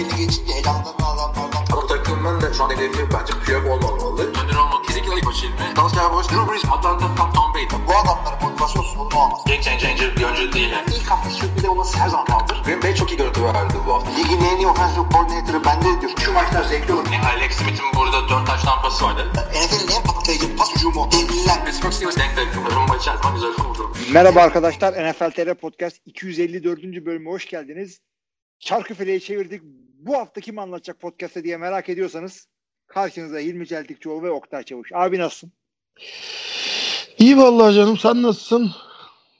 belli geçince elanlarını alanlardan. Ama takımın da şu an hedefi bence Piyok olmamalı. Önder olmak kesinlikle ilk başı ilmi. Dalsya Boş, Drew Brees, Atlanta, Tom, Tom Brady. Bu adamların motivasyon sorunu olmaz. Game changer bir oyuncu değil. Yani. İlk hafta sürpriz olması her zaman kaldır. Green Bay çok iyi görüntü verdi bu hafta. Ligin en iyi offensive coordinator'ı bende diyor. Şu maçlar zevkli olur. Yani Alex Smith'in burada 4 taş tampası vardı. NFL'in en patlayıcı pas hücumu. Devliler. Pittsburgh Steelers denk denk. Rumba içer zaman güzel kurdu. Merhaba arkadaşlar. NFL TR Podcast 254. bölüme hoş geldiniz. Çarkıfele'yi çevirdik. Bu hafta kim anlatacak podcast'te diye merak ediyorsanız karşınızda Hilmi Celtikçioğlu ve Oktay Çavuş. Abi nasılsın? İyi vallahi canım sen nasılsın?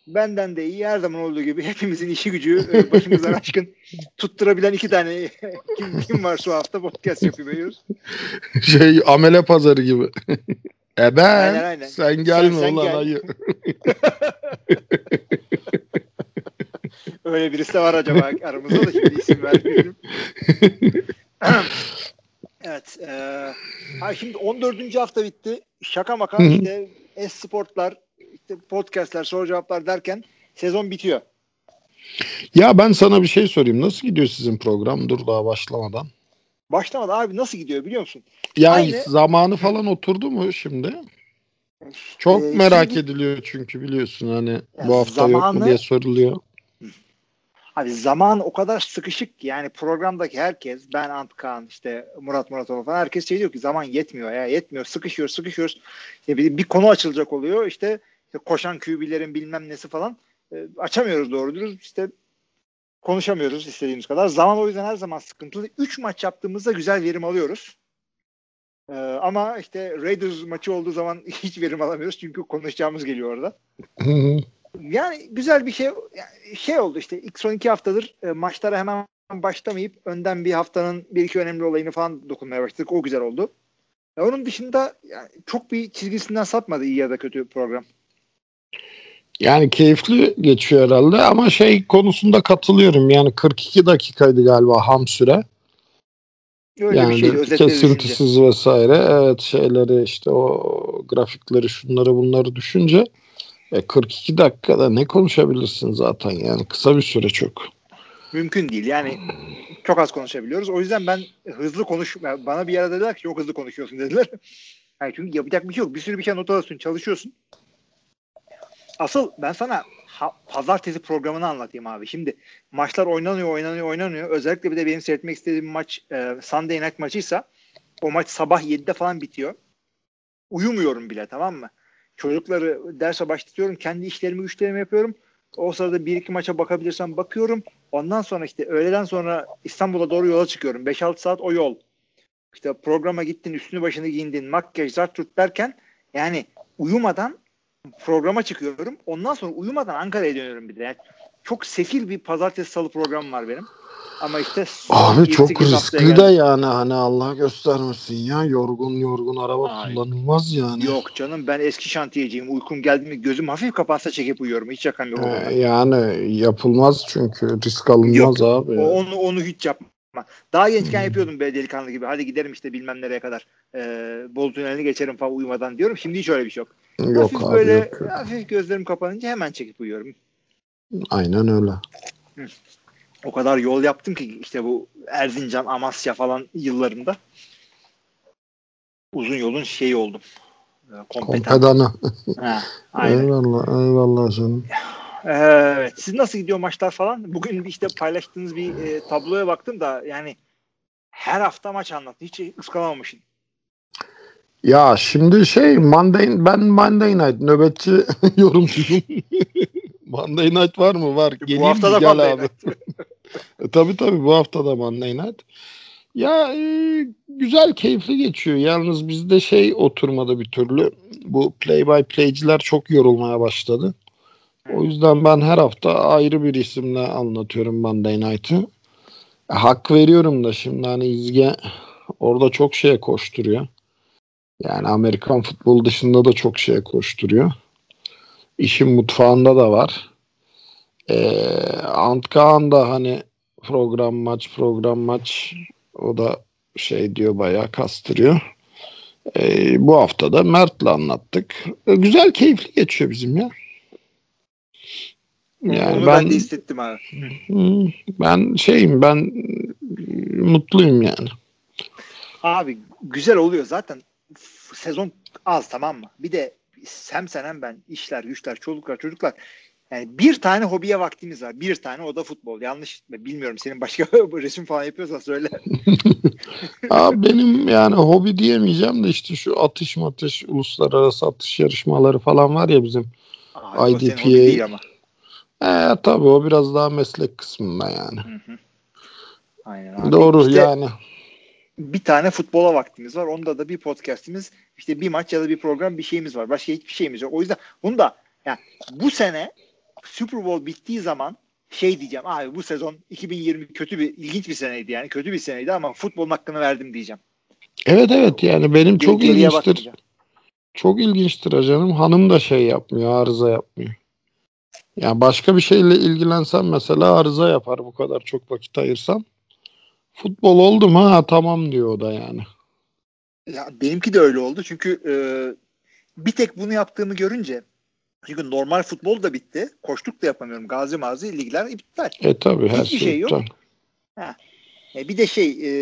Benden de iyi. Her zaman olduğu gibi hepimizin işi gücü e, başımızdan aşkın tutturabilen iki tane kim, kim var şu hafta podcast yapıyoruz. Şey amele pazarı gibi. e ben Aynen, aynen. sen gelme sen ulan gel. ayı. Öyle birisi de var acaba aramızda da şimdi isim vermeyelim. evet. E, ha şimdi 14. hafta bitti. Şaka maka Hı hı. işte e-sportlar, işte podcastler, soru cevaplar derken sezon bitiyor. Ya ben sana bir şey sorayım. Nasıl gidiyor sizin program? Dur daha başlamadan. Başlamadı abi nasıl gidiyor biliyor musun? Yani Aynı- zamanı falan oturdu mu şimdi? Çok Ee, merak şimdi- ediliyor çünkü biliyorsun hani bu hafta yok zamanı- mu diye soruluyor. Abi zaman o kadar sıkışık ki yani programdaki herkes ben Antkan işte Murat Muratova falan herkes şey diyor ki zaman yetmiyor ya yetmiyor sıkışıyoruz sıkışıyoruz. İşte bir, bir konu açılacak oluyor işte, işte koşan QB'lerin bilmem nesi falan E, açamıyoruz doğru dürüst işte konuşamıyoruz istediğimiz kadar. Zaman o yüzden her zaman sıkıntılı. 3 maç yaptığımızda güzel verim alıyoruz. E, ama işte Raiders maçı olduğu zaman hiç verim alamıyoruz çünkü konuşacağımız geliyor orada. Yani güzel bir şey şey oldu işte ilk son iki haftadır e, maçlara hemen başlamayıp önden bir haftanın bir iki önemli olayını falan dokunmaya başladık. O güzel oldu. Ya onun dışında yani çok bir çizgisinden sapmadı iyi ya da kötü program. Yani keyifli geçiyor herhalde ama şey konusunda katılıyorum. Yani 42 dakikaydı galiba ham süre. Öyle yani bir şeydi özetleri düşünce. kesintisiz vesaire. Evet şeyleri işte o grafikleri şunları bunları düşünce e, 42 dakikada ne konuşabilirsin zaten yani kısa bir süre çok. Mümkün değil yani çok az konuşabiliyoruz. O yüzden ben hızlı konuş bana bir yere dediler ki çok hızlı konuşuyorsun dediler. Yani çünkü yapacak bir şey yok. Bir sürü bir şey not alıyorsun, çalışıyorsun. Asıl ben sana ha- pazartesi programını anlatayım abi. Şimdi maçlar oynanıyor, oynanıyor, oynanıyor. Özellikle bir de benim seyretmek istediğim maç e, Sunday Night maçıysa o maç sabah 7'de falan bitiyor. Uyumuyorum bile tamam mı? Çocukları derse başlatıyorum. Kendi işlerimi, güçlerimi yapıyorum. O sırada bir iki maça bakabilirsem bakıyorum. Ondan sonra işte öğleden sonra İstanbul'a doğru yola çıkıyorum. 5-6 saat o yol. İşte programa gittin, üstünü başını giyindin, makyaj, zart tut derken yani uyumadan programa çıkıyorum. Ondan sonra uyumadan Ankara'ya dönüyorum bir de. Yani çok sefil bir pazartesi salı programım var benim. Ama işte Abi 7-8 çok riskli de yani hani Allah göstermesin ya yorgun yorgun araba Ay. kullanılmaz yani. Yok canım ben eski şantiyeciyim. Uykum geldi mi gözüm hafif kapansa çekip uyuyorum. Hiç şakam yok. Ee, yani yapılmaz çünkü risk alınmaz Yok. abi. O, onu, onu hiç yapma. Daha gençken yapıyordum böyle delikanlı gibi. Hadi giderim işte bilmem nereye kadar. Ee, Bolu tünelini geçerim falan uyumadan diyorum. Şimdi hiç öyle bir şey yok. Yok hafif abi böyle yok, hafif gözlerim kapanınca hemen çekip uyuyorum. Aynen öyle. O kadar yol yaptım ki işte bu Erzincan, Amasya falan yıllarında. Uzun yolun şeyi oldum. Ee. Kompedanı. Ha, aynen. Eyvallah eyvallah canım. Evet. Siz nasıl gidiyor maçlar falan? Bugün işte paylaştığınız bir e, tabloya baktım da yani her hafta maç anlattı. Hiç ıskalamamışsın. Ya şimdi şey Monday ben Monday Night nöbetçi yorumcuyum. Monday Night var mı? Var. Geleyim hafta mi? da Monday abi. E, tabii tabii bu hafta da Monday Night. Ya e, güzel keyifli geçiyor. Yalnız bizde şey oturmadı bir türlü. Bu play by play'ciler çok yorulmaya başladı. O yüzden ben her hafta ayrı bir isimle anlatıyorum Monday Night'ı. E, hak veriyorum da şimdi hani İzge orada çok şeye koşturuyor. Yani Amerikan futbolu dışında da çok şeye koşturuyor. İşin mutfağında da var. Ee, Antkan da hani program maç program maç o da şey diyor bayağı kastırıyor. Ee, bu hafta da Mert'le anlattık. Ee, güzel keyifli geçiyor bizim ya. Yani Onu ben ben de hissettim abi. Ben şeyim ben mutluyum yani. Abi güzel oluyor zaten sezon az tamam mı? Bir de hem sen hem ben işler güçler çoluklar çocuklar yani bir tane hobiye vaktimiz var. Bir tane o da futbol. Yanlış bilmiyorum senin başka resim falan yapıyorsan söyle. Abi benim yani hobi diyemeyeceğim de işte şu atış matış uluslararası atış yarışmaları falan var ya bizim. Abi, IDPA. hobi değil ama. E, tabii o biraz daha meslek kısmında yani. Hı hı. Aynen abi. Doğru İşte yani. Bir tane futbola vaktimiz var. Onda da bir podcastimiz işte bir maç ya da bir program bir şeyimiz var. Başka hiçbir şeyimiz yok. O yüzden bunu da yani bu sene Super Bowl bittiği zaman şey diyeceğim abi bu sezon 2020 kötü bir ilginç bir seneydi yani kötü bir seneydi ama futbolun hakkını verdim diyeceğim. Evet evet yani benim Ge- çok ilginçtir. bakmayacağım. Çok ilginçtir canım. Hanım da şey yapmıyor, arıza yapmıyor. Yani başka bir şeyle ilgilensem mesela arıza yapar bu kadar çok vakit ayırsam. Futbol oldu mu ha tamam diyor o da yani. Ya benimki de öyle oldu çünkü e, bir tek bunu yaptığımı görünce çünkü normal futbol da bitti. Koştuk da yapamıyorum. Gazi mazi ligler iptal. E tabi her Hiçbir şey, şey yok. iptal. E, bir de şey e,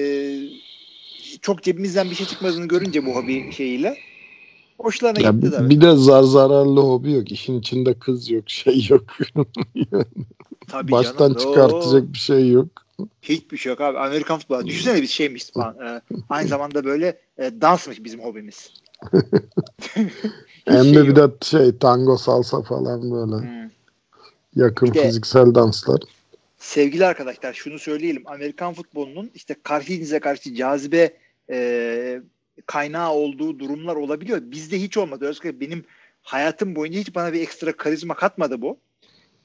çok cebimizden bir şey çıkmadığını görünce bu hobi şeyiyle hoşlarına Ya gitti bir, tabii. bir de zar zararlı hobi yok. İşin içinde kız yok, şey yok. Tabii Baştan canım. çıkartacak Oo, bir şey yok. Hiçbir şey yok abi. Amerikan futbolu. Düşünsene biz şeymiş falan. e, aynı zamanda böyle e, dansmış bizim hobimiz. Hem şey de bir yok. de şey tango salsa falan böyle Hmm. yakın de- fiziksel danslar. Sevgili arkadaşlar şunu söyleyelim. Amerikan futbolunun işte karşı karşı cazibe e, kaynağı olduğu durumlar olabiliyor. Bizde hiç olmadı. Özellikle benim hayatım boyunca hiç bana bir ekstra karizma katmadı bu.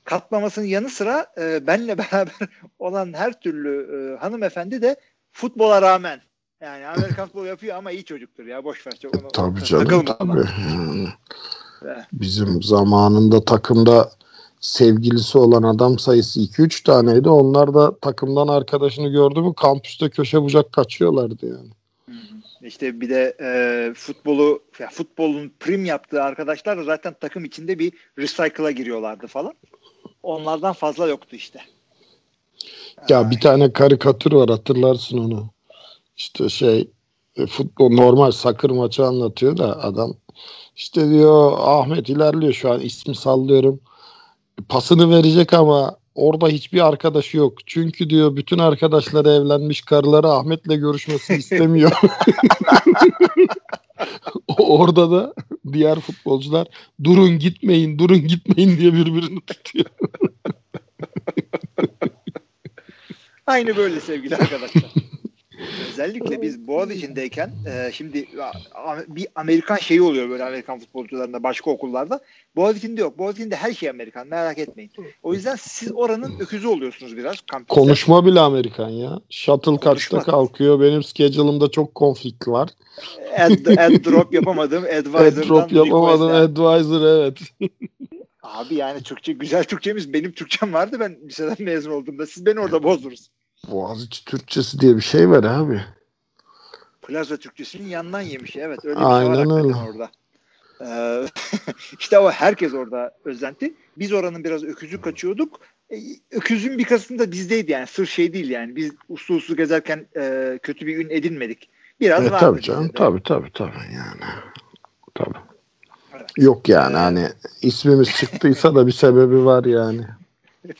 Katmamasının yanı sıra e, benle beraber olan her türlü e, hanımefendi de futbola rağmen yani Amerikan futbolu yapıyor ama iyi çocuktur ya boş ver. Çok onu, Tabii canım takılma ona. tabii. Yani bizim zamanında takımda sevgilisi olan adam sayısı 2-3 taneydi. Onlar da takımdan arkadaşını gördü mü kampüste köşe bucak kaçıyorlardı yani. İşte bir de e, futbolu ya futbolun prim yaptığı arkadaşlar da zaten takım içinde bir recycle'a giriyorlardı falan. Onlardan fazla yoktu işte. Ya bir tane karikatür var hatırlarsın onu. İşte şey e, futbol normal sakır maçı anlatıyor da adam işte diyor Ahmet ilerliyor şu an ismi sallıyorum. Pasını verecek ama orada hiçbir arkadaşı yok. Çünkü diyor bütün arkadaşları evlenmiş karıları Ahmet'le görüşmesini istemiyor. orada da diğer futbolcular durun gitmeyin durun gitmeyin diye birbirini tutuyor. Aynı böyle sevgili arkadaşlar. Özellikle biz Boğaziçi'ndeyken e, şimdi bir Amerikan şeyi oluyor böyle Amerikan futbolcularında başka okullarda. Boğaziçi'nde yok. Boğaziçi'nde her şey Amerikan merak etmeyin. O yüzden siz oranın öküzü oluyorsunuz biraz kampüste. Konuşma bile Amerikan ya. Shuttle kaçta kalkıyor? Benim schedule'ımda çok konflikt var. Ad, ad drop yapamadım. Advisor'dan Drop yapamadım. Advisor evet. Abi yani Türkçe güzel Türkçemiz benim Türkçem vardı ben liseden mezun olduğumda. Siz beni orada bozdunuz. Boğaziçi Türkçesi diye bir şey var abi. Plaza Türkçesinin yandan yemiş. Evet öyle bir Aynen şey var öyle. orada. Ee, işte o herkes orada özenti. Biz oranın biraz öküzü kaçıyorduk. E, Öküzün bir kısmı da bizdeydi yani. Sırf şey değil yani. Biz uslu uslu gezerken e, kötü bir ün edinmedik. Biraz E, vardı tabii canım. de. Tabii tabii tabii yani. Tabii. Evet. Yok yani Ee, hani ismimiz çıktıysa da bir sebebi var yani.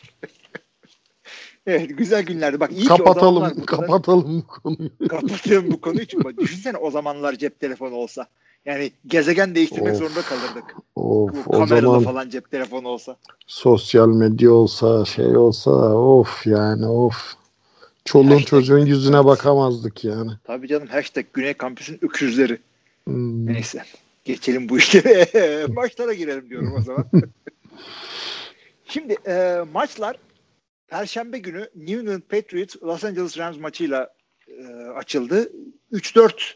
Evet güzel günlerdi. Bak iyi ki o kapatalım zamanlar bu kadar- kapatalım bu konuyu. Kapatıyorum bu konuyu çünkü düşünsene o zamanlar cep telefonu olsa. Yani gezegen değiştirmek Of. zorunda kalırdık. Of Bu o kameralı zaman falan cep telefonu olsa. sosyal medya olsa şey olsa of yani of. Çoluğun Hashtag- çocuğun yüzüne bakamazdık yani. Tabii canım hashtag Güney Kampüs'ün öküzleri. Hmm. Neyse. Geçelim bu işlere. Maçlara girelim diyorum o zaman. Şimdi e, maçlar Perşembe günü New England Patriots Los Angeles Rams maçıyla e, açıldı. 3-4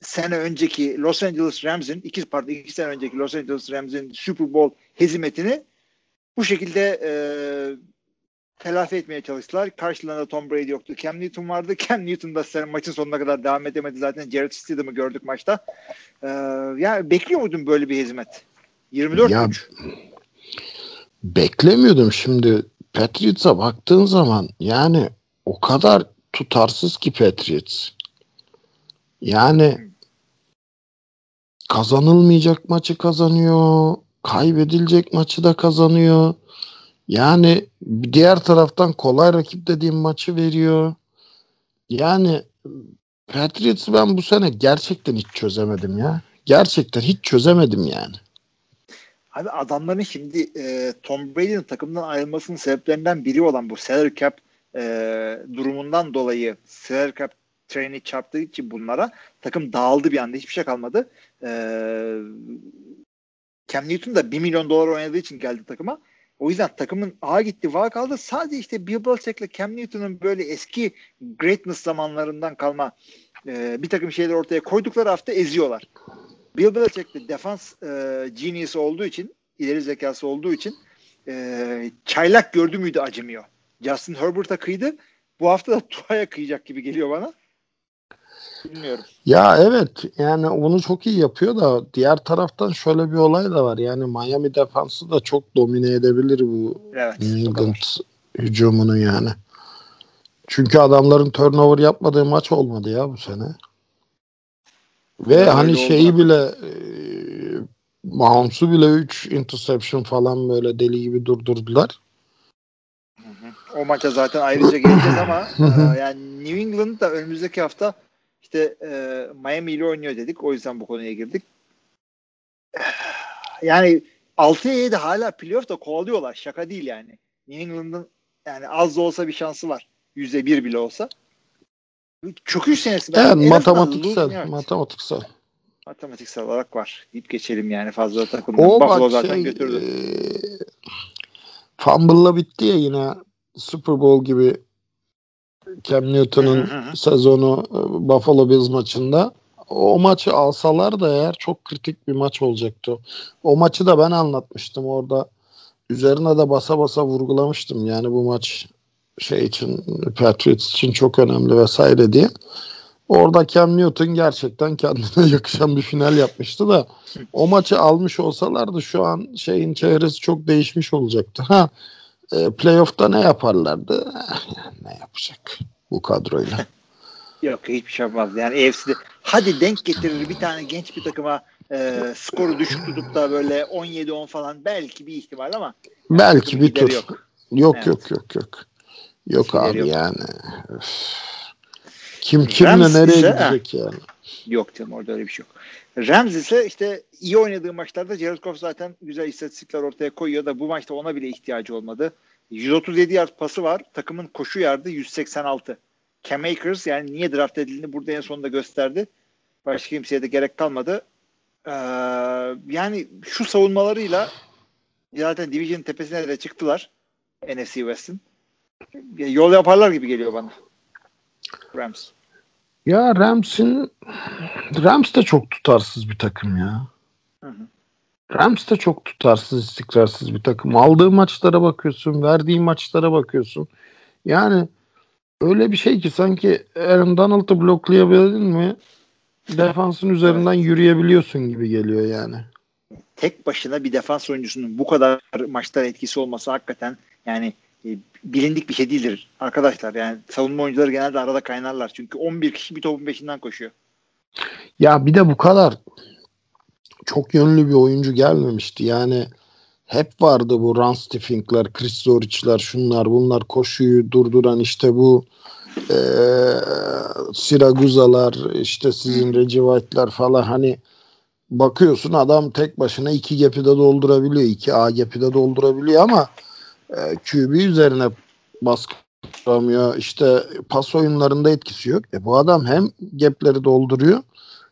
sene önceki Los Angeles Rams'in iki pardon iki sene önceki Los Angeles Rams'in Super Bowl hezimetini bu şekilde e, telafi etmeye çalıştılar. Karşılarında Tom Brady yoktu. Cam Newton vardı. Cam Newton da sen maçın sonuna kadar devam edemedi. Zaten Jared Stidham'ı gördük maçta. Ee, yani bekliyor muydun böyle bir hizmet? 24 Ya, beklemiyordum şimdi Patriots'a baktığın zaman yani o kadar tutarsız ki Patriots. Yani kazanılmayacak maçı kazanıyor. Kaybedilecek maçı da kazanıyor. Yani diğer taraftan kolay rakip dediğim maçı veriyor. Yani Patriots'ı ben bu sene gerçekten hiç çözemedim ya. Gerçekten hiç çözemedim yani. Abi adamların şimdi e, Tom Brady'nin takımdan ayrılmasının sebeplerinden biri olan bu salary cap e, durumundan dolayı salary cap treni çarptığı için bunlara takım dağıldı bir anda hiçbir şey kalmadı. E, Cam Newton da 1 milyon dolar oynadığı için geldi takıma. O yüzden takımın A gitti var kaldı. Sadece işte Bill Belichick'le Cam Newton'un böyle eski greatness zamanlarından kalma e, bir takım şeyler ortaya koydukları hafta eziyorlar. Bill Belichick de defans e, genius olduğu için, ileri zekası olduğu için e, çaylak gördü müydü acımıyor. Justin Herbert'a kıydı. Bu hafta da Tua'ya kıyacak gibi geliyor bana. Bilmiyorum. Ya evet yani onu çok iyi yapıyor da diğer taraftan şöyle bir olay da var. Yani Miami defansı da çok domine edebilir bu Evet. England hücumunu yani. Çünkü adamların turnover yapmadığı maç olmadı ya bu sene. Ve Öyle hani oldu şeyi hakikaten. bile e, Mahomes'u bile 3 interception falan böyle deli gibi durdurdular. O maça zaten ayrıca geleceğiz ama e, yani New England da önümüzdeki hafta işte e, Miami ile oynuyor dedik. O yüzden bu konuya girdik. Yani 6'ya 7 hala playoff'ta kovalıyorlar. Şaka değil yani. New England'ın yani az da olsa bir şansı var. %1 bile olsa. Çöküş senesi. Evet matematiksel, matematiksel. matematiksel olarak var. deyip geçelim yani fazla takım. O Buffalo bak zaten şey götürdü. e, fumble'la bitti ya yine Super Bowl gibi Cam Newton'un sezonu e, Buffalo Bills maçında. O maçı alsalar da eğer çok kritik bir maç olacaktı. O maçı da ben anlatmıştım orada. Üzerine de basa basa vurgulamıştım. Yani bu maç şey için Patriots için çok önemli vesaire diye. Orada Cam Newton gerçekten kendine yakışan bir final yapmıştı da o maçı almış olsalardı şu an şeyin çehresi çok değişmiş olacaktı. Ha e, playoff'ta ne yaparlardı? Ne yapacak bu kadroyla? Yok hiçbir şey yapmaz. Yani AFC'de hadi denk getirir bir tane genç bir takıma e, skoru düşük tutup da böyle 17-10 falan belki bir ihtimal ama Belki bir tur. yok. Yok Evet. yok yok yok. Yok Gideri abi yok. yani. Öf. Kim kimle Rams nereye ise- gidecek yani? Yok canım orada öyle bir şey yok. Rams ise işte iyi oynadığı maçlarda Jared Goff zaten güzel istatistikler ortaya koyuyor da bu maçta ona bile ihtiyacı olmadı. 137 yard pası var. Takımın koşu yardı 186. Cam Akers yani niye draft edildiğini burada en sonunda gösterdi. Başka kimseye de gerek kalmadı. Ee, yani şu savunmalarıyla zaten Division tepesine de çıktılar. NFC West'in. Yol yaparlar gibi geliyor bana. Rams. Ya Rams'in Rams de çok tutarsız bir takım ya. Hı hı. Rams de çok tutarsız, istikrarsız bir takım. Aldığı maçlara bakıyorsun, verdiği maçlara bakıyorsun. Yani öyle bir şey ki sanki Aaron Donald'ı bloklayabildin mi defansın üzerinden yürüyebiliyorsun gibi geliyor yani. tek başına bir defans oyuncusunun bu kadar maçlar etkisi olması hakikaten yani bilindik bir şey değildir arkadaşlar. Yani savunma oyuncuları genelde arada kaynarlar. Çünkü 11 kişi bir topun peşinden koşuyor. Ya bir de bu kadar çok yönlü bir oyuncu gelmemişti. Yani hep vardı bu run stiffing'ler, Chris Zoric'ler, şunlar bunlar koşuyu durduran işte bu eee Siraguzalar, işte sizin Reggie White'lar falan hani bakıyorsun adam tek başına iki gap'i de doldurabiliyor. iki A gap'i de doldurabiliyor ama e, QB üzerine baskı kuramıyor. İşte pas oyunlarında etkisi yok. E bu adam hem gap'leri dolduruyor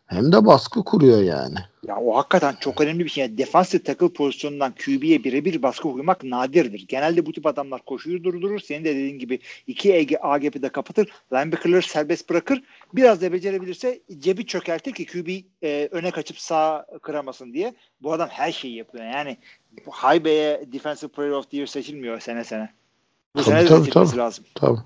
hem de baskı kuruyor yani. Ya o hakikaten çok önemli bir şey. Yani defensive tackle pozisyonundan QB'ye birebir baskı kurmak nadirdir. Genelde bu tip adamlar koşuyu durdurur. Senin de dediğin gibi iki A- A gap'i de kapatır. Linebacker'ları serbest bırakır. Biraz da becerebilirse cebi çökertir ki QB e, öne kaçıp sağ kıramasın diye. Bu adam her şeyi yapıyor. Yani Bay'e Defensive Player of the Year seçilmiyor sene sene. Bu Tabii, sene de tabii, lazım. Tabii.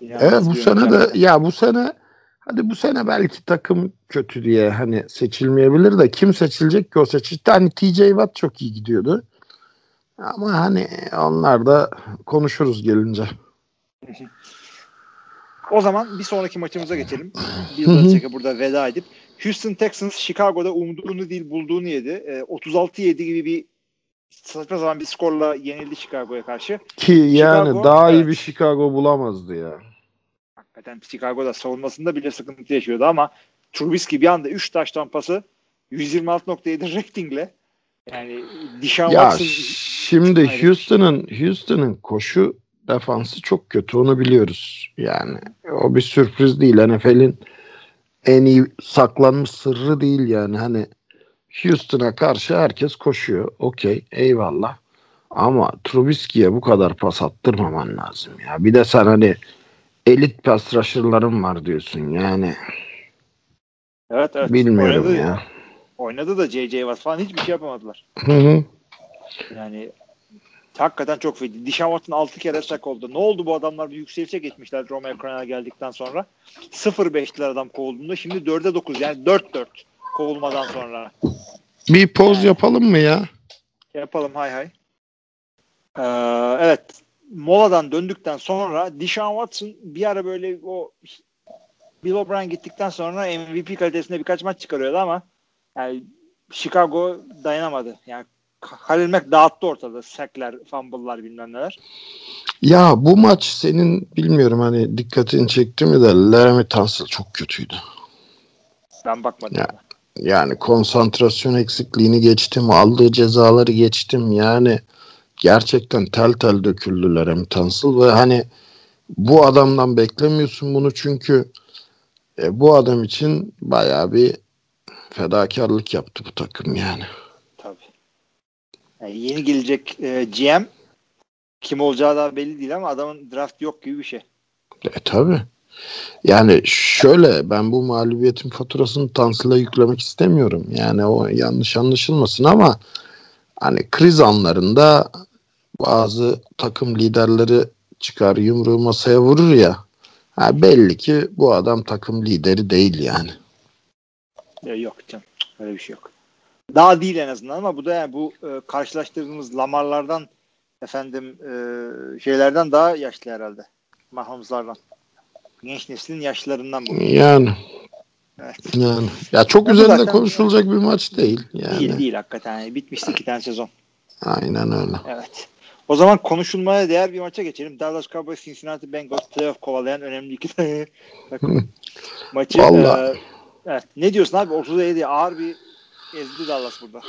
İnanılmaz Evet bu sene de ya bu sene hadi bu sene belki takım kötü diye hani seçilmeyebilir de kim seçilecek ki o seçildi. Hani TJ Watt çok iyi gidiyordu. Ama hani onlar da konuşuruz gelince. O zaman bir sonraki maçımıza geçelim. Hı. Belichick'e burada veda edip Houston Texans Chicago'da umduğunu değil bulduğunu yedi. E, 36-7 gibi bir saçma zaman bir skorla yenildi Chicago'ya karşı. Ki yani Chicago, daha iyi bir Chicago bulamazdı ya. Hakikaten Chicago'da savunmasında bile sıkıntı yaşıyordu ama Trubisky bir anda 3 taş tampası 126.7 ratingle yani Dishon Ya Watson şimdi. Houston'ın Houston'ın koşu defansı çok kötü onu biliyoruz. Yani o bir sürpriz değil. NFL'in en iyi saklanmış sırrı değil yani. Hani Houston'a karşı herkes koşuyor. Okey eyvallah. Ama Trubisky'ye bu kadar pas attırmaman lazım ya. Bir de sen hani elit pass rusher'ların var diyorsun yani. evet evet Bilmiyorum oynadı, ya. oynadı da JJ Watt falan hiçbir şey yapamadılar. Hı hı. Yani hakikaten çok feci. Dishon Watson 6 kere sak oldu. Ne oldu bu adamlar bir yükselişe geçmişler Romeo Crennel geldikten sonra. 0-5'ler adam kovulduğunda. Şimdi 4'e 9 yani 4-4 kovulmadan sonra. Bir poz yapalım mı ya? Yapalım hay hay. Ee, evet. Moladan döndükten sonra Dishon Watson bir ara böyle o Bill O'Brien gittikten sonra MVP kalitesinde birkaç maç çıkarıyordu ama yani Chicago dayanamadı. Yani Halil Mack dağıttı ortada. Sackler, fumble'lar bilmem neler. Ya bu maç senin bilmiyorum hani dikkatini çekti mi de Laramie Tunsil çok kötüydü. Ben bakmadım. Ya. Yani konsantrasyon eksikliğini geçtim, aldığı cezaları geçtim. Yani gerçekten tel tel döküldü Laramie Tunsil ve hani bu adamdan beklemiyorsun bunu çünkü e, bu adam için bayağı bir fedakarlık yaptı bu takım yani. Yani yeni gelecek e, GM kim olacağı daha belli değil ama adamın draft yok gibi bir şey. E tabi. Yani şöyle ben bu mağlubiyetin faturasını Tansil'e yüklemek istemiyorum. Yani o yanlış anlaşılmasın ama hani kriz anlarında bazı takım liderleri çıkar yumruğu masaya vurur ya. Ha belli ki bu adam takım lideri değil yani. Ya yok canım. Öyle bir şey yok. Daha değil en azından ama bu da yani bu e, karşılaştırdığımız Lamar'lardan efendim e, şeylerden daha yaşlı herhalde. Mahomes'lardan. Genç neslin yaşlarından bu. Yani Evet. yani ya çok Ya üzerinde zaten- konuşulacak bir maç değil yani. Değil değil hakikaten. Yani bitmişti iki tane sezon. Aynen öyle. Evet. O zaman konuşulmaya değer bir maça geçelim. Dallas Cowboys Cincinnati Bengals playoff kovalayan önemli iki tane takım maçı. Vallahi. e, evet. Ne diyorsun abi? 37 ağır bir ezdi Dallas burada.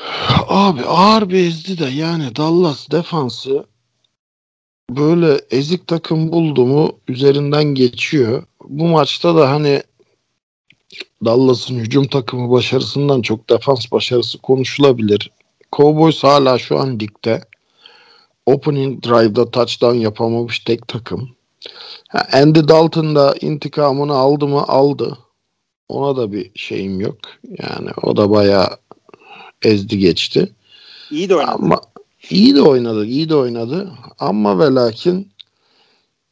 Abi ağır bir ezdi de yani Dallas defansı böyle ezik takım buldu mu üzerinden geçiyor. Bu maçta da hani Dallas'ın hücum takımı başarısından çok defans başarısı konuşulabilir. Cowboys hala şu an ligde. Opening drive'da touchdown yapamamış tek takım. Andy Dalton da intikamını aldı mı? Aldı. Ona da bir şeyim yok. Yani o da bayağı ezdi geçti. İyi de oynadı. Ama iyi de oynadı, iyi de oynadı. Ama ve lakin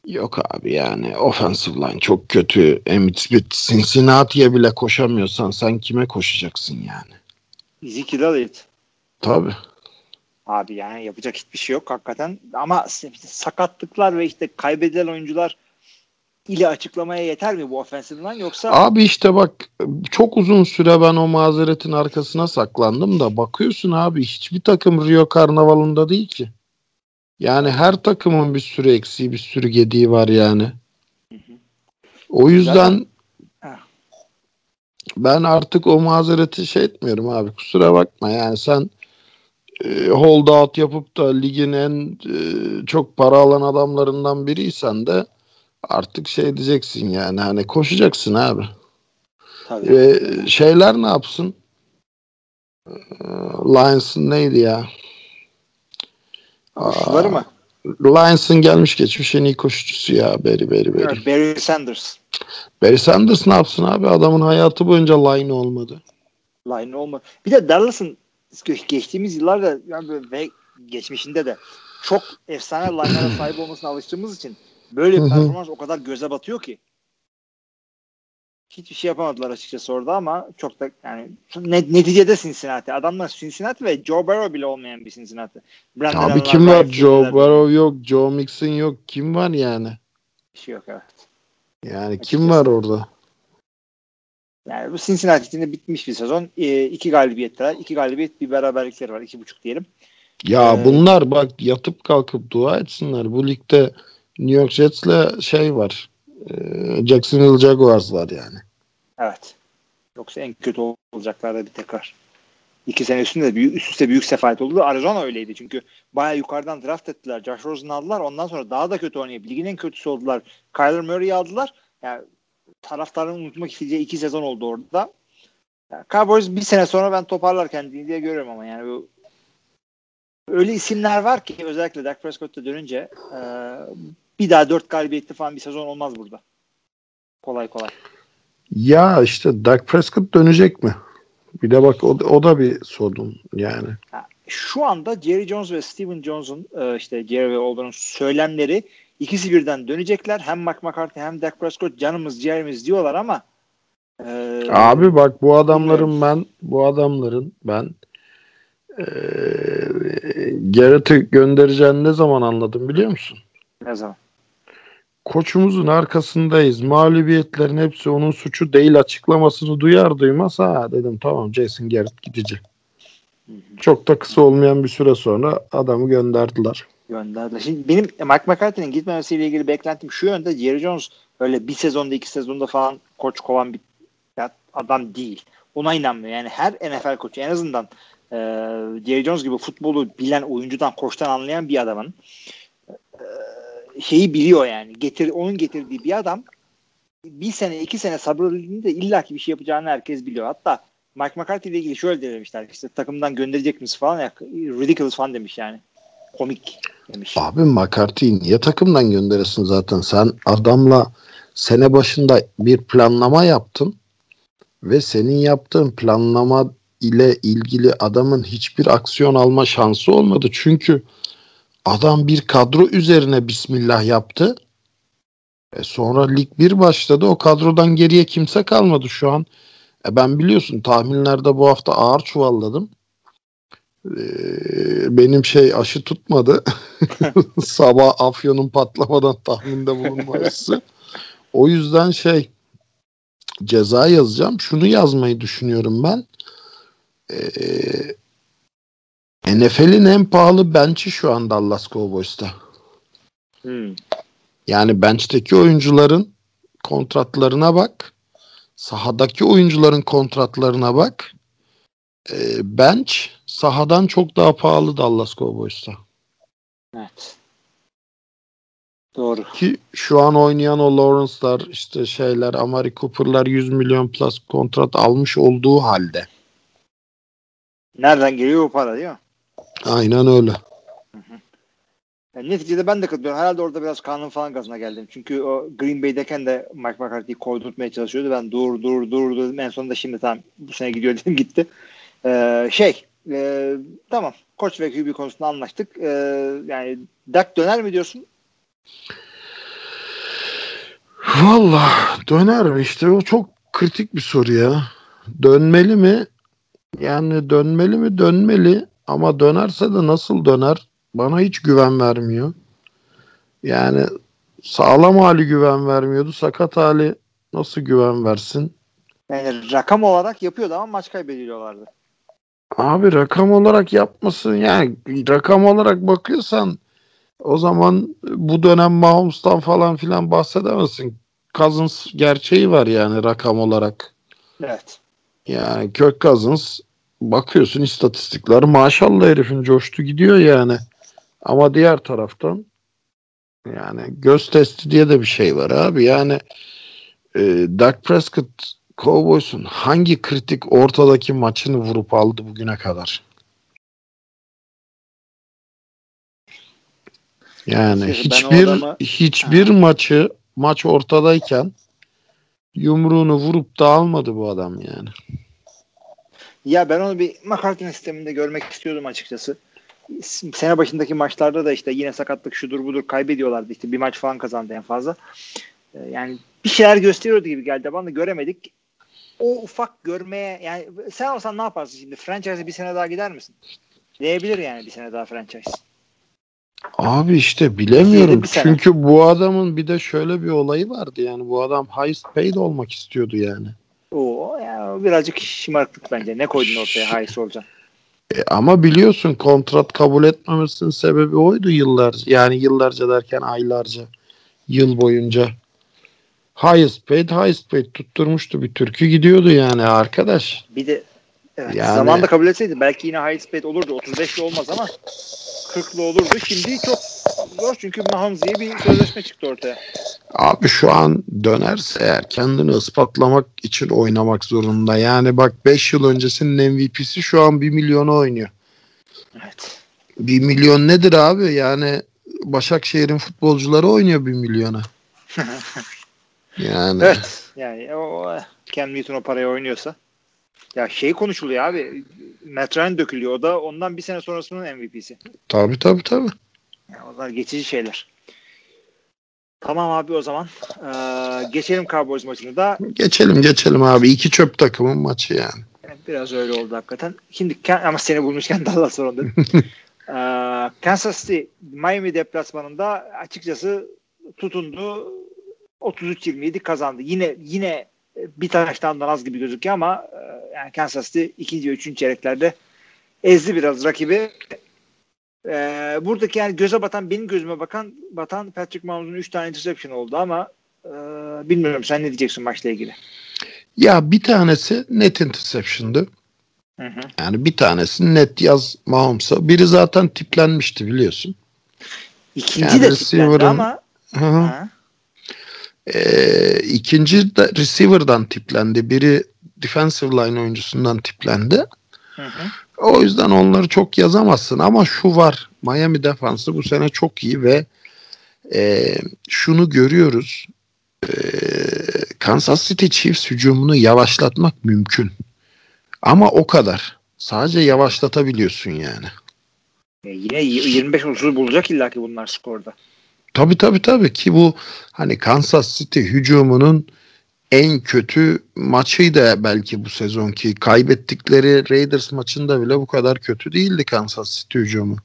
yok abi yani offensive line çok kötü. Emmitt Smith, Cincinnati'ye bile koşamıyorsan sen kime koşacaksın yani? Ezekiel Elliott. Tabii. Abi yani yapacak hiçbir şey yok hakikaten. Ama sakatlıklar ve işte kaybedilen oyuncular ile açıklamaya yeter mi bu offensive line yoksa Abi işte bak çok uzun süre ben o mazeretin arkasına saklandım da bakıyorsun abi hiçbir takım Rio Karnavalı'nda değil ki. Yani her takımın bir sürü eksiği bir sürü gediği var yani. O yüzden ben artık o mazereti şey etmiyorum abi kusura bakma yani sen e, hold out yapıp da ligin en e, çok para alan adamlarından biriysen de artık şey diyeceksin yani hani koşacaksın abi. tabii. Ve şeyler ne yapsın? Ee, Lions'ın neydi ya? Koşuları mı? Lions'ın gelmiş geçmiş en iyi koşucusu ya Barry Barry Barry. Evet, Barry Sanders. Barry Sanders ne yapsın abi? Adamın hayatı boyunca line olmadı. Line olma. Bir de Dallas'ın ge- geçtiğimiz yıllarda yani ve geçmişinde de çok efsane line'lara sahip olmasına alıştığımız için böyle bir performans o kadar göze batıyor ki. hiçbir şey yapamadılar açıkçası orada ama çok da yani net, neticede Cincinnati. Adamlar Cincinnati ve Joe Burrow bile olmayan bir Cincinnati. Brandon Abi kim var? Joe Burrow yok. Joe Mixon yok. Kim var yani? Bir şey yok evet. Yani açıkçası. kim var orada? Yani bu Cincinnati için de bitmiş bir sezon. E, iki galibiyetler, iki galibiyet bir beraberlikleri var. iki buçuk diyelim. Ya ee, bunlar bak yatıp kalkıp dua etsinler. Bu ligde New York Jets'le şey var. E, Jacksonville Jaguars var yani. Evet. Yoksa en kötü olacaklar bir tekrar. İki sene üstünde büyük, üst üste büyük sefalet oldu. Arizona öyleydi çünkü bayağı yukarıdan draft ettiler. Josh Rosen'ı aldılar. Ondan sonra daha da kötü oynayıp ligin en kötüsü oldular. Kyler Murray'i aldılar. Yani taraftarın unutmak isteyeceği iki sezon oldu orada. Yani Cowboys bir sene sonra ben toparlar kendini diye görüyorum ama yani bu öyle isimler var ki özellikle Dak Prescott'a dönünce e, bir daha dört galibiyetli falan bir sezon olmaz burada. Kolay kolay. Ya işte Dak Prescott dönecek mi? Bir de bak o, o da bir sorun yani. Ha, şu anda Jerry Jones ve Steven Jones'un e, işte Jerry ve Older'ın söylemleri ikisi birden dönecekler. Hem Mark McCarthy hem Dak Prescott canımız ciğerimiz diyorlar ama e, Abi bak bu adamların ben bu adamların ben e, Garrett'ı göndereceğini ne zaman anladım biliyor musun? Ne zaman? Koçumuzun arkasındayız. Mağlubiyetlerin hepsi onun suçu değil açıklamasını duyar duymaz ha dedim tamam Jason Garrett gidecek. Çok da kısa olmayan bir süre sonra adamı gönderdiler. Gönderdiler. Şimdi benim Mike McCarthy'nin gitmemesiyle ilgili beklentim şu yönde. Jerry Jones öyle bir sezonda iki sezonda falan koç kovan bir adam değil. Ona inanmıyor. Yani her NFL koçu en azından e, Jerry Jones gibi futbolu bilen oyuncudan, koçtan anlayan bir adamın e, şeyi biliyor yani. Getir, onun getirdiği bir adam bir sene iki sene sabredildiğinde illaki bir şey yapacağını herkes biliyor. Hatta Mike McCarthy ile ilgili şöyle demişler. İşte takımdan gönderecek misiniz falan ya. Ridiculous falan demiş yani. Komik demiş. Abi McCarthy'yi niye takımdan gönderesin zaten? Sen adamla sene başında bir planlama yaptın ve senin yaptığın planlama ile ilgili adamın hiçbir aksiyon alma şansı olmadı. Çünkü adam bir kadro üzerine bismillah yaptı. E sonra lig bir başladı. O kadrodan geriye kimse kalmadı şu an. E ben biliyorsun tahminlerde bu hafta ağır çuvalladım. E, benim şey aşı tutmadı. Sabah afyonun patlamadan tahminde bulunma O yüzden şey ceza yazacağım. Şunu yazmayı düşünüyorum ben. Ee, NFL'in en pahalı bench'i şu an Dallas Cowboys'ta. Hmm. Yani bench'teki oyuncuların kontratlarına bak. Sahadaki oyuncuların kontratlarına bak. Ee, bench sahadan çok daha pahalı Dallas Cowboys'ta. Evet. Doğru. Ki şu an oynayan o Lawrence'lar işte şeyler Amari Cooper'lar 100 milyon plus kontrat almış olduğu halde. Nereden geliyor o para değil mi? Aynen öyle. Yani neticede ben de katılıyorum. Herhalde orada biraz kanun falan gazına geldim. Çünkü o Green Bay'deken de Mike McCarthy'yi koydurtmaya çalışıyordu. Ben dur dur dur dedim. En sonunda şimdi tamam bu sene gidiyor dedim gitti. Ee, şey e, tamam koç ve QB konusunda anlaştık. Ee, yani Dak döner mi diyorsun? Valla döner mi işte o çok kritik bir soru ya. Dönmeli mi? Yani dönmeli mi? Dönmeli. Ama dönerse de nasıl döner? Bana hiç güven vermiyor. Yani sağlam hali güven vermiyordu. Sakat hali nasıl güven versin? Yani rakam olarak yapıyordu ama maç kaybediyorlardı. Abi rakam olarak yapmasın yani rakam olarak bakıyorsan o zaman bu dönem Mahomes'tan falan filan bahsedemezsin. Cousins gerçeği var yani rakam olarak. Evet. Yani Kök Cousins bakıyorsun istatistikler maşallah herifin coştu gidiyor yani. Ama diğer taraftan yani göz testi diye de bir şey var abi. Yani e, Dak Prescott Cowboys'un hangi kritik ortadaki maçını vurup aldı bugüne kadar? Yani işte hiçbir adamı... hiçbir ha. maçı maç ortadayken yumruğunu vurup da almadı bu adam yani. Ya ben onu bir McCarthy sisteminde görmek istiyordum açıkçası. Sene başındaki maçlarda da işte yine sakatlık şudur budur kaybediyorlardı. İşte bir maç falan kazandı en fazla. Ee, yani bir şeyler gösteriyordu gibi geldi. Bana da göremedik. O ufak görmeye yani sen olsan ne yaparsın şimdi? Franchise'e bir sene daha gider misin? Diyebilir yani bir sene daha franchise. Abi işte bilemiyorum. Çünkü bu adamın bir de şöyle bir olayı vardı yani. Bu adam highest paid olmak istiyordu yani. Oo, ya birazcık şımarıklık bence. Ne koydun ortaya hayırlısı olacak. E, ama biliyorsun kontrat kabul etmemesinin sebebi oydu yıllarca. Yani yıllarca derken aylarca. Yıl boyunca. Highest paid, highest paid tutturmuştu. Bir türkü gidiyordu yani arkadaş. Bir de evet, Yani- zamanda kabul etseydi belki yine high speed olurdu. 35'li olmaz ama 40'lı olurdu. Şimdi çok zor çünkü Mahomes diye bir sözleşme çıktı ortaya. Abi şu an dönerse eğer kendini ispatlamak için oynamak zorunda. Yani bak 5 yıl öncesinin MVP'si şu an 1 milyonu oynuyor. Evet. 1 milyon nedir abi? Yani Başakşehir'in futbolcuları oynuyor 1 milyona. Yani Evet. Yani o Cam Newton o paraya oynuyorsa. Ya şey konuşuluyor abi. Matt Ryan dökülüyor. O da ondan bir sene sonrasının MVP'si. tabii tabii tabii. Yani onlar geçici şeyler. Tamam abi o zaman. Ee, geçelim Cowboys maçını da. Geçelim geçelim abi. İki çöp takımın maçı yani. Biraz öyle oldu hakikaten. Şimdi ama seni bulmuşken Dallas sorundu. ee, Kansas City Miami deplasmanında açıkçası tutundu. 33-27 kazandı. Yine yine bir taştan az gibi gözüküyor ama e, yani Kansas City ikinci ve üçüncü çeyreklerde ezdi biraz rakibi. Ee, buradaki yani göze batan benim gözüme bakan batan Patrick Mahomes'un 3 tane interception oldu ama e, bilmiyorum sen ne diyeceksin maçla ilgili. Ya bir tanesi net interception'dı. Hı hı. Yani bir tanesi net yaz Mahomes'a. Biri zaten tiplenmişti biliyorsun. İkinci Yani de tiplendi ama Hı Ee, ikinci de receiver'dan tiplendi. Biri defensive line oyuncusundan tiplendi. hı hı. O yüzden onları çok yazamazsın ama şu var. Miami defansı bu sene çok iyi ve e, şunu görüyoruz. E, Kansas City Chiefs hücumunu yavaşlatmak mümkün. Ama o kadar. Sadece yavaşlatabiliyorsun yani. E, yine 25-30 bulacak illaki bunlar skorda. Tabii tabii tabii ki bu hani Kansas City hücumunun en kötü maçıydı belki bu sezonki. Kaybettikleri Raiders maçında bile bu kadar kötü değildi Kansas City hücumu.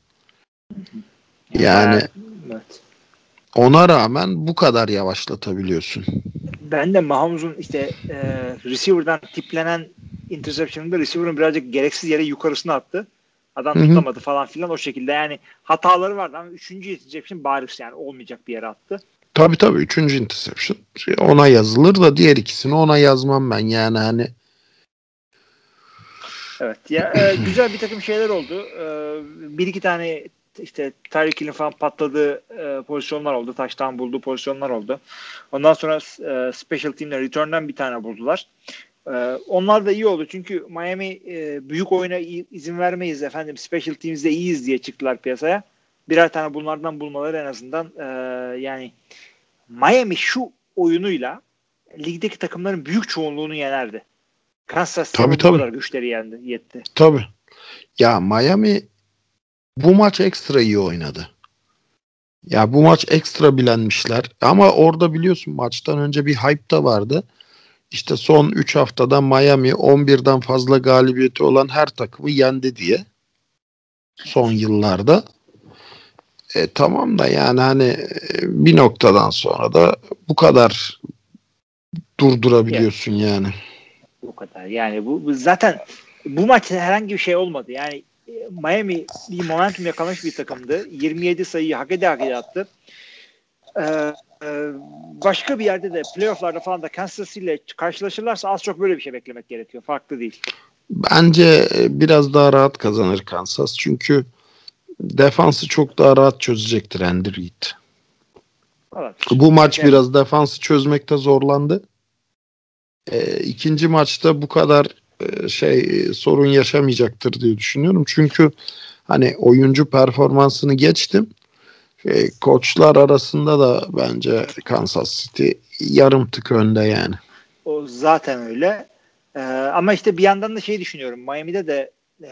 Yani evet. ona rağmen bu kadar yavaşlatabiliyorsun. Ben de Mahomes'un işte e, receiver'dan tiplenen interception'ında receiver'ın birazcık gereksiz yere yukarısına attı. Adam Hı hı. tutamadı falan filan o şekilde. Yani hataları vardı ama üçüncü interception bariz yani olmayacak bir yere attı. Tabii tabii üçüncü interception. Şey, Ona yazılır da diğer ikisini ona yazmam ben yani hani. Evet. Ya, e, güzel bir takım şeyler oldu. E, bir iki tane işte Tyreek Hill'in falan patladığı e, pozisyonlar oldu. Taştan bulduğu pozisyonlar oldu. Ondan sonra e, special team'le return'dan bir tane buldular. E, onlar da iyi oldu. Çünkü Miami e, büyük oyuna izin vermeyiz efendim. Special teams'de iyiyiz diye çıktılar piyasaya. Birer tane bunlardan bulmaları en azından e, yani Miami şu oyunuyla ligdeki takımların büyük çoğunluğunu yenerdi. Kansas City Tabii, bu tabii. kadar güçleri yendi, yetti. Tabii. Ya Miami bu maç ekstra iyi oynadı. Ya bu maç ekstra bilenmişler. Ama orada biliyorsun maçtan önce bir hype da vardı. İşte son 3 haftada Miami 11'den fazla galibiyeti olan her takımı yendi diye. Son yıllarda. E, tamam da yani hani e, bir noktadan sonra da bu kadar durdurabiliyorsun yani. Bu kadar. Yani bu, bu zaten bu maç herhangi bir şey olmadı. Yani e, Miami bir momentum yakalamış bir takımdı. 27 sayıyı hak ede hak ede attı. Ee, başka bir yerde de playofflarda falan da Kansas City ile karşılaşırlarsa az çok böyle bir şey beklemek gerekiyor. Farklı değil. Bence biraz daha rahat kazanır Kansas. Çünkü defansı çok daha rahat çözecektir Andy Reid. Olabilir. Bu maç Evet. biraz defansı çözmekte zorlandı. E, ikinci maçta bu kadar e, şey e, sorun yaşamayacaktır diye düşünüyorum. Çünkü hani oyuncu performansını geçtim. E, koçlar arasında da bence Kansas City yarım tık önde yani. O zaten öyle. Ee, ama işte bir yandan da şey düşünüyorum. Miami'de de e,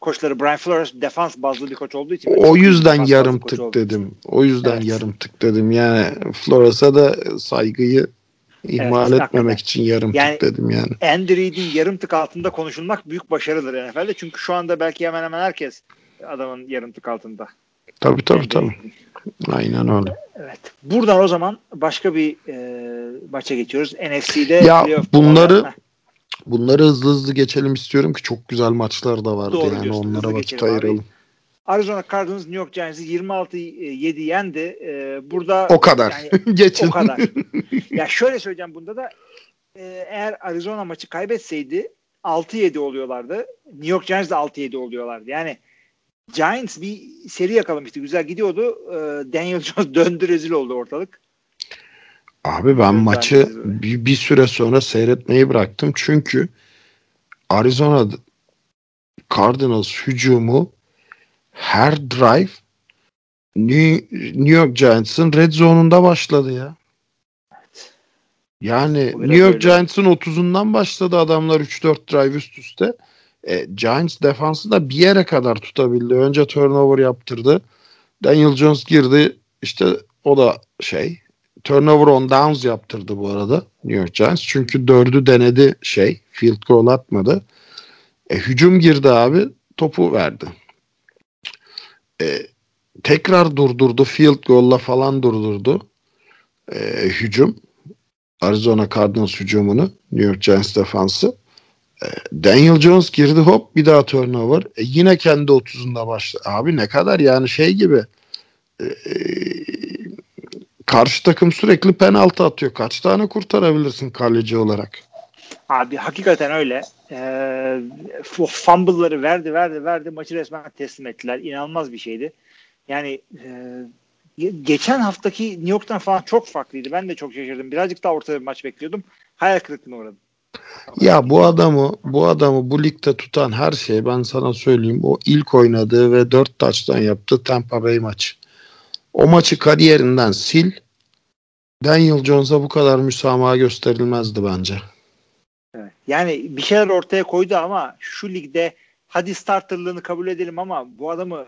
koçları Brian Flores defans bazlı bir koç olduğu için. O yüzden yarım tık dedim. O yüzden Evet. yarım tık dedim. Yani Flores'a da saygıyı ihmal Evet, etmemek için yarım Yani- tık dedim yani. Andy Reid'in yarım tık altında konuşulmak büyük başarıdır NFL'de. Çünkü şu anda belki hemen hemen herkes adamın yarım tık altında. Tabii tabii Andy tabii. Aynen öyle. Evet. Buradan o zaman başka bir e, maça geçiyoruz. NFC'de Ya bunları- olarak- Bunları hızlı hızlı geçelim istiyorum ki çok güzel maçlar da vardı Doğru yani diyorsun, onlara vakit geçelim abi. ayıralım. Arizona Cardinals New York Giants'ı 26-7 yendi. E, burada O kadar. yani Geçin. o kadar. ya şöyle söyleyeceğim bunda da e, eğer Arizona maçı kaybetseydi 6-7 oluyorlardı. New York Giants de 6-7 oluyorlardı. Yani Giants bir seri yakalamıştı. Güzel gidiyordu. E, Daniel Jones döndü rezil oldu ortalık. Abi ben maçı bir, bir süre sonra seyretmeyi bıraktım. Çünkü Arizona Cardinals hücumu her drive New, New York Giants'ın red zone'unda başladı ya. Yani New York öyle. Giants'ın 30'undan başladı adamlar 3-4 drive üst üste. E, Giants defansı da bir yere kadar tutabildi. Önce turnover yaptırdı. Daniel Jones girdi. İşte o da şey turnover on downs yaptırdı bu arada New York Giants. Çünkü dördü denedi şey field goal atmadı. E, hücum girdi abi topu verdi. E, tekrar durdurdu field goal'la falan durdurdu e, hücum. Arizona Cardinals hücumunu New York Giants defansı. E, Daniel Jones girdi hop bir daha turnover. E, yine kendi 30'unda başladı. Abi ne kadar yani şey gibi e, karşı takım sürekli penaltı atıyor. Kaç tane kurtarabilirsin kaleci olarak? Abi hakikaten öyle. Ee, fumble'ları verdi verdi verdi maçı resmen teslim ettiler. İnanılmaz bir şeydi. Yani e, ge- geçen haftaki New York'tan falan çok farklıydı. Ben de çok şaşırdım. Birazcık daha ortada bir maç bekliyordum. Hayal kırıklığına uğradım. Ya bu adamı bu adamı bu ligde tutan her şey ben sana söyleyeyim. O ilk oynadığı ve 4 taçtan yaptığı Tampa Bay maçı. O maçı kariyerinden sil. Daniel Jones'a bu kadar müsamaha gösterilmezdi bence. Evet. Yani bir şeyler ortaya koydu ama şu ligde hadi starterlığını kabul edelim ama bu adamı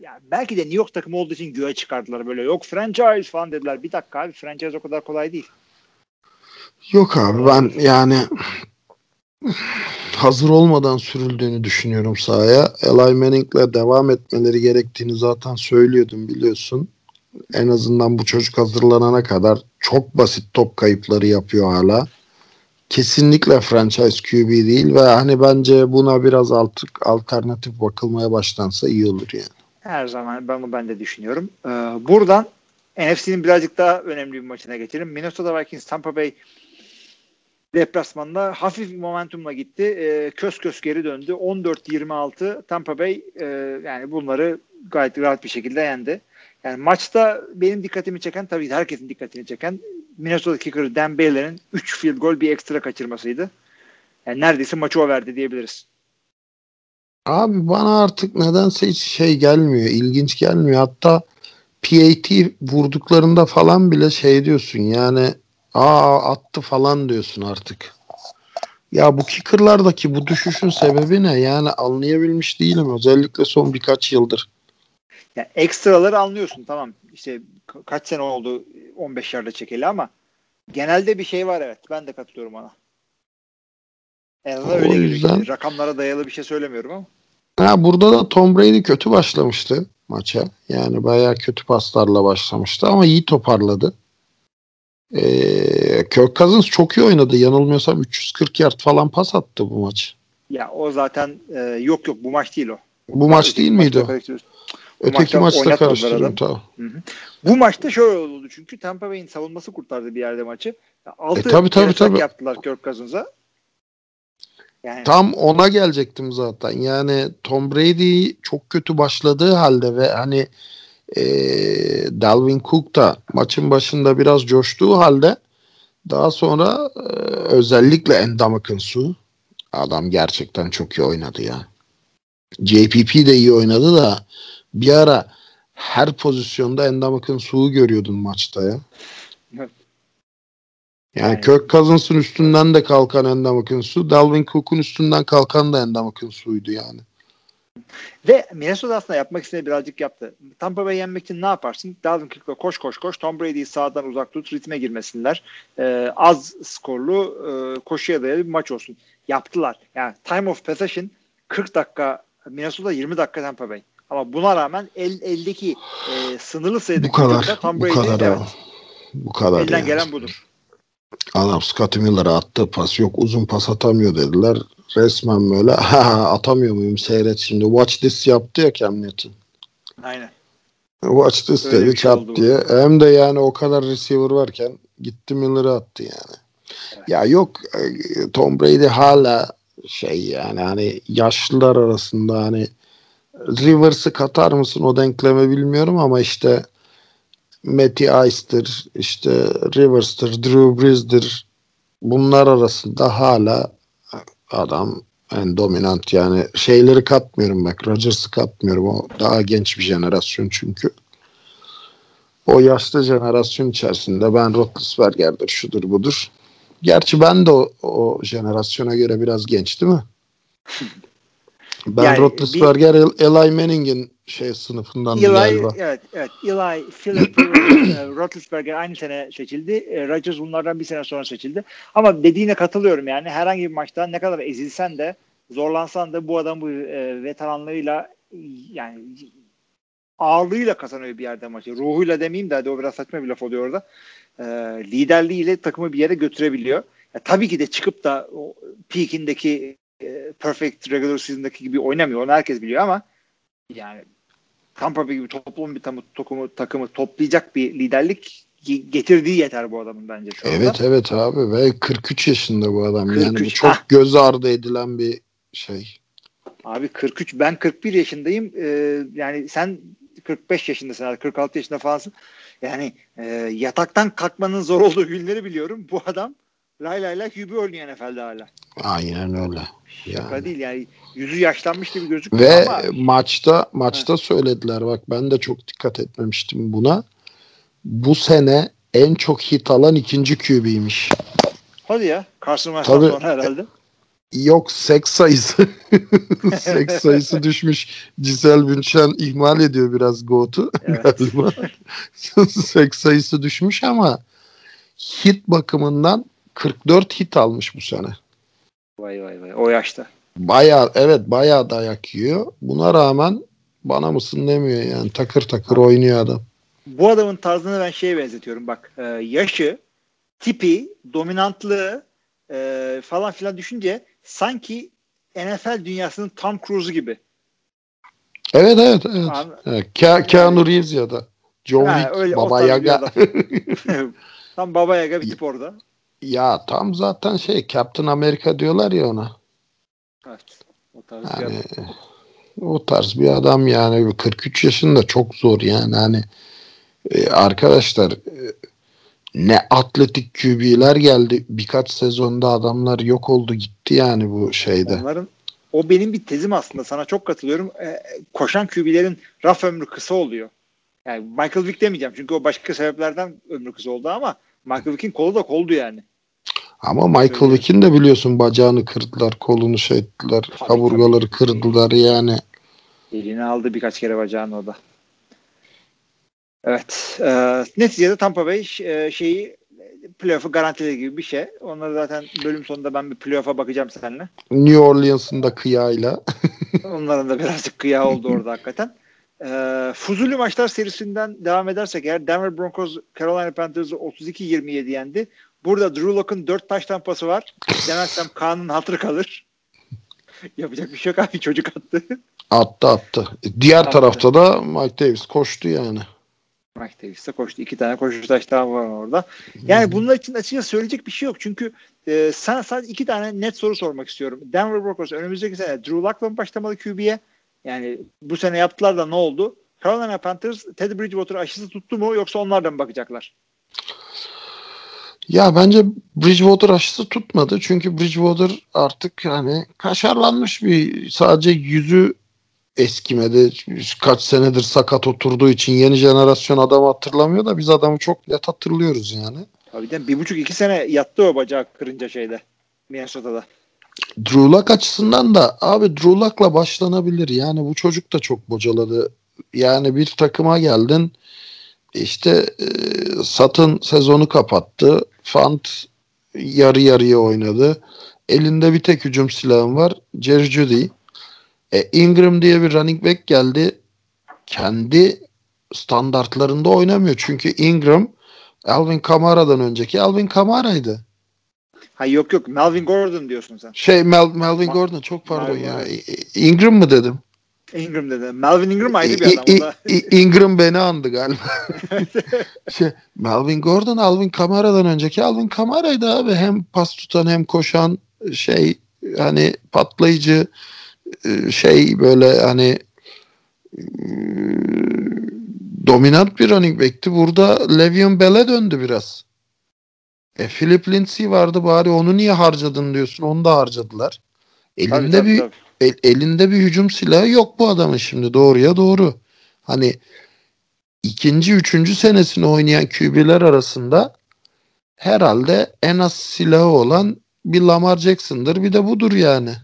yani belki de New York takımı olduğu için göğe çıkardılar böyle. Yok franchise falan dediler. Bir dakika abi franchise o kadar kolay değil. Yok abi ben yani hazır olmadan sürüldüğünü düşünüyorum sahaya. Eli Manning'le devam etmeleri gerektiğini zaten söylüyordum biliyorsun. En azından bu çocuk hazırlanana kadar çok basit top kayıpları yapıyor hala. Kesinlikle franchise QB değil ve hani bence buna biraz artık alternatif bakılmaya başlansa iyi olur yani. Her zaman ben ben de düşünüyorum. Ee, buradan NFC'nin birazcık daha önemli bir maçına geçelim. Minnesota Vikings Tampa Bay deplasmanında hafif bir momentumla gitti. Ee, kös kös geri döndü. 14-26 Tampa Bay e, yani bunları gayet rahat bir şekilde yendi. Yani maçta benim dikkatimi çeken tabii herkesin dikkatini çeken Minnesota Kicker'ı Dan Baylor'ın 3 field goal bir ekstra kaçırmasıydı. Yani neredeyse maçı o verdi diyebiliriz. Abi bana artık nedense hiç şey gelmiyor, ilginç gelmiyor. Hatta PAT vurduklarında falan bile şey diyorsun yani aa attı falan diyorsun artık. Ya bu kicker'lardaki bu düşüşün sebebi ne? Yani anlayabilmiş değilim özellikle son birkaç yıldır. Yani ekstraları anlıyorsun tamam. İşte ka- kaç sene oldu 15 yerde çekeli ama genelde bir şey var evet. Ben de katılıyorum ona. En azından öyle gibi. yüzden- İşte Rakamlara dayalı bir şey söylemiyorum ama. Ha, burada da Tom Brady kötü başlamıştı maça. Yani bayağı kötü paslarla başlamıştı ama iyi toparladı. Ee, Kirk Cousins çok iyi oynadı. Yanılmıyorsam 340 yard falan pas attı bu maç. Ya o zaten e, yok yok bu maç değil o. Bu maç değil miydi o? Öteki maçta maçta tamam. Bu maçta şöyle oldu çünkü Tampa Bay'in savunması kurtardı bir yerde maçı. 6 E, tabii, tabii, tabii. yaptılar Kirk Cousins'a. Yani Tam ona gelecektim zaten. Yani Tom Brady çok kötü başladığı halde ve hani e, Dalvin Cook da maçın başında biraz coştuğu halde daha sonra e, özellikle Endamuk'un su adam gerçekten çok iyi oynadı ya. JPP de iyi oynadı da bir ara her pozisyonda Endamuk'un suyu görüyordun maçta ya. Evet. Yani Yani- Kirk Cousins'ın üstünden de kalkan Endamuk'un su, Dalvin Cook'un üstünden kalkan da Endamuk'un suydu yani. Ve Minnesota aslında yapmak istediğini birazcık yaptı. Tampa Bay yenmek için ne yaparsın? Dalvin Cook'la koş koş koş. Tom Brady'yi sağdan uzak tut. Ritme girmesinler. Ee, az skorlu e, koşuya dayalı bir maç olsun. Yaptılar. Yani time of possession 40 dakika Minnesota 20 dakika Tampa Bay. Ama buna rağmen el, eldeki e, sınırlı sayıdaki Bu kadar. Tom Bu Brady kadar. evet. Bu kadar. elden yani. gelen budur. Adam Scottie Miller'a attığı pas yok uzun pas atamıyor dediler. Resmen böyle ha atamıyor muyum seyret şimdi. Watch this yaptı ya Cam Newton. Aynen. Watch this Öyle dedi şey bu. diye. Hem de yani o kadar receiver varken gitti Miller'a attı yani. Ya yok e, Tom Brady hala şey yani hani yaşlılar arasında hani Rivers'ı katar mısın o denkleme bilmiyorum ama işte Matty Ice'dır, işte Rivers'tır, Drew Brees'dir bunlar arasında hala adam en dominant yani şeyleri katmıyorum bak Rodgers'ı katmıyorum o daha genç bir jenerasyon çünkü. O yaşlı jenerasyon içerisinde ben Roethlisberger'dir şudur budur. Gerçi ben de o, o jenerasyona göre biraz genç değil mi? Ben Yani Roethlisberger El- Eli Manning'in şey sınıfından Eli, galiba. evet, evet. Eli, Philip, e, Roethlisberger aynı sene seçildi. E, Rodgers bunlardan bir sene sonra seçildi. Ama dediğine katılıyorum yani. Herhangi bir maçta ne kadar ezilsen de zorlansan da bu adam bu e, veteranlığıyla yani ağırlığıyla kazanıyor bir yerde maçı. Ruhuyla demeyeyim de hadi o biraz saçma bir laf oluyor orada. E, liderliğiyle takımı bir yere götürebiliyor. Ya, tabii ki de çıkıp da o peakindeki perfect regular season'daki gibi oynamıyor. Onu herkes biliyor ama yani Tampa Bay gibi toplum bir takımı, takımı, takımı toplayacak bir liderlik ge- getirdiği yeter bu adamın bence şu anda. Evet evet abi ve 43 yaşında bu adam. Yani bu 43, çok ha. göz ardı edilen bir şey. Abi 43 ben 41 yaşındayım. Ee, yani sen 45 yaşındasın herhalde 46 yaşında falansın. Yani e, yataktan kalkmanın zor olduğu günleri biliyorum. Bu adam lay lay lay hübü oynuyor NFL'de hala. Aynen öyle. Şaka Yani. değil yani. Yüzü yaşlanmış gibi gözüküyor Ve ama maçta maçta söylediler bak ben de çok dikkat etmemiştim buna. Bu sene en çok hit alan ikinci QB'ymiş. hadi ya Carson Tabii. sonra herhalde. Yok seks sayısı. seks sayısı düşmüş. Cisel Bünçen ihmal ediyor biraz Goat'u Evet. galiba. seks sayısı düşmüş ama hit bakımından 44 hit almış bu sene. Vay vay vay o yaşta. Bayağı evet bayağı dayak yiyor. Buna rağmen bana mısın demiyor yani takır takır oynuyor adam. bu adamın tarzını ben şeye benzetiyorum bak e, yaşı tipi dominantlığı e, falan filan düşünce sanki NFL dünyasının Tom Cruise'u gibi. Evet evet evet. Abi, evet. Ke- Keanu Reeves ya da John Wick, Baba Yaga. Tam baba yaga bir tip orada. Ya tam zaten şey Captain America diyorlar ya ona. Evet. O tarz bir Yani adam. o tarz bir adam yani 43 yaşında çok zor yani hani e, arkadaşlar e, ne atletik QB'ler geldi birkaç sezonda adamlar yok oldu gitti yani bu şeyde. Onların o benim bir tezim aslında. Sana çok katılıyorum. E, koşan QB'lerin raf ömrü kısa oluyor. Yani Michael Vick demeyeceğim. Çünkü o başka sebeplerden ömrü kısa oldu ama Michael Vick'in kolu da koldu yani. Ama Michael. Vick'in de biliyorsun bacağını kırdılar, kolunu şey ettiler, Tabii, kaburgaları tabii. kırdılar yani. Eline aldı birkaç kere bacağını o da. Evet. E, neticede Tampa Bay e, şeyi playoff'u garantiledi gibi bir şey. Onları zaten bölüm sonunda ben bir playoff'a bakacağım seninle. New Orleans'ın da kıyayla. Onların da birazcık kıya oldu orada hakikaten. Ee, Fuzuli maçlar serisinden devam edersek eğer Denver Broncos Carolina Panthers'ı 32-27 yendi. Burada Drew Locke'ın 4 taş tampası var. Demezsem Kaan'ın hatırı kalır. Yapacak bir şey yok abi çocuk attı. Attı attı. Diğer Attı. tarafta da Mike Davis koştu yani. Mike Davis de koştu. İki tane koşu taştan var orada. Yani bunlar için açıkçası söyleyecek bir şey yok. Çünkü e, sana sadece iki tane net soru sormak istiyorum. Denver Broncos önümüzdeki sene Drew Luck'la mı başlamalı QB'ye? Yani bu sene yaptılar da ne oldu? Carolina Panthers Teddy Bridgewater aşısı tuttu mu yoksa onlar da mı bakacaklar? Ya bence Bridgewater aşısı tutmadı. Çünkü Bridgewater artık hani kaşarlanmış bir sadece yüzü eskimedi. Kaç senedir sakat oturduğu için yeni jenerasyon adam hatırlamıyor da biz adamı çok net hatırlıyoruz yani. Tabii de bir buçuk iki sene yattı o bacağı kırınca şeyde. Minnesota'da. Drew Luck açısından da abi Drew Luck'la başlanabilir. Yani bu çocuk da çok bocaladı. Yani bir takıma geldin işte e, Satın sezonu kapattı. Fant yarı yarıya oynadı. Elinde bir tek hücum silahım var. Jerry Judy. E, Ingram diye bir running back geldi. Kendi standartlarında oynamıyor. Çünkü Ingram Alvin Kamara'dan önceki Alvin Kamara'ydı. Ha yok yok Melvin Gordon diyorsun sen. Şey Mel, Melvin Ma- Gordon çok pardon Melvin ya. İ- Ingram mı dedim? Ingram dedi. Melvin Ingram ayrı bir adam. İ- Ingram beni andı galiba. şey, Melvin Gordon Alvin Kamara'dan önceki Alvin Kamara'ydı abi. Hem pas tutan hem koşan şey hani patlayıcı e, şey böyle hani e, dominant bir running back'ti. Burada Le'Veon Bell'e döndü biraz. E Philip Lindsay vardı bari onu niye harcadın diyorsun. Onu da harcadılar. Elinde Tabii, tabii, bir tabii. El- elinde bir hücum silahı yok bu adamın şimdi doğruya doğru. Hani ikinci, üçüncü senesini oynayan QB'ler arasında herhalde en az silahı olan bir Lamar Jackson'dır. Bir de budur yani.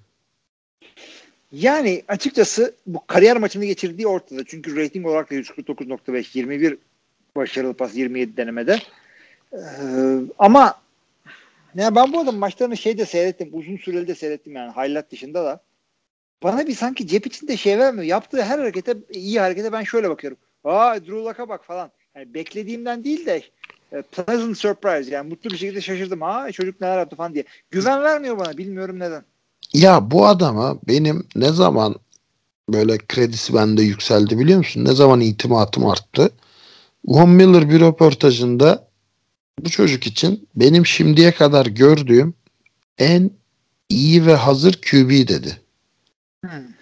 Yani açıkçası bu kariyer maçını geçirdiği ortada. Çünkü rating olarak da 149.5 21 başarılı pas 27 denemede. Ee, ama ya ben bu adamın maçlarını şeyde seyrettim. Uzun süreli de seyrettim yani highlight dışında da. Bana bir sanki cep içinde şey vermiyor. Yaptığı her harekete iyi harekete ben şöyle bakıyorum. Aa Drew Luck'a bak falan. Yani beklediğimden değil de e, pleasant surprise yani mutlu bir şekilde şaşırdım. Aa çocuk neler yaptı falan diye. Güven vermiyor bana bilmiyorum neden. Ya bu adama benim ne zaman böyle kredisi bende yükseldi biliyor musun? Ne zaman itimatım arttı? Von Miller bir röportajında bu çocuk için benim şimdiye kadar gördüğüm en iyi ve hazır QB dedi. Hmm.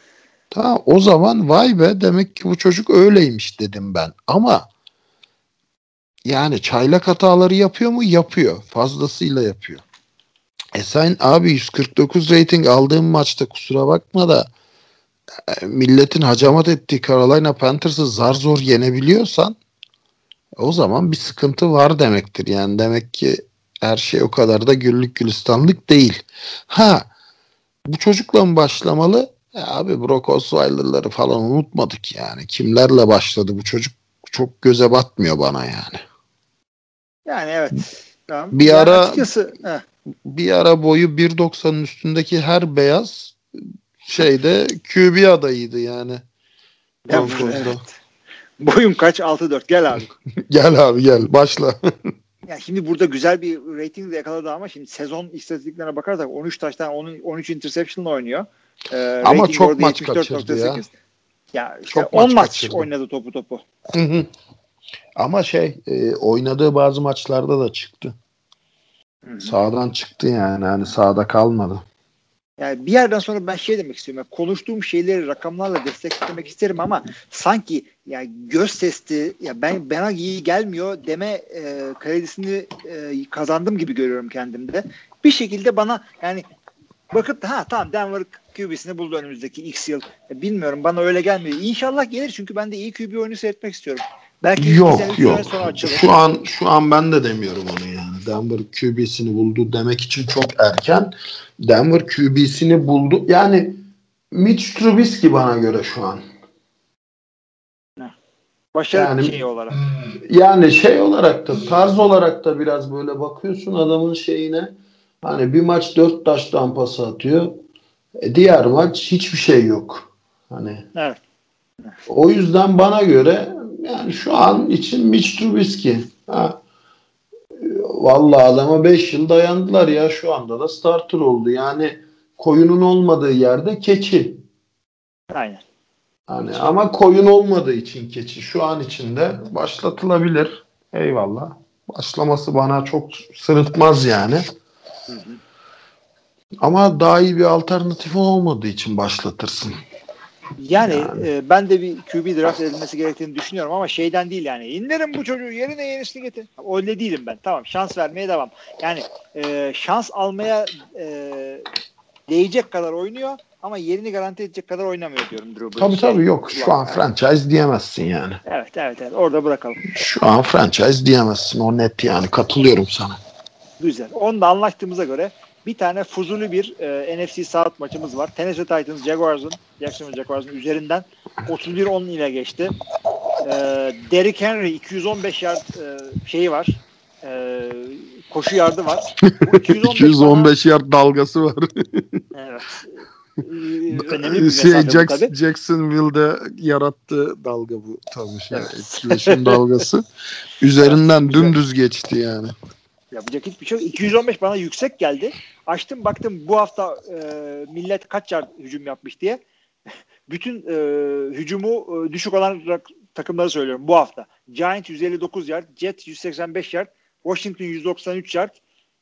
Tamam o zaman vay be demek ki bu çocuk öyleymiş dedim ben. Ama yani çaylak hataları yapıyor mu? Yapıyor. Fazlasıyla yapıyor. E sen abi 149 rating aldığın maçta kusura bakma da e, milletin hacamat ettiği Carolina Panthers'ı zar zor yenebiliyorsan o zaman bir sıkıntı var demektir. Yani demek ki her şey o kadar da güllük gülistanlık değil. Ha bu çocukla mı başlamalı? Ya abi Brock Osweiler'ları falan unutmadık yani. Kimlerle başladı bu çocuk çok göze batmıyor bana yani. Yani evet. Tamam. Bir Yani ara- açıkçası heh, Bir ara boyu 1.90'ın üstündeki her beyaz şeyde QB adayıydı yani. Broncos'da. evet. Boyum kaç? 6-4. Gel abi. Gel abi gel başla. Ya şimdi burada güzel bir rating de yakaladı ama şimdi sezon istatistiklerine bakarsak 13 taştan 10 13 interception'la oynuyor. Ee, Ama çok maç 74.8. kaçırdı ya. Ya işte Çok 10 maç maç, kaçırdı. oynadı topu topu. Hı hı. Ama şey e, oynadığı bazı maçlarda da çıktı. Hı hı. Sağdan çıktı yani hani sağda kalmadı. Yani bir yerden sonra ben şey demek istiyorum. Yani konuştuğum şeyleri rakamlarla desteklemek isterim ama sanki yani göz testi ya ben bana iyi gelmiyor deme e, kredisini e, kazandım gibi görüyorum kendimde. Bir şekilde bana yani bakıp ha tamam Denver QB'sini buldu önümüzdeki X yıl. E, bilmiyorum bana öyle gelmiyor. İnşallah gelir çünkü ben de iyi QB oyunu seyretmek istiyorum. Belki Yok yok. sene sonra açılır. Şu an şu an ben de demiyorum onu yani. Denver QB'sini buldu demek için çok erken. Denver QB'sini buldu. Yani Mitch Trubisky bana göre şu an. Başarı Yani- şeyi olarak. Yani şey olarak da tarz olarak da biraz böyle bakıyorsun adamın şeyine. Hani bir maç dört taştan pas atıyor. E, diğer maç hiçbir şey yok. Hani Evet. o yüzden bana göre yani şu an için Mitch Trubisky. Ha. Vallahi adama 5 yıl dayandılar ya şu anda da starter oldu. Yani koyunun olmadığı yerde keçi. Aynen. Hani ama koyun olmadığı için keçi şu an içinde başlatılabilir. Eyvallah. Başlaması bana çok sırıtmaz yani. Ama daha iyi bir alternatif olmadığı için başlatırsın. Yani, Yani. e, ben de bir QB draft edilmesi gerektiğini düşünüyorum ama şeyden değil yani. İndirin bu çocuğu yerine yenisini getir. Öyle değilim ben. Tamam şans vermeye devam. Yani e, şans almaya e, değecek kadar oynuyor ama yerini garanti edecek kadar oynamıyor diyorum Drew Brees. Tabii tabii Şey, yok. Şu an Evet. franchise diyemezsin yani. Evet evet evet orada bırakalım. Şu an franchise diyemezsin. O net yani. Katılıyorum sana. Güzel. Onu da anlaştığımıza göre Bir tane fuzuli bir e, NFC South maçımız var. Tennessee Titans Jaguars'ın Jacksonville Jaguars'ın üzerinden 31-10 ile geçti. E, Derrick Henry 215 yard e, şeyi var. E, koşu yardı var. Bu 215, 215 yard dalgası var. bana, evet. Önemli bir şey Jackson, tabii. Jacksonville'de yarattığı dalga bu tabii şey etkileşim dalgası. Üzerinden dümdüz geçti yani. Yapacak hiçbir şey yok. 215 bana yüksek geldi. Açtım baktım bu hafta e, millet kaç yard hücum yapmış diye. Bütün e, hücumu e, düşük olan takımları söylüyorum bu hafta. Giants 159 yard, Jets 185 yard, Washington 193 yard,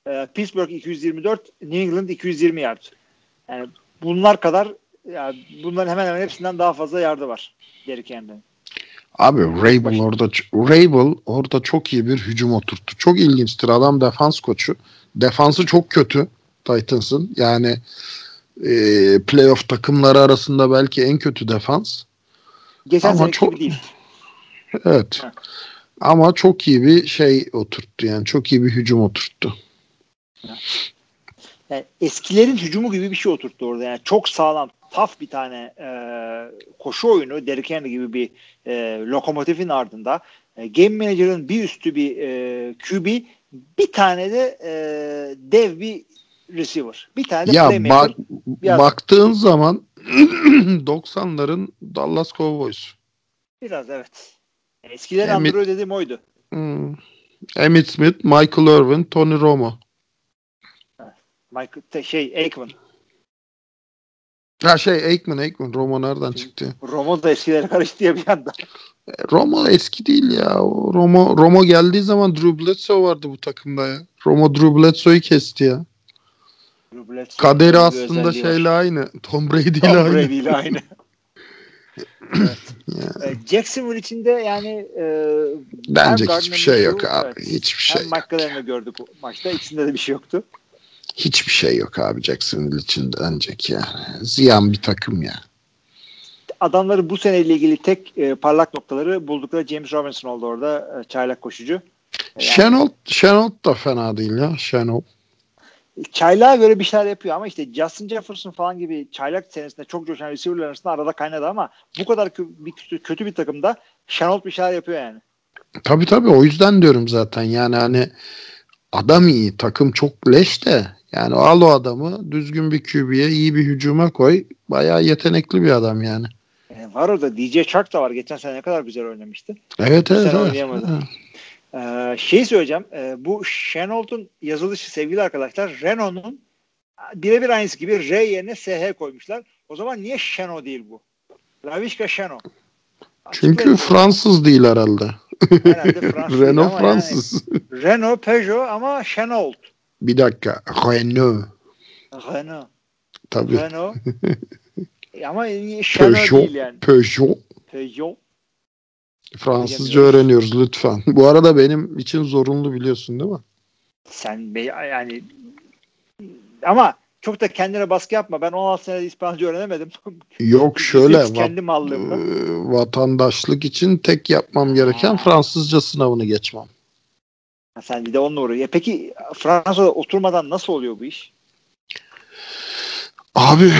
e, Pittsburgh 224, New England 220 yard. Yani bunlar kadar yani bunların hemen hemen hepsinden daha fazla yardı var Derrick Henry'nin. Abi Rabel orada Rabel orada çok iyi bir hücum oturttu. Çok ilginçtir. Adam defans koçu. Defansı çok kötü Titans'ın. Yani e, playoff takımları arasında belki en kötü defans. Geçen Ama çok- gibi değil. Evet. Ha. Ama çok iyi bir şey oturttu yani. Çok iyi bir hücum oturttu. Yani eskilerin hücumu gibi bir şey oturttu orada. Yani çok sağlam, taf bir tane e, koşu oyunu. Derrick Henry gibi bir e, lokomotifin ardında. E, Game Manager'ın bir üstü bir e, QB, bir tane de e, dev bir receiver. Bir tane de Ya bak, baktığın zaman 90'ların Dallas Cowboys. Biraz evet. Eskilerin Emi- Andrew dediğim oydu. Hmm. Emmitt Smith, Michael Irvin, Tony Romo. Michael, şey Aikman. Ha şey Aikman, Aikman. Romo nereden çıktı? Romo da eskilere karıştı ya bir anda. E, Romo eski değil ya. O Romo Romo geldiği zaman Drew Bledsoe vardı bu takımda ya. Romo Drew Bledsoe'yu kesti ya. Kaderi aslında özelliği var. şeyle aynı. Tom Brady ile Tom aynı. Brady ile aynı. evet. E, Jacksonville içinde yani e, Bence hiçbir şey yok abi. evet, Hiçbir şey. Hem McLaren'ı gördük maçta. İkisinde de bir şey yoktu. Hiçbir şey yok abi Jacksonville için ancak ya. Ziyan bir takım ya. Adamları bu seneyle ilgili tek e, parlak noktaları buldukları James Robinson oldu orada. E, çaylak koşucu. Yani, Chenault da fena değil ya. Chenault. çaylağa göre bir şeyler yapıyor ama işte Justin Jefferson falan gibi çaylak senesinde çok coşan receiver'lar arasında arada kaynadı ama bu kadar kö- bir, kötü, kötü bir takımda Chenault bir şeyler yapıyor yani. Tabii tabii o yüzden diyorum zaten. Yani hani adam iyi. Takım çok leş de. Yani al o adamı düzgün bir QB'ye iyi bir hücuma koy. Bayağı yetenekli bir adam yani. E, var orada DJ Chark da var. Geçen sene ne kadar güzel oynamıştı. Evet Bu evet. evet. Ha. Ee, şey söyleyeceğim. e, bu Chenault'un yazılışı sevgili arkadaşlar Renault'un birebir aynısı gibi R yerine SH koymuşlar. O zaman niye Chenault değil bu? Lavishka Chenault. Çünkü Açıklayın. Fransız değil herhalde. Herhalde Fransız değil Renault ama Fransız. Yani, Renault, Peugeot ama Chenault. Bir dakika. Renault. Renault. Tabii. Renault. E, ama Peugeot. değil yani. Peugeot. Peugeot. Fransızca öğreniyoruz lütfen. Bu arada benim için zorunlu biliyorsun değil mi? Sen be, yani ama çok da kendine baskı yapma. Ben 16 senede İspanyolca öğrenemedim. Yok şöyle %100 va- kendi mallığımda. e, vatandaşlık için tek yapmam gereken Ha. Fransızca sınavını geçmem. Ha, Sen bir de onunla uğruyor. Peki Fransa'da oturmadan nasıl oluyor bu iş? Abi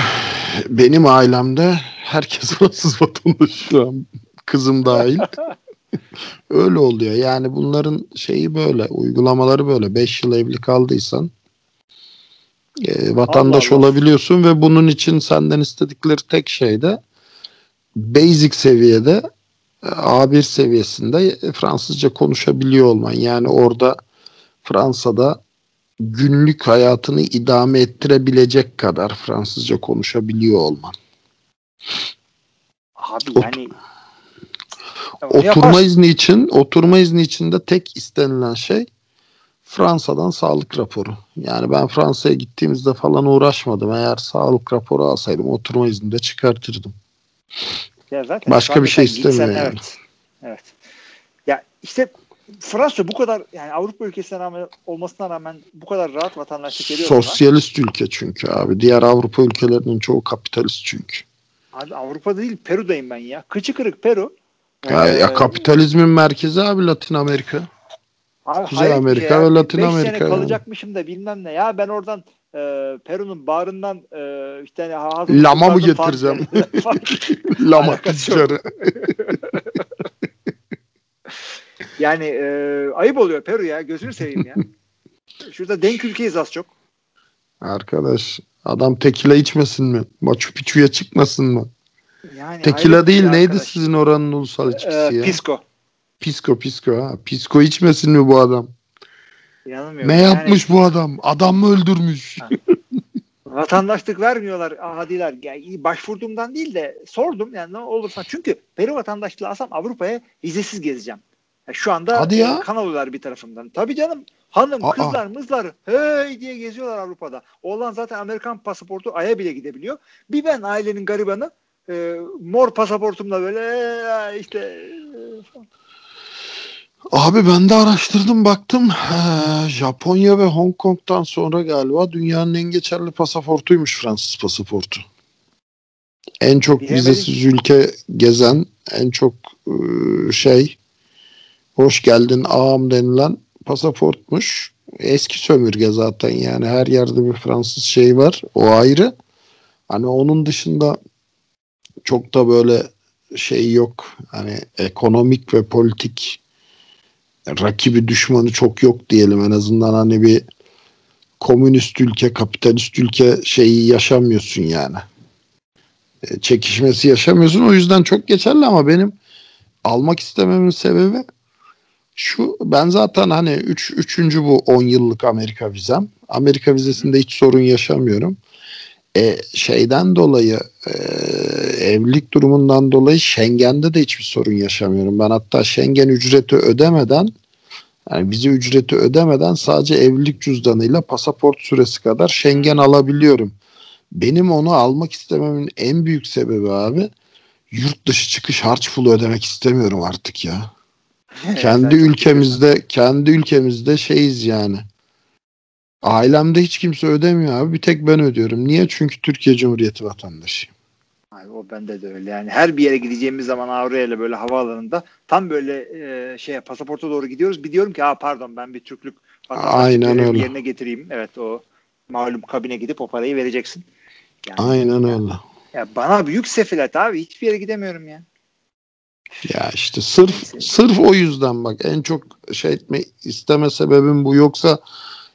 benim ailemde herkes Fransız vatandaşı şu an. Kızım dahil. Öyle oluyor. Yani bunların şeyi böyle. Uygulamaları böyle. 5 yıl evli kaldıysan e, vatandaş Allah Allah. olabiliyorsun ve bunun için senden istedikleri tek şey de basic seviyede A1 seviyesinde Fransızca konuşabiliyor olman. Yani orada Fransa'da günlük hayatını idame ettirebilecek kadar Fransızca konuşabiliyor olman. Abi Ot- yani Oturma yaparsın. izni için, oturma izni için de tek istenilen şey Fransa'dan sağlık raporu. Yani ben Fransa'ya gittiğimizde falan uğraşmadım. Eğer sağlık raporu alsaydım oturma izni de çıkartırdım. Ya zaten Başka bir şey gitsen, istemiyor yani. Evet. Evet. Ya işte Fransa bu kadar yani Avrupa ülkesine rağmen olmasına rağmen bu kadar rahat vatandaşlık bana. Sosyalist ülke çünkü abi. Diğer Avrupa ülkelerinin çoğu kapitalist çünkü. Abi Avrupa değil Peru'dayım ben ya. Kıçı kırık Peru. Ya, Ee, ya kapitalizmin merkezi abi Latin Amerika. Abi Kuzey Amerika ya. ve Latin Amerika sene yani. kalacakmışım da bilmem ne. Ya ben oradan e, Peru'nun bağrından e, işte hani hazır Lama mı getireceğim? Lama tüccarı. yani e, ayıp oluyor Peru ya gözünü seveyim ya. Şurada denk ülkeyiz az çok. Arkadaş adam tekila içmesin mi? Machu Picchu'ya çıkmasın mı? Yani Tekila değil ya neydi arkadaş. sizin oranın ulusal içkisi E, ya? Pisco. Pisko pisko ha. Pisko içmesin mi bu adam? Yanılmıyorum. Ne Yani yapmış bu adam? Adam mı öldürmüş? vatandaşlık vermiyorlar adiler. Yani başvurduğumdan değil de sordum yani ne olursa. Çünkü Peru vatandaşlığı alsam Avrupa'ya vizesiz gezeceğim. Yani şu anda Hadi ya. e, kan alıyorlar bir tarafından. Tabii canım. Hanım, Aa. kızlar, mızlar hey diye geziyorlar Avrupa'da. Oğlan zaten Amerikan pasaportu aya bile gidebiliyor. Bir ben ailenin garibanı e, mor pasaportumla böyle e, işte e. Abi ben de araştırdım baktım. Ee, Japonya ve Hong Kong'dan sonra galiba dünyanın en geçerli pasaportuymuş Fransız pasaportu. En çok Bilemedim. vizesiz ülke gezen, en çok e, şey hoş geldin ağam denilen pasaportmuş. Eski sömürge zaten yani her yerde bir Fransız şey var. O ayrı. Hani onun dışında çok da böyle şey yok. Hani ekonomik ve politik rakibi düşmanı çok yok diyelim. En azından hani bir komünist ülke kapitalist ülke şeyi yaşamıyorsun yani. E, çekişmesi yaşamıyorsun. O yüzden çok geçerli ama benim almak istememin sebebi şu. Ben zaten hani 3 üç, üçüncü bu 10 yıllık Amerika vizem. Amerika vizesinde hiç sorun yaşamıyorum e, şeyden dolayı e, evlilik durumundan dolayı Schengen'de de hiçbir sorun yaşamıyorum. Ben hatta Schengen ücreti ödemeden yani vize ücreti ödemeden sadece evlilik cüzdanıyla pasaport süresi kadar Schengen alabiliyorum. Benim onu almak istememin en büyük sebebi abi yurt dışı çıkış harç pulu ödemek istemiyorum artık ya. kendi ülkemizde kendi ülkemizde şeyiz yani. Ailemde hiç kimse ödemiyor abi. Bir tek ben ödüyorum. Niye? Çünkü Türkiye Cumhuriyeti vatandaşıyım. Abi o bende de öyle. Yani her bir yere gideceğimiz zaman Avrupa'yla böyle havaalanında tam böyle e, şeye pasaporta doğru gidiyoruz. Bir diyorum ki ha pardon ben bir Türklük Aynen öyle. yerine getireyim. Evet o malum kabine gidip o parayı vereceksin. Yani, Aynen öyle. Ya bana büyük sefilet abi. Hiçbir yere gidemiyorum ya. Ya işte sırf sırf o yüzden bak en çok şey etme isteme sebebim bu yoksa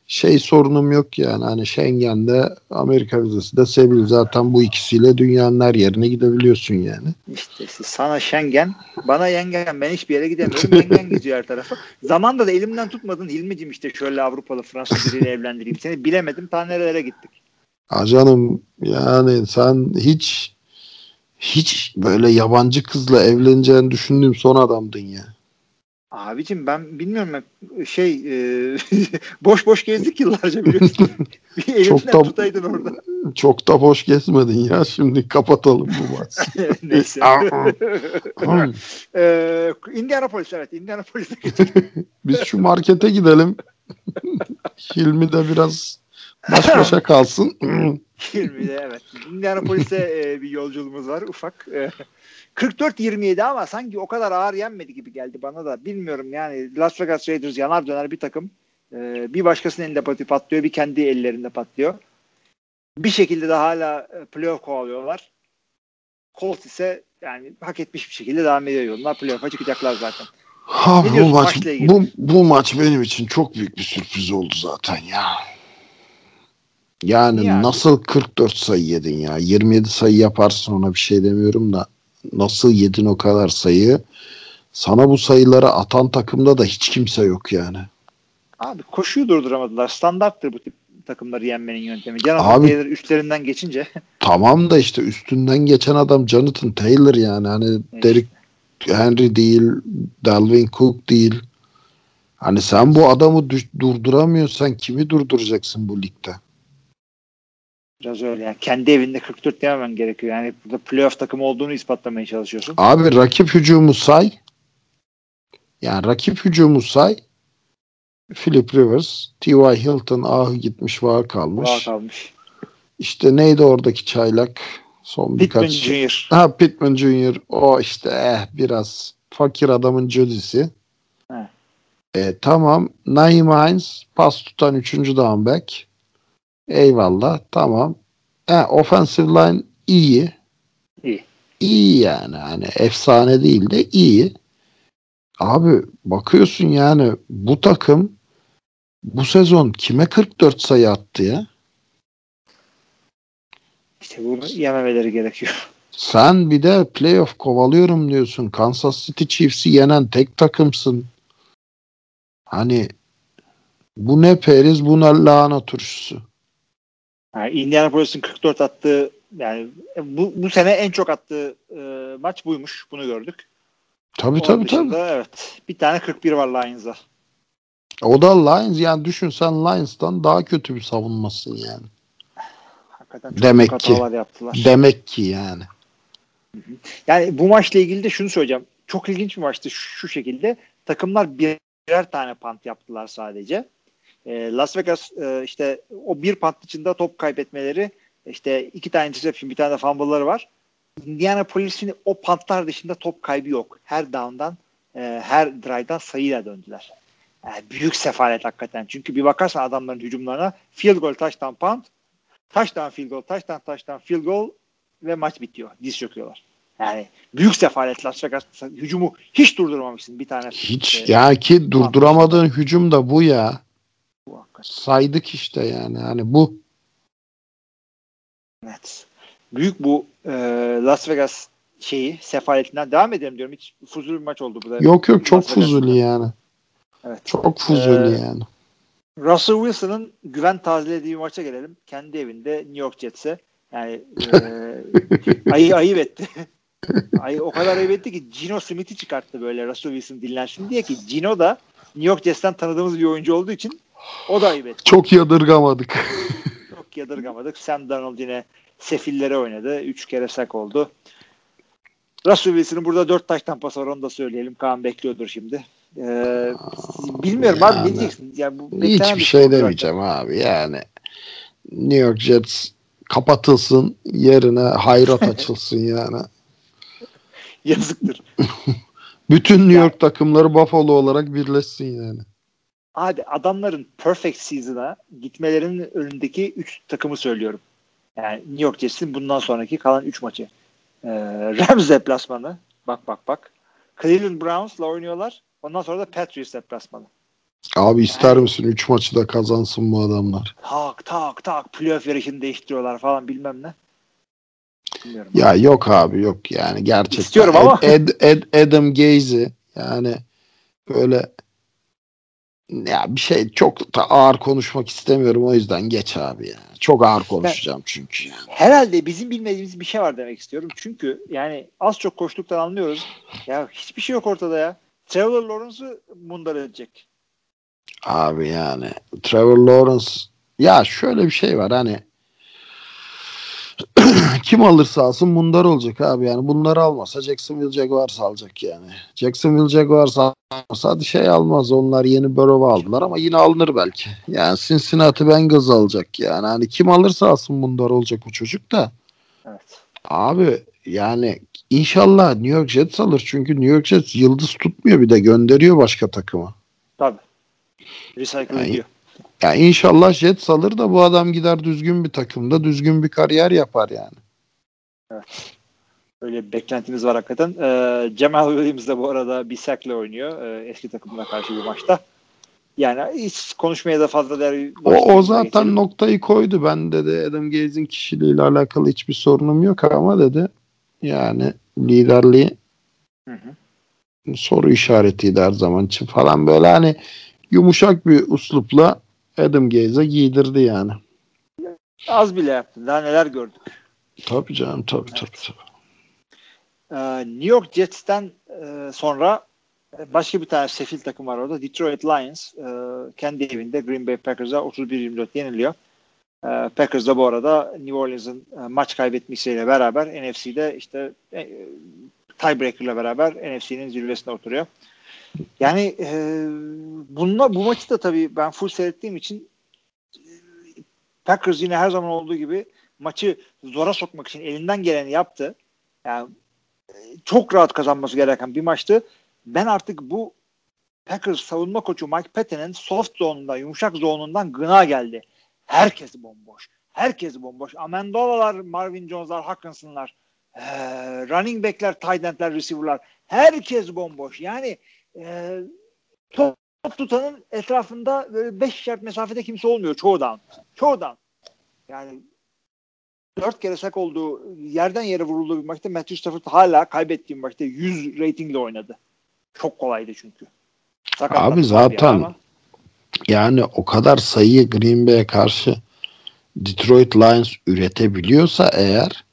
şey sorunum yok yani hani Schengen'de Amerika vizesi de Sevil zaten bu ikisiyle dünyanın her yerine gidebiliyorsun yani. İşte sana Schengen, bana yengen. Ben hiçbir yere gidemiyorum. Yengen geziyor her tarafa. Zamanda da elimden tutmadın Hilmi'cim işte şöyle Avrupalı Fransız biriyle evlendireyim seni. Bilemedim ta nerelere gittik. Ha canım yani sen hiç hiç böyle yabancı kızla evleneceğini düşündüğüm son adamdın ya. Abicim ben bilmiyorum şey e, boş boş gezdik yıllarca biliyorsun. Bir Çok da- tutaydın orada. Çok da boş gezmedin ya. Şimdi kapatalım bu maçı. Neyse. Hı. e, Indianapolis evet Indianapolis'e Biz şu markete gidelim. Hilmi de biraz baş başa kalsın. 20'de evet. Indianapolis'e e, bir yolculuğumuz var ufak. E, 44-27 ama sanki o kadar ağır yenmedi gibi geldi bana da. Bilmiyorum yani Las Vegas Raiders yanar döner bir takım. E, bir başkasının elinde patlıyor, bir kendi ellerinde patlıyor. Bir şekilde de hala e, playoff kovalıyorlar. Colts ise yani hak etmiş bir şekilde devam ediyor yoluna. Playoff'a çıkacaklar zaten. Abi Ne bu maç bu, bu maç benim için çok büyük bir sürpriz oldu zaten ya. Yani abi? nasıl 44 sayı yedin ya? 27 sayı yaparsın ona bir şey demiyorum da nasıl yedin o kadar sayı? Sana bu sayıları atan takımda da hiç kimse yok yani. Abi koşuyu durduramadılar. Standarttır bu tip takımları yenmenin yöntemi. Jonathan Abi- Taylor üstlerinden geçince Tamam da işte üstünden geçen adam Jonathan Taylor yani hani Derek Henry değil, Dalvin Cook değil. Hani sen bu adamı durduramıyorsan kimi durduracaksın bu ligde? Biraz öyle yani. Kendi evinde 44 yememen gerekiyor. Yani burada playoff takımı olduğunu ispatlamaya çalışıyorsun. Abi rakip hücumu say. Yani rakip hücumu say. Philip Rivers, T.Y. Hilton ahı gitmiş var kalmış. Bağ kalmış. İşte neydi oradaki çaylak? Son Pittman birkaç. Jr. Ha Pittman Jr. O işte eh biraz fakir adamın cödisi. E, tamam. Naim Hines pas tutan 3. down back. Eyvallah. Tamam. He, offensive line iyi. İyi. İyi yani. Hani efsane değil de iyi. Abi bakıyorsun yani bu takım bu sezon kime 44 sayı attı ya? İşte bunu yememeleri gerekiyor. Sen bir de playoff kovalıyorum diyorsun. Kansas City Chiefs'i yenen tek takımsın. Hani bu ne periz bu ne lahana turşusu. Yani Indianapolis'in 44 attığı yani bu, bu sene en çok attığı e, maç buymuş. Bunu gördük. Tabii Onun tabii tabii. dışında, Evet. Bir tane 41 var Lions'a. O da Lions yani düşün sen Lions'tan daha kötü bir savunmasın yani. Hakikaten Demek ki. yaptılar. Demek ki yani. Yani bu maçla ilgili de şunu söyleyeceğim. Çok ilginç bir maçtı şu, şu şekilde. Takımlar birer tane pant yaptılar sadece. Ee, Las Vegas e, işte o bir pant içinde top kaybetmeleri işte iki tane interception bir tane de fumble'ları var. Indianapolis'in o pantlar dışında top kaybı yok. Her down'dan e, her drive'dan sayıyla döndüler. Yani büyük sefalet hakikaten. Çünkü bir bakarsan adamların hücumlarına field goal, touchdown, punt, touchdown, field goal, touchdown, touchdown, field goal ve maç bitiyor. Diz çöküyorlar. Yani büyük sefalet Las Vegas hücumu hiç durdurmamışsın bir tane. Hiç e, ya ki durduramadığın hücum da bu ya. Saydık işte yani. Hani bu Evet. Büyük bu e, Las Vegas şeyi sefaletinden devam edelim diyorum. Hiç fuzuli bir maç oldu bu da. yok yok çok fuzuli yani. Evet. Çok fuzuli Ee, yani. Russell Wilson'ın güven tazelediği bir maça gelelim. Kendi evinde New York Jets'e. Yani e, ayı ayıp etti. Ayı o kadar ayıp etti ki Gino Smith'i çıkarttı böyle Russell Wilson dinlensin diye ki Gino da New York Jets'ten tanıdığımız bir oyuncu olduğu için o da ayıp etti. Çok yadırgamadık. Çok yadırgamadık. Sam Darnold yine sefillere oynadı. Üç kere sak oldu. Russell Wilson'ın burada dört taştan pas var onu da söyleyelim. Kaan bekliyordur şimdi. Ee, bilmiyorum abi Yani ne diyeceksin? Yani bu Hiçbir bir şey sonuç zaten. demeyeceğim abi yani. New York Jets kapatılsın yerine hayrat açılsın yani. Yazıktır. Bütün New York takımları Buffalo olarak birleşsin yani. Abi adamların perfect season'a gitmelerinin önündeki 3 takımı söylüyorum. Yani New York Jets'in bundan sonraki kalan 3 maçı. Ee, Rams deplasmanı. Bak bak bak. Cleveland Browns'la oynuyorlar. Ondan sonra da Patriots deplasmanı. Abi ister Yani- misin 3 maçı da kazansın bu adamlar? Tak tak tak playoff yarışını değiştiriyorlar falan bilmem ne. Bilmiyorum. Ya yok abi yok yani gerçekten. İstiyorum ama. Ed, Ed, Adam Gaze yani böyle ya bir şey çok da ağır konuşmak istemiyorum o yüzden geç abi ya. Çok ağır konuşacağım çünkü. yani. Herhalde bizim bilmediğimiz bir şey var demek istiyorum. Çünkü yani az çok koştuktan anlıyoruz. Ya hiçbir şey yok ortada ya. Trevor Lawrence'ı mundar edecek. Abi yani Trevor Lawrence ya şöyle bir şey var hani kim alırsa alsın mundar olacak abi yani bunları almasa Jacksonville Jaguars alacak yani. Jacksonville Jaguars almasa hadi şey almaz onlar yeni Burrow'u aldılar ama yine alınır belki. Yani Cincinnati Bengals alacak yani hani kim alırsa alsın mundar olacak o çocuk da. Evet. Abi yani inşallah New York Jets alır çünkü New York Jets yıldız tutmuyor bir de gönderiyor başka takıma. Tabii. Recycle Yani- ediyor. Ya inşallah Jets alır da bu adam gider düzgün bir takımda düzgün bir kariyer yapar yani. Öyle bir beklentimiz var hakikaten. Ee, Cemal Williams de bu arada bir sack'le oynuyor. Ee, eski takımına karşı bir maçta. Yani hiç konuşmaya da fazla değer O, o zaten noktayı koydu. Ben dedi Adam Gaze'in kişiliğiyle alakalı hiçbir sorunum yok ama dedi yani liderliği Hı hı. soru işaretiydi her zaman için falan böyle hani yumuşak bir uslupla Adam Gaze'e giydirdi yani. Az bile yaptı. Daha neler gördük. Tabii canım tabii tabii tabii. Ee, New York Jets'ten e, sonra e, başka bir tane sefil takım var orada. Detroit Lions e, kendi evinde Green Bay Packers'a 31-24 yeniliyor. E, Packers da bu arada New Orleans'ın e, maç kaybetmesiyle beraber NFC'de işte e, tiebreaker'la beraber NFC'nin zirvesine oturuyor. Yani e, bununla, bu maçı da tabii ben full seyrettiğim için Packers yine her zaman olduğu gibi maçı zora sokmak için elinden geleni yaptı. Yani çok rahat kazanması gereken bir maçtı. Ben artık bu Packers savunma koçu Mike Patton'ın soft zone'undan, yumuşak zone'undan gına geldi. Herkes bomboş. Herkes bomboş. Amendola'lar, Marvin Jones'lar, Hawkinson'lar, ee, running back'ler, tight end'ler, receiver'lar. Herkes bomboş. Yani e, top tutanın etrafında böyle 5 yard mesafede kimse olmuyor çoğu down. Çoğu down. Yani dört kere sak olduğu yerden yere vurulduğu bir maçta Matthew Stafford hala kaybettiğim maçta 100 ratingle oynadı. Çok kolaydı çünkü. Sakatlandı Abi zaten ama. yani o kadar sayıyı Green Bay'e karşı Detroit Lions üretebiliyorsa eğer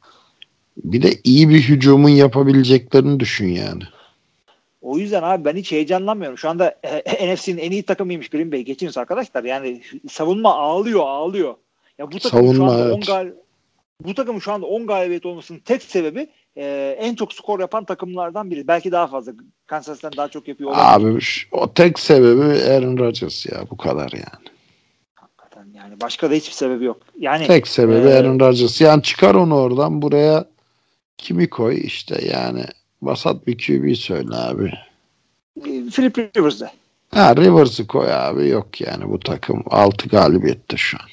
bir de iyi bir hücumun yapabileceklerini düşün yani. O yüzden abi ben hiç heyecanlanmıyorum. Şu anda e, NFC'nin en iyi takımıymış Green Bay. Geçiniz arkadaşlar. Yani savunma ağlıyor ağlıyor. Ya bu takım Savunma, şu anda evet. 10 gal bu takımın şu anda 10 galibiyet olmasının tek sebebi e, en çok skor yapan takımlardan biri. Belki daha fazla. Kansas City'den daha çok yapıyor olabilir. Abi o tek sebebi Aaron Rodgers ya bu kadar yani. Hakikaten yani başka da hiçbir sebebi yok. Yani Tek sebebi Ee, Aaron Rodgers. Yani çıkar onu oradan buraya kimi koy işte yani vasat bir QB söyle abi. Philip Rivers'de. Ha Rivers'ı koy abi yok yani bu takım 6 galibiyette şu an.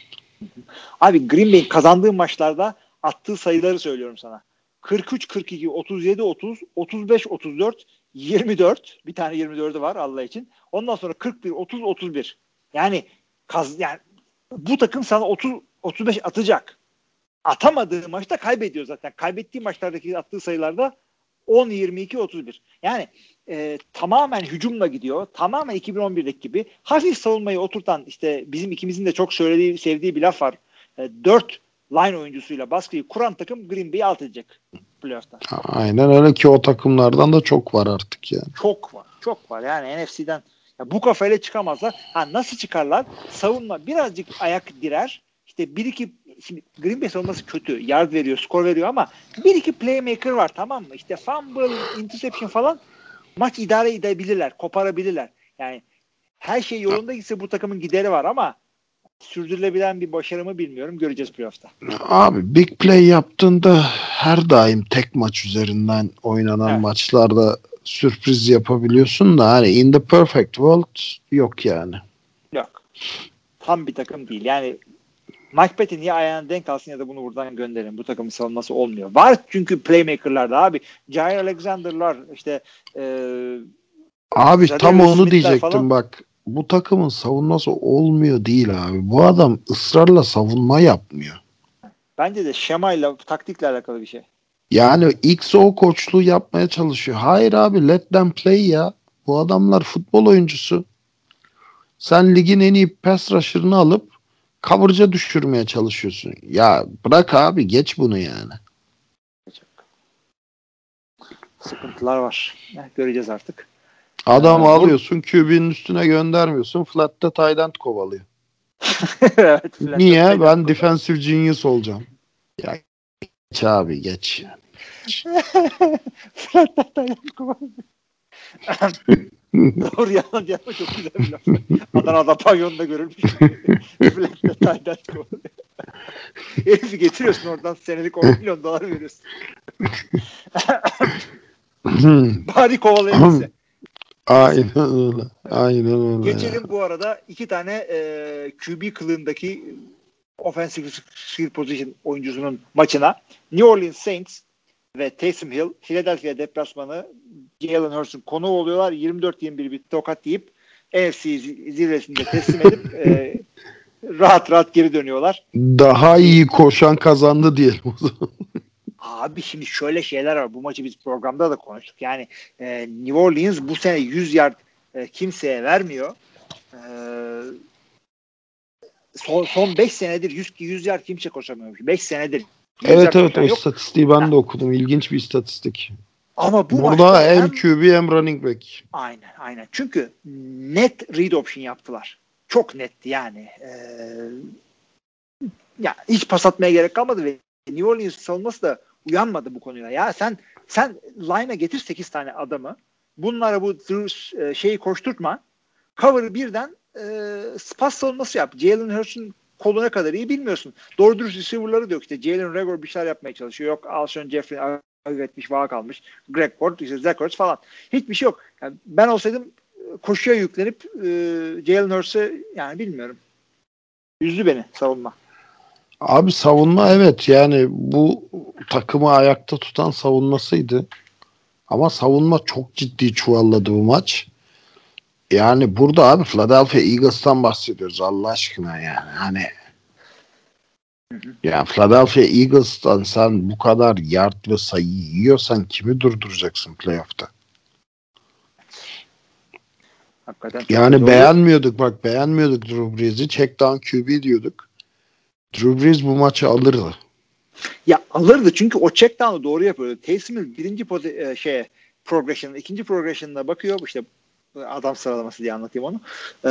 Abi Green Bay'in kazandığı maçlarda attığı sayıları söylüyorum sana. 43 42 37 30 35 34 24 bir tane 24'ü var Allah için. Ondan sonra 41 30 31. Yani kaz yani bu takım sana 30 35 atacak. Atamadığı maçta kaybediyor zaten. Kaybettiği maçlardaki attığı sayılarda 10 22 31. Yani e, tamamen hücumla gidiyor. Tamamen 2011'deki gibi hafif savunmayı oturtan işte bizim ikimizin de çok söylediği sevdiği bir laf var. E, 4 line oyuncusuyla baskıyı kuran takım Green Bay'i alt edecek playoff'ta. Aynen öyle ki o takımlardan da çok var artık yani. Çok var. Çok var. Yani NFC'den ya bu kafayla çıkamazlar. Ha nasıl çıkarlar? Savunma birazcık ayak direr. İşte bir iki şimdi Green Bay savunması kötü. Yard veriyor, skor veriyor ama bir iki playmaker var tamam mı? İşte fumble, interception falan maç idare edebilirler, koparabilirler. Yani her şey yolunda gitse bu takımın gideri var ama sürdürülebilen bir başarı mı bilmiyorum. Göreceğiz playoff'ta. Abi big play yaptığında her daim tek maç üzerinden oynanan Evet. maçlarda sürpriz yapabiliyorsun da hani in the perfect world yok yani. Yok. Tam bir takım değil. Yani Mike Patton ya ayağına denk alsın ya da bunu buradan gönderin. Bu takımın savunması olmuyor. Var çünkü playmaker'lar da abi. Jair Alexander'lar işte e, Abi Zaten tam onu Smith'ler diyecektim falan- bak. Bu takımın savunması olmuyor değil abi. Bu adam ısrarla savunma yapmıyor. bence de şemayla taktikle alakalı bir şey. Yani XO koçluğu yapmaya çalışıyor. Hayır abi let them play ya. Bu adamlar futbol oyuncusu. Sen ligin en iyi pass rusher'ını alıp coverage'a düşürmeye çalışıyorsun. Ya bırak abi geç bunu yani. Sıkıntılar var. Eh, göreceğiz artık. Adam Ee, alıyorsun QB'nin üstüne göndermiyorsun. Flat'ta end kovalıyor. evet, Niye? Ben defensive genius olacağım. Ya geç abi geç. Flat Top Doğru yalan yapma çok güzel bir laf. Adana'da pavyonda görülmüş. Flat'ta taydan kovalıyor. Herifi getiriyorsun oradan senelik 10 milyon dolar veriyorsun. Bari kovalayabilse. Aynen öyle. Aynen öyle. ya. Geçelim bu arada iki tane e, QB kılığındaki offensive skill position oyuncusunun maçına. New Orleans Saints ve Taysom Hill Philadelphia deplasmanı Jalen Hurts'un konuğu oluyorlar. 24-21 bir tokat yiyip NFC zi- zirvesinde teslim edip e, rahat rahat geri dönüyorlar. Daha iyi koşan kazandı diyelim o zaman. Abi şimdi şöyle şeyler var. Bu maçı biz programda da konuştuk. Yani e, New Orleans bu sene 100 yard e, kimseye vermiyor. E, son, son 5 senedir 100, 100 yard kimse koşamıyormuş. 5 senedir. 100 Evet evet o yok. istatistiği ben de okudum. İlginç bir istatistik. Ama bu Burada hem hem- QB hem running back. Aynen aynen. Çünkü net read option yaptılar. Çok netti yani. Ee, ya hiç pas atmaya gerek kalmadı ve New Orleans savunması da uyanmadı bu konuya. Ya sen sen line'a getir 8 tane adamı. Bunlara bu e, şeyi koşturtma. Cover'ı birden e, pas savunması yap. Jalen Hurts'un koluna kadar iyi bilmiyorsun. Doğru dürüst receiver'ları da yok. Jalen Rager bir şeyler yapmaya çalışıyor. Yok Alshon Jeffrey etmiş, vaka kalmış. Greg Ward, işte Zach falan. Hiçbir şey yok. Yani ben olsaydım e, koşuya yüklenip e, Jalen Hurts'e yani bilmiyorum. Üzdü beni savunma. Abi savunma evet yani bu takımı ayakta tutan savunmasıydı. Ama savunma çok ciddi çuvalladı bu maç. Yani burada abi Philadelphia Eagles'tan bahsediyoruz Allah aşkına yani. Hani ya Philadelphia Eagles'tan sen bu kadar yard ve sayı yiyorsan kimi durduracaksın playoff'ta? Hakikaten Yani beğenmiyorduk bak beğenmiyorduk Drew Brees'i. Check down QB diyorduk. Drew Brees bu maçı alırdı. Ya alırdı çünkü o check down'u doğru yapıyordu. Taysom Hill birinci pozi- e, şeye progression, ikinci progression'ına bakıyor. işte adam sıralaması diye anlatayım onu. Ee,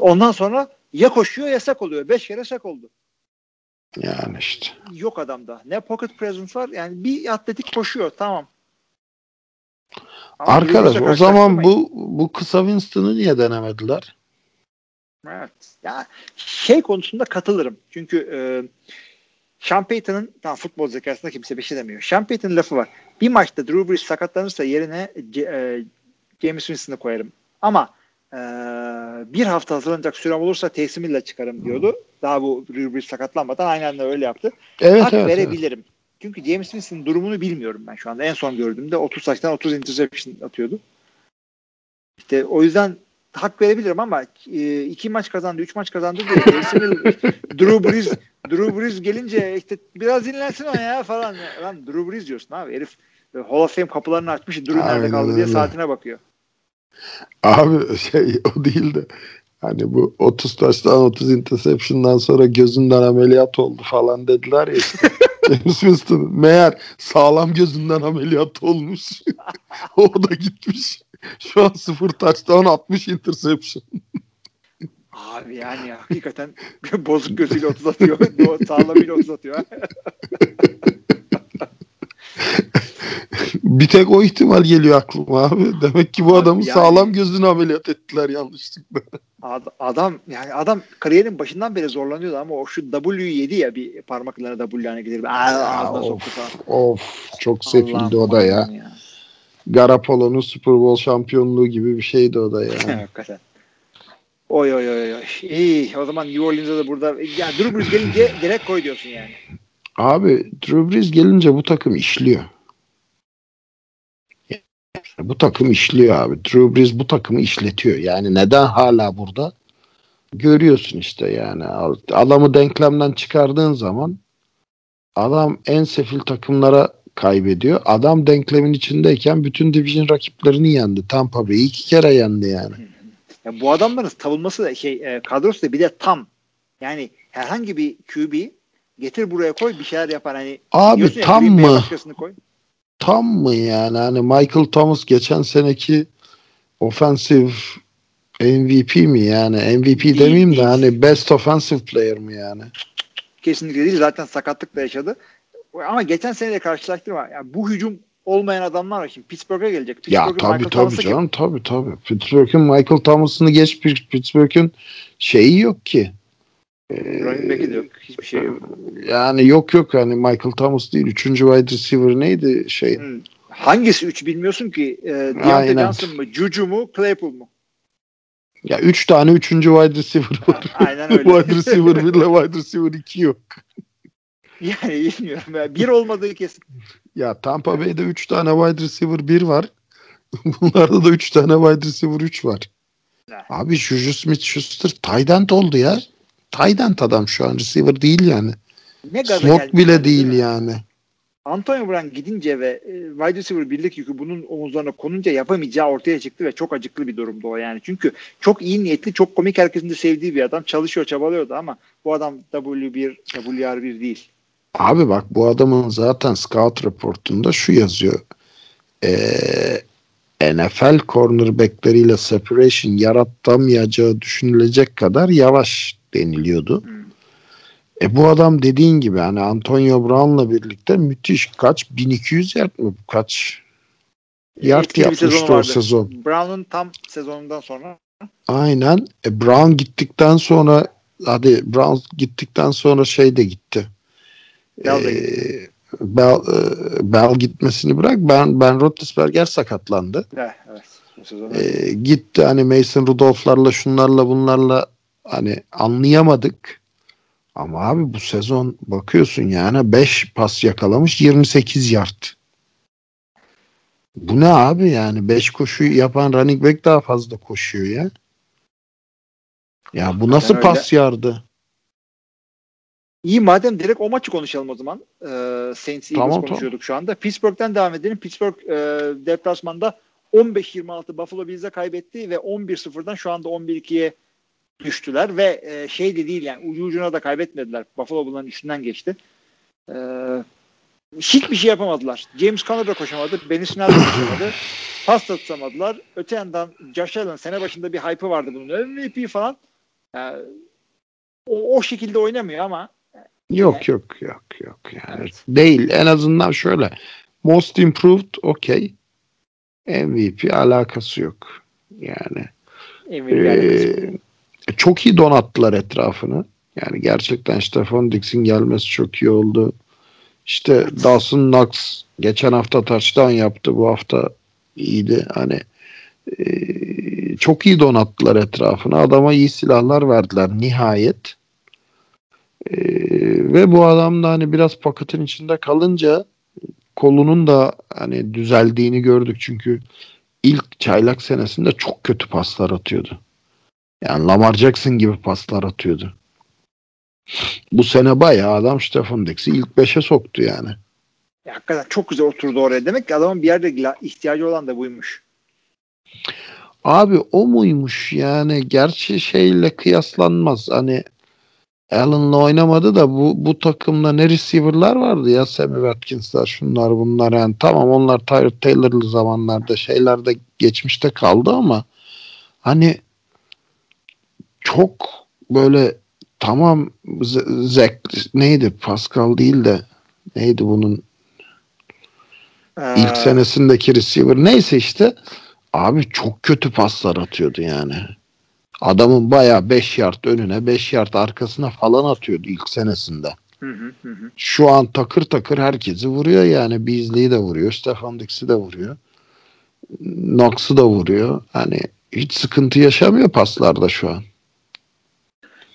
ondan sonra ya koşuyor ya sak oluyor. Beş kere sak oldu. Yani işte. Yok adamda. Ne pocket presence var. Yani bir atletik koşuyor. Tamam. Ama Arkadaş o zaman bu bu kısa Winston'ı niye denemediler? Evet. Ya şey konusunda katılırım. Çünkü e, Sean Payton'ın tamam futbol zekasında kimse bir şey demiyor. Sean Payton'ın lafı var. Bir maçta Drew Brees sakatlanırsa yerine e, James Winston'ı koyarım. Ama e, bir hafta hazırlanacak sürem olursa Hill'le çıkarım diyordu. Daha bu Drew Brees sakatlanmadan aynen de öyle yaptı. Evet Hak evet. evet. verebilirim. Çünkü James Winston'ın durumunu bilmiyorum ben şu anda. En son gördüğümde 30 saçtan 30 interception atıyordu. İşte o yüzden hak verebilirim ama e, iki maç kazandı, üç maç kazandı diye Drew Brees Drew Brees gelince işte biraz dinlensin o ya falan. Lan Drew Brees diyorsun abi. Herif Hall of Fame kapılarını açmış. Drew nerede kaldı diye öyle. saatine bakıyor. Abi şey o değil de hani bu 30 taştan 30 interception'dan sonra gözünden ameliyat oldu falan dediler ya işte. James Winston meğer sağlam gözünden ameliyat olmuş. o da gitmiş. Şu an sıfır taştan 60 interception. Abi yani hakikaten bozuk gözüyle 30 atıyor. Sağlamıyla 30 atıyor. Bir tek o ihtimal geliyor aklıma abi. Demek ki bu Abi adamın yani- sağlam gözünü ameliyat ettiler yanlışlıkla. Ad- adam yani adam kariyerin başından beri zorlanıyordu ama o şu W yedi ya bir parmaklarına W hani gelir. Of. Of çok sefildi o da ya. Garapolo'nun Super Bowl şampiyonluğu gibi bir şeydi o da ya. Hakikaten. Oy oy oy oy. İyi o zaman New Orleans'a da burada ya Drew Brees gelince direkt koy diyorsun yani. Abi Drew Brees gelince bu takım işliyor. Bu takım işliyor abi. Drew Brees bu takımı işletiyor. Yani neden hala burada? Görüyorsun işte yani. Adamı denklemden çıkardığın zaman adam en sefil takımlara kaybediyor. Adam denklemin içindeyken bütün division rakiplerini yendi. Tampa Bay'i iki kere yendi yani. Ya bu adamların savunması da şey e, kadrosu da bir de tam. Yani herhangi bir QB getir buraya koy bir şeyler yapar. Hani Abi ya, tam mı? Koy. tam mı yani hani Michael Thomas geçen seneki offensive MVP mi yani MVP Değil, demeyeyim de değil. hani best offensive player mi yani Kesinlikle değil. Zaten sakatlık da yaşadı. Ama geçen sene de karşılaştırma. Yani bu hücum olmayan adamlar var. Şimdi Pittsburgh'e gelecek. ya Pittsburgh'ün tabii Michael tabii Thomas'ı kim? canım tabii tabii Pittsburgh'ün Michael Thomas'ını geç Pittsburgh'ün şeyi yok ki Running back'i de yok. Hiçbir şey yok. yani yok yok hani Michael Thomas değil üçüncü wide receiver neydi şey Hmm. Hangisi 3 bilmiyorsun ki? E, Deontay. Johnson mı? Juju mu? Claypool mu? ya üç tane üçüncü wide receiver var Aynen öyle. wide receiver 1 ile wide receiver 2 yok yani bilmiyorum. Yani bir olmadığı kesin. Ya Tampa Bay'de 3 tane wide receiver 1 var. Bunlarda da 3 tane wide receiver 3 var. Ne? Abi Juju Smith-Schuster tight end oldu ya. Tight end adam şu an receiver değil yani. Ne Slot bile yani, değil mi? yani. Antonio Brown gidince ve e, wide receiver birlik yükü bunun omuzlarına konunca yapamayacağı ortaya çıktı ve çok acıklı bir durumdu o yani. Çünkü çok iyi niyetli, çok komik herkesin de sevdiği bir adam. Çalışıyor, çabalıyordu ama bu adam W1, WR1 değil. Abi bak bu adamın zaten scout raportunda şu yazıyor. Ee, NFL cornerbackleriyle separation yaratamayacağı düşünülecek kadar yavaş deniliyordu. Hmm. E bu adam dediğin gibi hani Antonio Brown'la birlikte müthiş kaç 1200 yard mı kaç yard yapmıştı o sezon. Brown'un tam sezonundan sonra Aynen. E Brown gittikten sonra hadi Brown gittikten sonra şey de gitti. Bell de Ee, Bell, e, Bell gitmesini bırak. Ben Ben Roethlisberger sakatlandı. eh, evet, sezon. Ee, gitti hani Mason Rudolph'larla şunlarla bunlarla hani anlayamadık. Ama abi bu sezon bakıyorsun yani 5 pas yakalamış 28 yard. Bu ne abi yani 5 koşu yapan running back daha fazla koşuyor ya. Ya bu nasıl Hakikaten pas yardı? İyi madem direkt o maçı konuşalım o zaman. Ee, Saints Eagles Tamam, konuşuyorduk şu anda. Pittsburgh'ten devam edelim. Pittsburgh e, deplasmanda 15-26 Buffalo Bills'e kaybetti ve 11-0'dan şu anda 11-2'ye düştüler ve e, şey de değil yani ucu ucuna da kaybetmediler. Buffalo bunların üstünden geçti. E, hiçbir şey yapamadılar. James Conner da koşamadı. Benny Snell de koşamadı. Pas da tutamadılar. Öte yandan Josh Allen sene başında bir hype'ı vardı bunun. MVP falan. Yani, o, o şekilde oynamıyor ama Yok yok yok yok yani Evet. değil en azından şöyle most improved okey MVP alakası yok yani MVP alakası yok. Ee, çok iyi donattılar etrafını yani gerçekten Stefan Dix'in gelmesi çok iyi oldu. İşte Dawson Knox geçen hafta touchdown yaptı bu hafta iyiydi. Hani ee, çok iyi donattılar etrafını adama iyi silahlar verdiler nihayet. Ee, ve bu adam da hani biraz paketin içinde kalınca kolunun da hani düzeldiğini gördük. Çünkü ilk çaylak senesinde çok kötü paslar atıyordu. Yani Lamar Jackson gibi paslar atıyordu. Bu sene bayağı adam Stefan Dix'i ilk 5'e soktu yani. Ya, hakikaten çok güzel oturdu oraya. Demek ki adamın bir yerde ihtiyacı olan da buymuş. Abi o muymuş yani gerçi şeyle kıyaslanmaz. Hani Allen'la oynamadı da bu bu takımda ne receiver'lar vardı ya Sammy Watkins'lar şunlar bunlar yani tamam onlar Tyrod Taylor'lı zamanlarda şeylerde geçmişte kaldı ama hani çok böyle tamam Z- Zach neydi Pascal değil de neydi bunun Ee, ilk senesindeki receiver neyse işte abi çok kötü paslar atıyordu yani. Adamın bayağı 5 yard önüne 5 yard arkasına falan atıyordu ilk senesinde. Hı hı hı. Şu an takır takır herkesi vuruyor yani. Beasley'i de vuruyor. Stefan Dix'i de vuruyor. Knox'u da vuruyor. Hani hiç sıkıntı yaşamıyor paslarda şu an.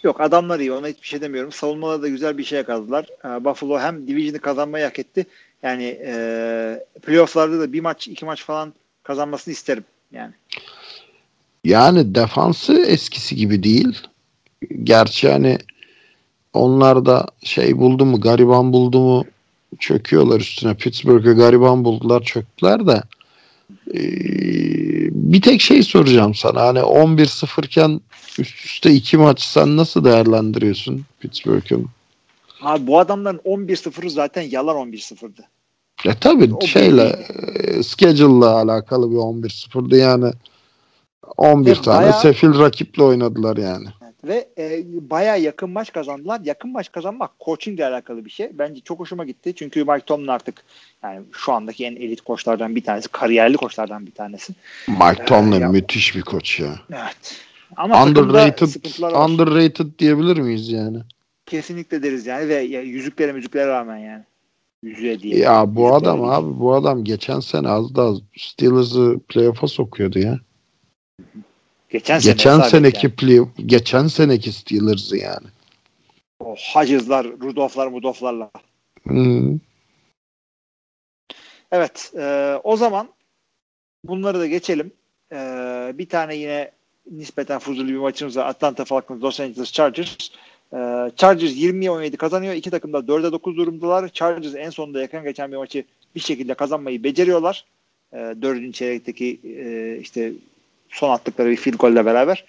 Yok adamlar iyi ona hiçbir şey demiyorum. Savunmalarda da güzel bir şey yakaladılar. Ee, Buffalo hem Division'ı kazanmayı hak etti. Yani e, playofflarda da bir maç iki maç falan kazanmasını isterim. Yani Yani defansı eskisi gibi değil. Gerçi hani onlar da şey buldu mu gariban buldu mu çöküyorlar üstüne. Pittsburgh'e gariban buldular çöktüler de Ee, bir tek şey soracağım sana. Hani 11-0 iken üst üste iki maç sen nasıl değerlendiriyorsun Pittsburgh'ın? Abi bu adamların 11-0'ı zaten yalan 11-0'dı. E tabii O şeyle e, schedule'la alakalı bir 11-0'dı yani 11 Ve tane bayağı- sefil rakiple oynadılar yani. Evet. Ve e, bayağı yakın maç kazandılar. Yakın maç kazanmak coachingle alakalı bir şey. Bence çok hoşuma gitti. Çünkü Mike Tomlin artık yani şu andaki en elit koçlardan bir tanesi. Kariyerli koçlardan bir tanesi. Mike Tomlin ya- müthiş bir koç ya. Evet. Ama Underrated, underrated diyebilir miyiz yani? Kesinlikle deriz yani ve yüzüklere müzüklere rağmen yani. Yüzüğe diye. Ya bu Yüzüklere adam abi bu adam geçen sene az daha Steelers'ı playoff'a sokuyordu ya. Geçen, sene geçen seneki yani. play geçen seneki Steelers'ı yani. O hacızlar, Rudolf'lar, Mudolf'larla. Hmm. Evet. e, o zaman bunları da geçelim. E, bir tane yine nispeten fuzuli bir maçımız var. Atlanta Falcons, Los Angeles Chargers. E, Chargers 20'ye 17 kazanıyor. İki takım da 4'e 9 durumdalar. Chargers en sonunda yakın geçen bir maçı bir şekilde kazanmayı beceriyorlar. E, dördüncü çeyrekteki e, işte son attıkları bir field golle beraber.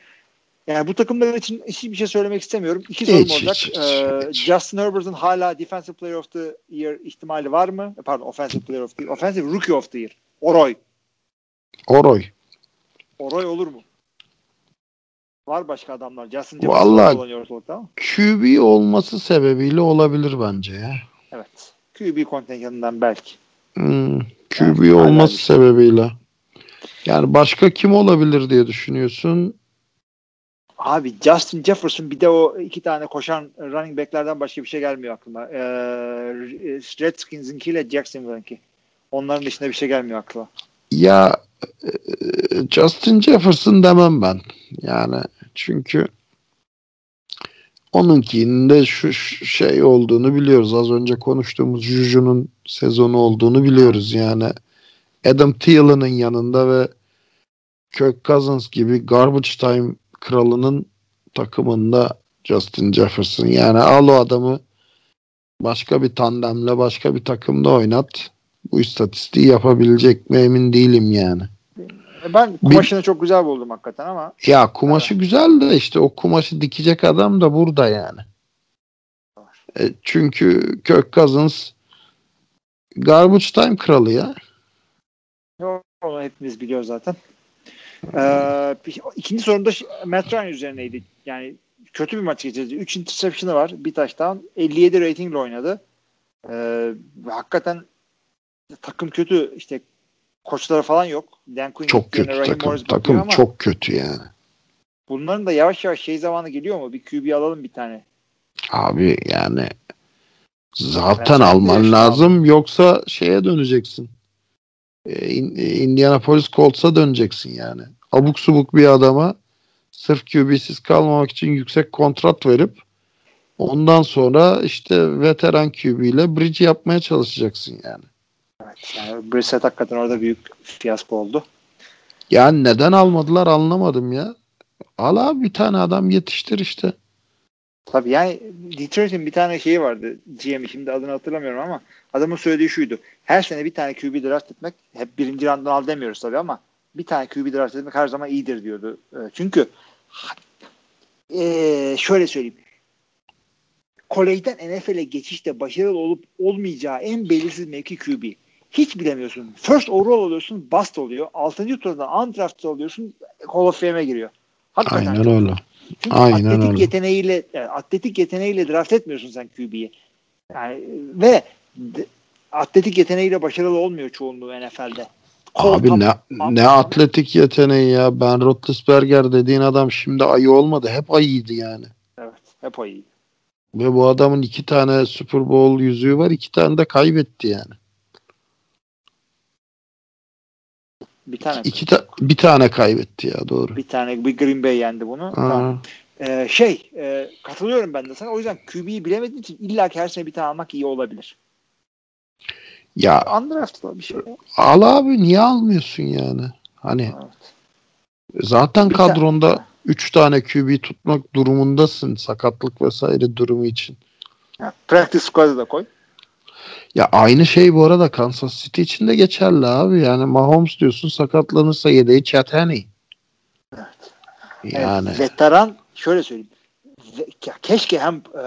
Yani bu takımlar için hiçbir şey söylemek istemiyorum. İki sorum Hiç, olacak. hiç, hiç, E, hiç. Justin Herbert'ın hala Defensive Player of the Year ihtimali var mı? Pardon, Offensive Player of the Year. Offensive Rookie of the Year. Oroy. Oroy. Oroy olur mu? Var başka adamlar. Justin Jefferson ortalıkta. QB olması sebebiyle olabilir bence ya. Evet. QB kontenjanından belki. Hmm, QB Yani olması şey. sebebiyle. Yani başka kim olabilir diye düşünüyorsun. Abi Justin Jefferson bir de o iki tane koşan running backlerden başka bir şey gelmiyor aklıma. Ee, Redskins'inki ile Jacksonville'inki. Onların dışında bir şey gelmiyor aklıma. Ya e, Justin Jefferson demem ben. Yani çünkü onunkinin de şu şu şey olduğunu biliyoruz. Az önce konuştuğumuz Juju'nun sezonu olduğunu biliyoruz yani. Adam Thielen'ın yanında ve Kirk Cousins gibi garbage time kralının takımında Justin Jefferson. Yani al o adamı başka bir tandemle başka bir takımda oynat. Bu istatistiği yapabilecek mi emin değilim yani. Ben kumaşını çok güzel buldum hakikaten ama Ya kumaşı güzel de işte o kumaşı dikecek adam da burada yani. E, çünkü Kirk Cousins garbage time kralı ya. onu hepimiz biliyoruz zaten. Ee, ikinci sorumda ş- Matt Ryan üzerineydi. Yani kötü bir maç geçirdi. 3 interception'ı var. Bir taştan 57 ratingle oynadı. Ee, hakikaten takım kötü. İşte koçları falan yok. Dan Quinn Çok kötü takım. Morris Takım ama çok kötü yani. bunların da yavaş yavaş şey zamanı geliyor mu? Bir QB alalım bir tane. Abi yani zaten Ben alman lazım yoksa şeye döneceksin. In- e, Indianapolis Colts'a döneceksin yani. Abuk subuk bir adama sırf QB'siz kalmamak için yüksek kontrat verip ondan sonra işte veteran QB ile bridge yapmaya çalışacaksın yani. Yani Brissett hakikaten orada büyük fiyasko oldu. Yani neden almadılar anlamadım ya. Al abi bir tane adam yetiştir işte. Tabii yani Detroit'in bir tane şeyi vardı. GM'i şimdi adını hatırlamıyorum ama adamın söylediği şuydu. Her sene bir tane QB draft etmek hep birinci randan al demiyoruz tabii ama bir tane QB draft etmek her zaman iyidir diyordu. Ee, Çünkü ee, şöyle söyleyeyim. Kolejden NFL'e geçişte başarılı olup olmayacağı en belirsiz mevki QB. Hiç bilemiyorsun. First overall oluyorsun, bust oluyor. 6. turdan undrafted oluyorsun, Hall of Fame'e giriyor. Hakikaten Aynen öyle. çünkü Aynen atletik öyle. yeteneğiyle yani atletik yeteneğiyle draft etmiyorsun sen QB'yi. Yani ve de- atletik yeteneğiyle başarılı olmuyor çoğunluğu NFL'de. Kol Abi tam- ne tam- ne atletik yeteneği ya. Ben Roethlisberger dediğin adam şimdi ayı olmadı. Hep ayıydı yani. Evet, hep iyi. Ve bu adamın iki tane Super Bowl yüzüğü var. iki tane de kaybetti yani. Bir tane İki ta- bir tane kaybetti ya doğru. bir tane bir Green Bay yendi bunu. Aa, Tamam. Ee, şey, e, katılıyorum ben de sana. O yüzden QB'yi bilemediğin için illa ki her sene bir tane almak iyi olabilir. Ya Undrafted'la bir şey. al abi niye almıyorsun yani? Hani Evet. zaten Bir tane- kadronda üç tane QB tutmak durumundasın sakatlık vesaire durumu için. Ya, practice squad'a da koy. Ya aynı şey bu arada Kansas City için de geçerli abi. Yani Mahomes diyorsun sakatlanırsa yedeği Chad Henne. Yani Evet, veteran şöyle söyleyeyim. Keşke hem e,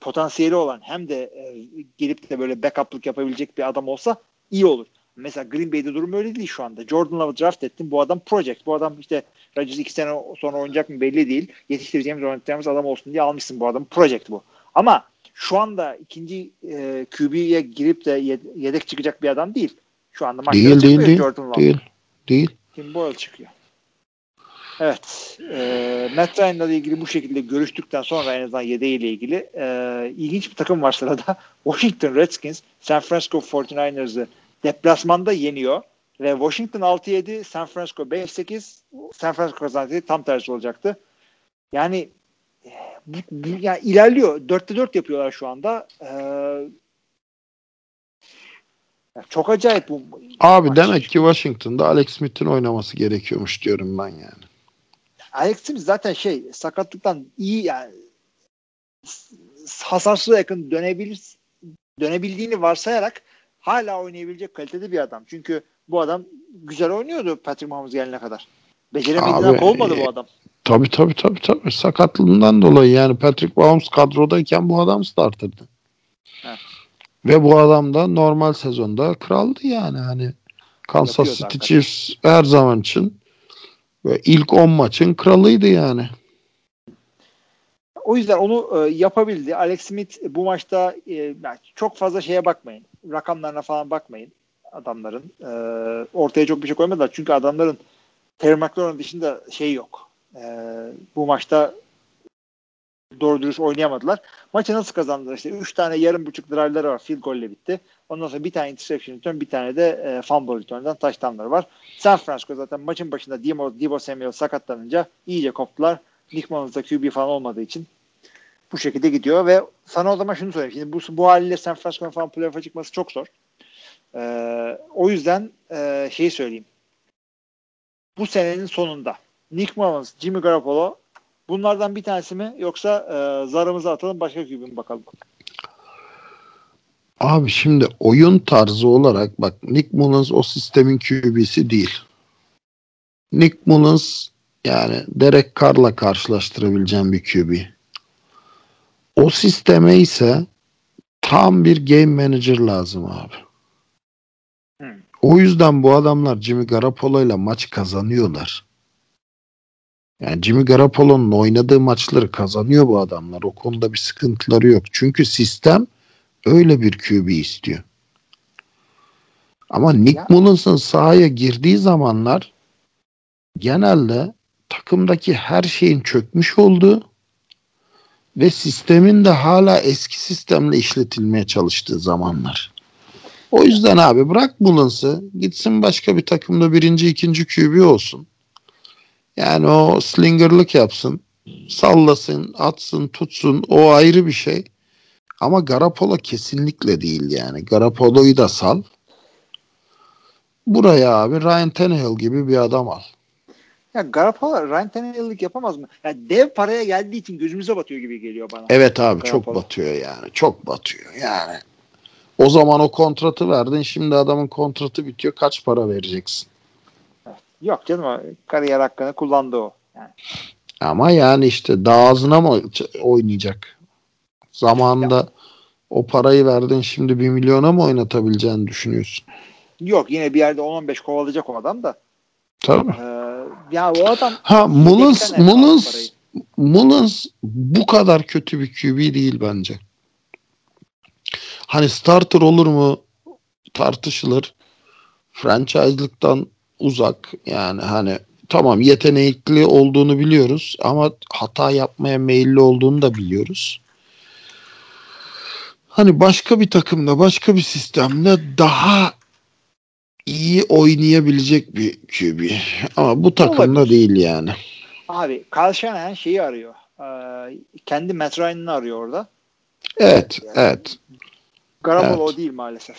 potansiyeli olan hem de e, gelip de böyle backup'lık yapabilecek bir adam olsa iyi olur. Mesela Green Bay'de durum öyle değil şu anda. Jordan Love'ı draft ettin. Bu adam project. Bu adam işte Rodgers iki sene sonra oynayacak mı belli değil. Yetiştireceğimiz, oynatacağımız adam olsun diye almışsın bu adam. Project bu. Ama şu anda ikinci e, QB'ye girip de yed- yedek çıkacak bir adam değil. Şu anda maçlara değil değil değil. Jordan Love. Değil. Değil. Tim Boyle çıkıyor. Evet. E, Matt Ryan'la ilgili bu şekilde görüştükten sonra en azından yedeğiyle ilgili e, ilginç bir takım var sırada. Washington Redskins San Francisco 49ers'ı deplasmanda yeniyor. Ve Washington 6-7, San Francisco 5-8, San Francisco kazandı. Tam tersi olacaktı. Yani bu, bu, yani ilerliyor. 4'te 4 yapıyorlar şu anda. E, ya çok acayip bu. Abi maç. demek ki Washington'da Alex Smith'in oynaması gerekiyormuş diyorum ben yani. Alex Smith zaten şey sakatlıktan iyi yani hasarsıza yakın dönebilir dönebildiğini varsayarak hala oynayabilecek kalitede bir adam. Çünkü bu adam güzel oynuyordu Patrick Mahomes gelene kadar. Beceremediğinden kovmadı e, bu adam. Tabii tabii tabii tabii. Sakatlığından dolayı yani Patrick Mahomes kadrodayken bu adam starterdı. Evet. Ve bu adam da normal sezonda kraldı yani hani Kansas Yapıyordu City hakikaten. Chiefs her zaman için ve ilk 10 maçın kralıydı yani. O yüzden onu e, yapabildi. Alex Smith bu maçta e, yani çok fazla şeye bakmayın. Rakamlarına falan bakmayın adamların. E, ortaya çok bir şey koymadılar. Çünkü adamların Terry McLaurin dışında şey yok. E, bu maçta doğru dürüst oynayamadılar. Maçı nasıl kazandılar? İşte 3 tane yarım buçuk drive'ları var. Field goal ile bitti. Ondan sonra bir tane interception return, bir tane de e, fumble return'dan touchdown'ları var. San Francisco zaten maçın başında Debo, Debo Samuel sakatlanınca iyice koptular. Nick Mullins da QB falan olmadığı için bu şekilde gidiyor ve sana o zaman şunu söyleyeyim. Şimdi bu, bu haliyle San Francisco'nun falan playoff'a çıkması çok zor. Ee, o yüzden e, şeyi söyleyeyim. Bu senenin sonunda Nick Mullins, Jimmy Garoppolo bunlardan bir tanesi mi yoksa e, zarımızı atalım başka gibi mi bakalım. Abi şimdi oyun tarzı olarak bak Nick Mullins o sistemin QB'si değil. Nick Mullins yani Derek Carr'la karşılaştırabileceğim bir QB. O sisteme ise tam bir game manager lazım abi. Hmm. O yüzden bu adamlar Jimmy Garoppolo ile maç kazanıyorlar. Yani Jimmy Garoppolo'nun oynadığı maçları kazanıyor bu adamlar. O konuda bir sıkıntıları yok. Çünkü sistem öyle bir QB istiyor. Ama Nick. Mullins'ın sahaya girdiği zamanlar genelde takımdaki her şeyin çökmüş olduğu ve sistemin de hala eski sistemle işletilmeye çalıştığı zamanlar. O yüzden abi bırak Mullins'ı gitsin başka bir takımda birinci ikinci QB olsun. Yani o slingerlık yapsın. Sallasın, atsın, tutsun. O ayrı bir şey. Ama Garapolo kesinlikle değil yani. Garapolo'yu da sal. Buraya abi Ryan Tannehill gibi bir adam al. Ya Garoppolo Ryan Tannehill'lik yapamaz mı? Ya dev paraya geldiği için gözümüze batıyor gibi geliyor bana. Evet abi çok Garoppolo. batıyor yani. Çok batıyor yani. O zaman o kontratı verdin. Şimdi adamın kontratı bitiyor. Kaç para vereceksin? Yok canım kariyer hakkını kullandı o. Yani Ama yani işte daha ağzına mı oynayacak? Zamanında o parayı verdin şimdi bir milyona mı oynatabileceğini düşünüyorsun? yok yine bir yerde 10-15 kovalayacak o adam da. Tabii. Ee, ya o adam Ha Mullins, Mullins. Mullins bu kadar kötü bir QB değil bence. Hani starter olur mu tartışılır. Franchise'lıktan uzak yani hani tamam yetenekli olduğunu biliyoruz ama hata yapmaya meyilli olduğunu da biliyoruz. Hani başka bir takımda, başka bir sistemde daha iyi oynayabilecek bir QB. Ama bu takımda Olabilir. değil yani. Abi Kyle Shanahan şeyi arıyor. Ee, kendi Matt Ryan'ını arıyor orada. Evet, evet. Garoppolo Evet. değil maalesef.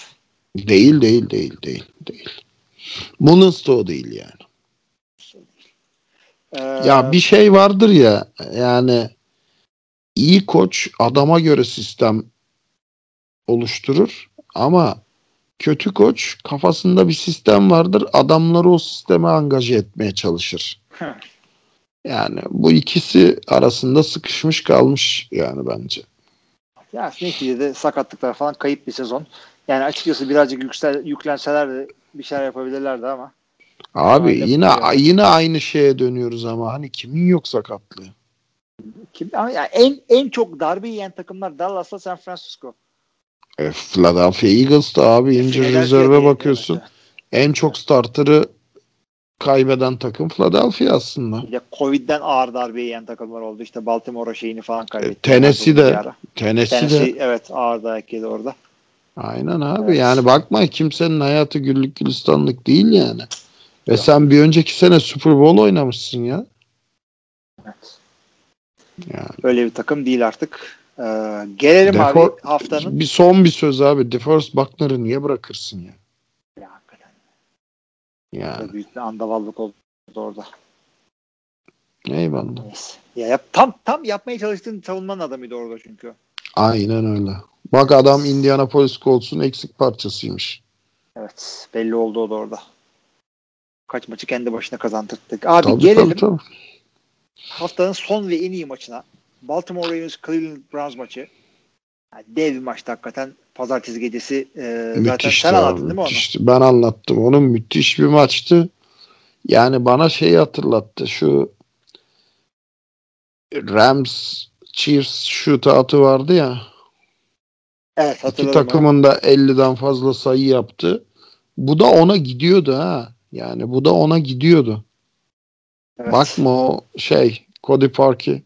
Değil, değil, değil, değil, değil. Da o değil yani. Ee, Ya bir şey vardır ya yani iyi koç adama göre sistem oluşturur ama kötü koç kafasında bir sistem vardır adamları o sisteme angaje etmeye çalışır. Yani bu ikisi arasında sıkışmış kalmış yani bence. Ya neticede sakatlıklar falan kayıp bir sezon. Yani açıkçası birazcık yüksel, yüklenseler de bir şeyler yapabilirlerdi ama. Abi Aynen yine öyle. yine aynı şeye dönüyoruz ama hani kimin yok sakatlığı? Kim, ama ya en en çok darbe yiyen takımlar Dallas'la San Francisco. E, Philadelphia Eagles da abi ince Philadelphia rezerve değil, bakıyorsun. En çok starter'ı kaybeden takım Philadelphia aslında. Bir de Covid'den ağır darbe yiyen takımlar oldu. İşte Baltimore'a şeyini falan kaybetti. Tennessee de- ara. Tennessee de Tennessee evet ağır dayak yedi orada. Aynen abi Evet. yani bakma kimsenin hayatı güllük gülistanlık değil yani. Ve sen bir önceki sene Super Bowl oynamışsın ya. Evet. Yani. Öyle bir takım değil artık. Ee, gelelim Defor- abi haftanın. Bir son bir söz abi. DeForest Buckner'ı niye bırakırsın ya? Ya, hakikaten Yani büyük bir andavallık oldu orada. eyvallah. Neyse. Ya yap, tam tam yapmaya çalıştığın savunmanın adamıydı orada çünkü. Aynen öyle. Bak adam Indianapolis Colts'un eksik parçasıymış. Evet. Belli oldu o da orada. Kaç maçı kendi başına kazandırdık. Abi Tabii, gelelim tabii, tabii. haftanın son ve en iyi maçına. Baltimore Ravens Cleveland Browns maçı. Yani dev bir maçtı hakikaten. Pazartesi gecesi e, zaten sen abi, anlattın değil mi onu? müthişti. Ben anlattım. Onun müthiş bir maçtı. Yani bana şeyi hatırlattı. Şu Rams Chiefs shootout'u vardı ya. Evet İki takımın da 50'den fazla sayı yaptı. Bu da ona gidiyordu ha. Yani bu da ona gidiyordu. Evet. Bakma o şey Cody Parkey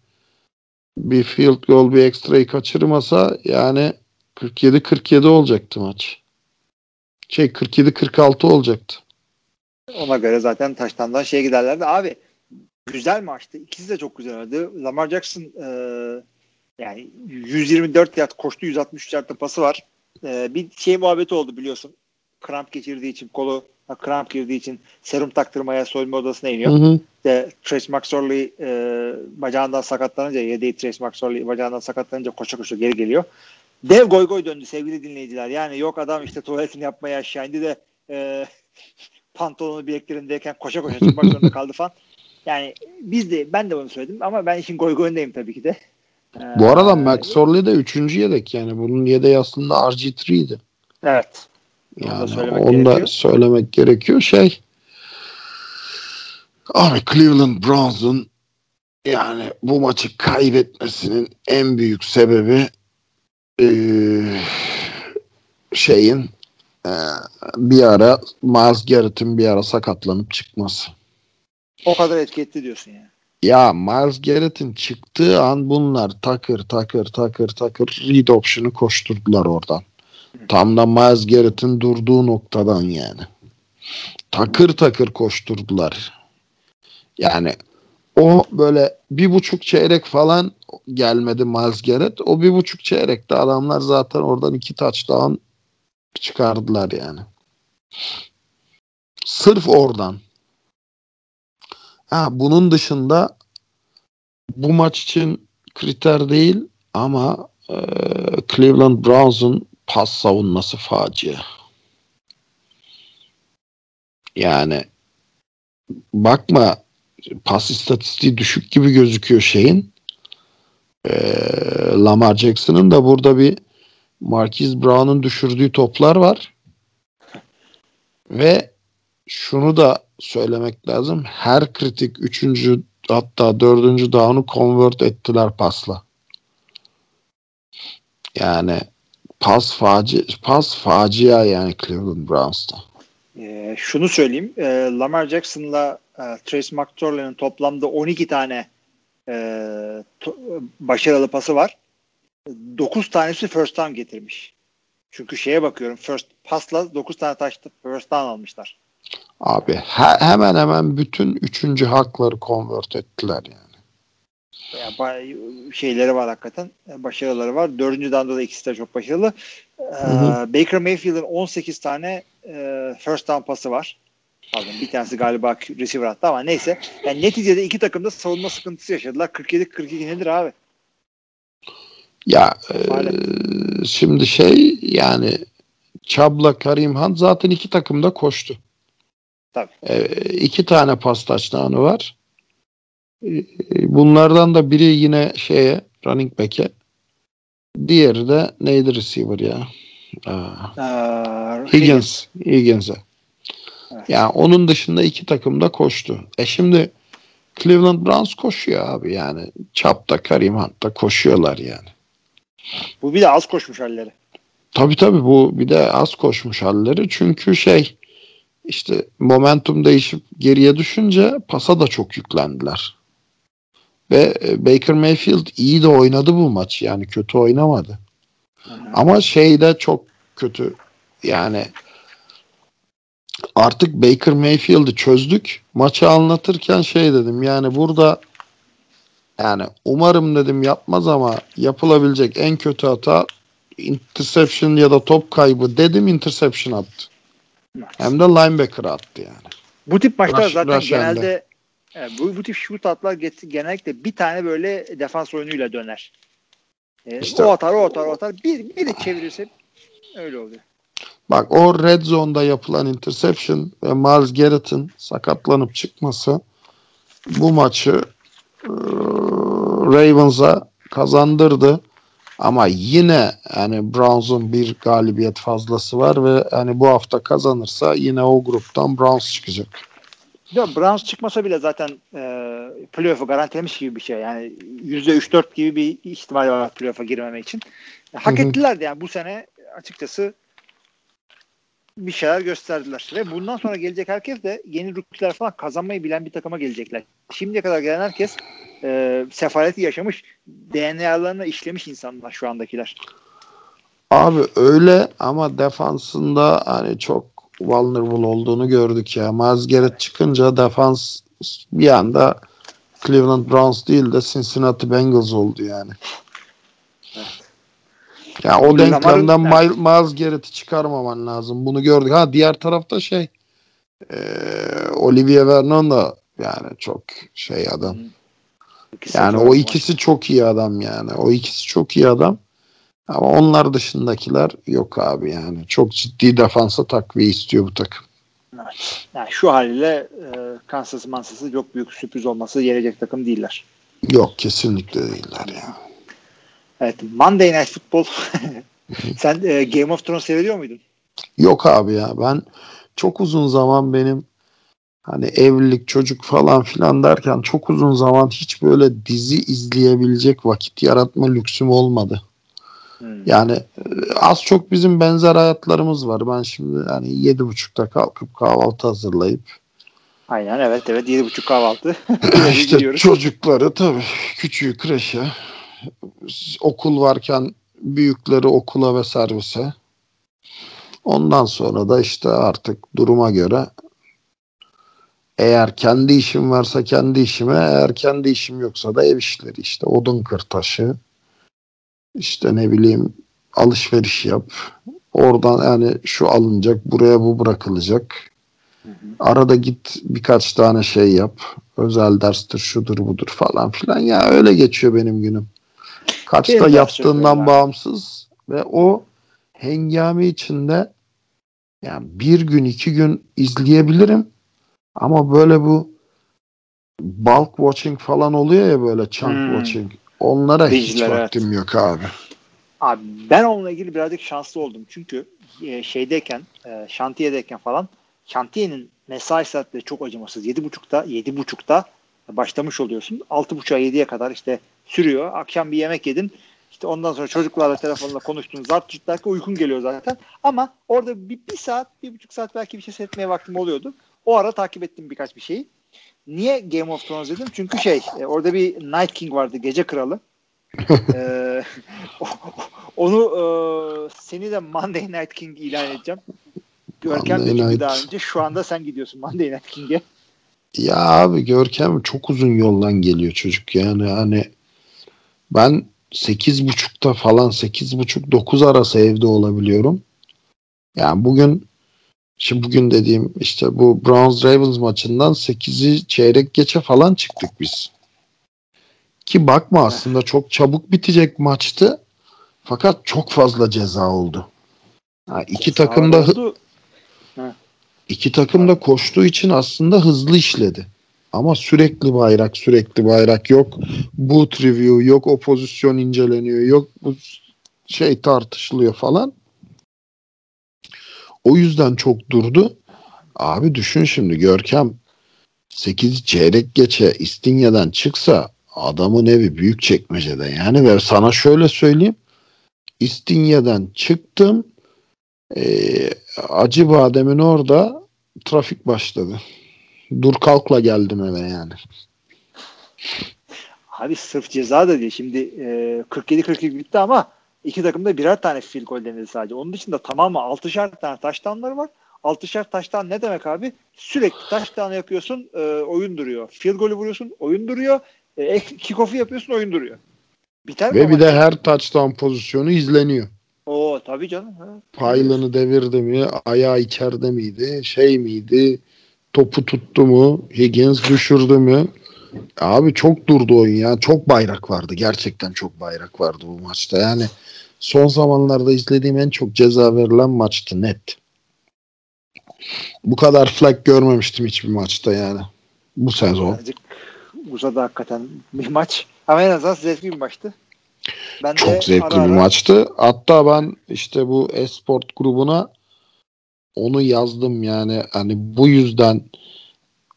bir field goal bir ekstrayı kaçırmasa yani 47-47 olacaktı maç. Şey 47-46 olacaktı. Ona göre zaten taştandan şeye giderlerdi. Abi güzel maçtı. İkisi de çok güzeldi. Lamar Jackson e, Yani 124 yard koştu 163 yardta pası var. Ee, bir şey muhabbeti oldu biliyorsun. Kramp geçirdiği için kolu kramp girdiği için serum taktırmaya soyunma odasına iniyor. Hı hı. İşte Trace McSorley e, bacağından sakatlanınca yedeği Trace McSorley bacağından sakatlanınca koşa koşa geri geliyor. Dev goy goy döndü sevgili dinleyiciler. Yani yok adam işte tuvaletini yapmaya aşağı indi de e, pantolonu bileklerindeyken koşa koşa çıkmak zorunda kaldı falan. Yani biz de ben de bunu söyledim ama ben işin goy goyundayım tabii ki de. Ee, Bu arada McSorley de 3. yedek yani. Bunun yedeği aslında RG3'ydi. Evet. Onu da Yani söylemek onu da söylemek gerekiyor. Şey abi Cleveland Browns'un yani bu maçı kaybetmesinin en büyük sebebi eee, şeyin eee, bir ara Miles Garrett'in bir ara sakatlanıp çıkması. O kadar etki etti diyorsun yani. Ya Miles Garrett'in çıktığı an bunlar takır takır takır takır read option'ı koşturdular oradan. Tam da Miles Garrett'in durduğu noktadan yani. Takır takır koşturdular. Yani o böyle bir buçuk çeyrek falan gelmedi Miles Garrett. O bir buçuk çeyrekte adamlar zaten oradan iki touchdown çıkardılar yani. Sırf oradan. Ha, bunun dışında bu maç için kriter değil ama e, Cleveland Browns'un pas savunması facia. Yani bakma pas istatistiği düşük gibi gözüküyor şeyin. E, Lamar Jackson'ın da burada bir Marquise Brown'un düşürdüğü toplar var. Ve şunu da söylemek lazım. Her kritik üçüncü hatta dördüncü down'u convert ettiler pasla. Yani pas faci pas facia yani Cleveland Browns'ta. Ee, şunu söyleyeyim. E, Lamar Jackson'la e, Trace McSorley'nin toplamda 12 tane e, to- başarılı pası var. 9 tanesi first down getirmiş. Çünkü şeye bakıyorum. First pasla 9 tane taştı first down almışlar. Abi he- hemen hemen bütün üçüncü hakları convert ettiler yani. Yani ba- şeyleri var hakikaten. e, Başarıları var. Dördüncü down'da da ikisi de çok başarılı. Ee. Baker Mayfield'ın 18 tane e, first down pası var. Pardon bir tanesi galiba receiver attı ama neyse. Yani neticede iki takım da savunma sıkıntısı yaşadılar. 47-42 nedir abi? Ya e, şimdi şey yani Çabla Karim Hunt zaten iki takımda koştu. Tabii. E, iki tane pas touchdown'ı var. E, bunlardan da biri yine şeye running back'e. Diğeri de neydi receiver ya? Aa, Ee, Higgins. Higgins'e. Evet. Yani onun dışında iki takım da koştu. E şimdi Cleveland Browns koşuyor abi yani. Çapta Karim Hunt da koşuyorlar yani. Bu bir de az koşmuş halleri. Tabii tabii bu bir de az koşmuş halleri. Çünkü şey işte momentum değişip geriye düşünce pasa da çok yüklendiler. Ve e, Baker Mayfield iyi de oynadı bu maç. Yani kötü oynamadı. Ama şey de çok kötü. Yani artık Baker Mayfield'ı çözdük. Maçı anlatırken şey dedim. Yani burada yani umarım dedim yapmaz ama yapılabilecek en kötü hata interception ya da top kaybı dedim interception attı. Hem de linebacker attı yani. Bu tip maçlar Rush- zaten rush genelde e, bu, bu tip shootoutlar genellikle bir tane böyle defans oyunuyla döner. E, İşte- o atar, o atar, o atar. Bir, biri çevirirse öyle oluyor. Bak o red zone'da yapılan interception ve Miles Garrett'ın sakatlanıp çıkması bu maçı eee, Ravens'a kazandırdı. Ama yine yani Browns'un bir galibiyet fazlası var ve hani bu hafta kazanırsa yine o gruptan Browns çıkacak. Ya Browns çıkmasa bile zaten e, playoff'u garantilemiş gibi bir şey. Yani %3-4 gibi bir ihtimal var playoff'a girmemek için. Hak ettiler de yani bu sene açıkçası bir şeyler gösterdiler. Ve bundan sonra gelecek herkes de yeni rookie'ler falan kazanmayı bilen bir takıma gelecekler. Şimdiye kadar gelen herkes e, sefaleti yaşamış, DNA'larına işlemiş insanlar şu andakiler. Abi öyle ama defansında hani çok vulnerable olduğunu gördük ya. Miles Garrett çıkınca defans bir anda Cleveland Browns değil de Cincinnati Bengals oldu yani. Ya o Lamar'ın- denklemden Evet. Miles, Miles Garrett'i çıkarmaman lazım. Bunu gördük. Ha diğer tarafta şey e, Olivier Vernon da yani çok şey adam. İkisi Yani o var. ikisi çok iyi adam yani. O ikisi çok iyi adam. Ama onlar dışındakiler yok abi yani. Çok ciddi defansa takviye istiyor bu takım. Yani şu haliyle e, Kansas Mansas'ı çok büyük sürpriz olması gelecek takım değiller. Yok kesinlikle değiller ya. Evet Monday Night Football. Sen e, Game of Thrones seviyor muydun? Yok abi ya ben çok uzun zaman benim hani evlilik çocuk falan filan derken çok uzun zaman hiç böyle dizi izleyebilecek vakit yaratma lüksüm olmadı. Hmm. Yani e, az çok bizim benzer hayatlarımız var. Ben şimdi hani yedi buçukta kalkıp kahvaltı hazırlayıp Aynen evet evet 7.30 kahvaltı. işte gidiyoruz. çocukları tabii küçüğü kreşe okul varken büyükleri okula ve servise ondan sonra da işte artık duruma göre eğer kendi işim varsa kendi işime eğer kendi işim yoksa da ev işleri. İşte odun kır taşı işte ne bileyim alışveriş yap. Oradan yani şu alınacak buraya bu bırakılacak. Arada git birkaç tane şey yap. Özel derstir şudur budur falan filan. Ya öyle geçiyor benim günüm. Kaçta Benim yaptığından bağımsız ve o hengame içinde yani bir gün iki gün izleyebilirim ama böyle bu bulk watching falan oluyor ya böyle chunk Hmm. watching onlara hiç Dijital, evet. vaktim yok abi. Abi ben onunla ilgili birazcık şanslı oldum. Çünkü e, şeydeyken, e, şantiyedeyken falan şantiyenin mesai saatleri çok acımasız. 7.30'da 7.30'da başlamış oluyorsun. 6.30'a 7'ye kadar işte sürüyor. Akşam bir yemek yedin. İşte ondan sonra çocuklarla telefonla konuştun. Zart cırt derken uykun geliyor zaten. Ama orada bir, bir saat, bir buçuk saat belki bir şey seyretmeye vaktim oluyordu. O ara takip ettim birkaç bir şeyi. Niye Game of Thrones dedim? Çünkü şey e, orada bir Night King vardı. Gece Kralı. Ee, onu e, seni de Monday Night King ilan edeceğim. Görkem de Monday çünkü Night. daha önce şu anda sen gidiyorsun Monday Night King'e. Ya abi Görkem çok uzun yoldan geliyor çocuk yani hani ben sekiz buçukta falan sekiz buçuk dokuz arası evde olabiliyorum. Yani bugün şimdi bugün dediğim işte bu Browns Ravens maçından 8'i çeyrek geçe falan çıktık biz. Ki bakma aslında çok çabuk bitecek maçtı. Fakat çok fazla ceza oldu. Ha, iki takım da Oldu. İki takım da koştuğu için aslında hızlı işledi. Ama sürekli bayrak, sürekli bayrak yok. Boot review, yok o pozisyon inceleniyor, yok bu şey tartışılıyor falan. O yüzden çok durdu. Abi düşün şimdi Görkem 8 çeyrek geçe İstinye'den çıksa adamın evi büyük çekmecede yani ve sana şöyle söyleyeyim İstinye'den çıktım ee, Acı Badem'in orada trafik başladı. Dur kalkla geldim eve yani. Abi sırf ceza da değil. Şimdi e, 47-42 bitti ama iki takımda birer tane field goal denedi sadece. Onun dışında tamamı 6'şar tane taştanları var. 6'şar taştan ne demek abi? Sürekli taştan yapıyorsun e, oyun duruyor. Field golü vuruyorsun oyun duruyor. E, kickoff'u yapıyorsun oyun duruyor. Biter mi Ve bir de her touchdown pozisyonu izleniyor. Oo tabii canım. Ha. Paylını devirdi mi? Ayağı içeride miydi? Şey miydi? Topu tuttu mu? Higgins düşürdü mü? Abi çok durdu oyun ya. Çok bayrak vardı. Gerçekten çok bayrak vardı bu maçta. Yani son zamanlarda izlediğim en çok ceza verilen maçtı net. Bu kadar flag görmemiştim hiçbir maçta yani. Bu sezon. Birazcık uzadı hakikaten bir maç. Ama en azından zevkli bir maçtı. Ben Çok zevkli ara bir ara- maçtı. Hatta ben işte bu esport grubuna onu yazdım yani hani bu yüzden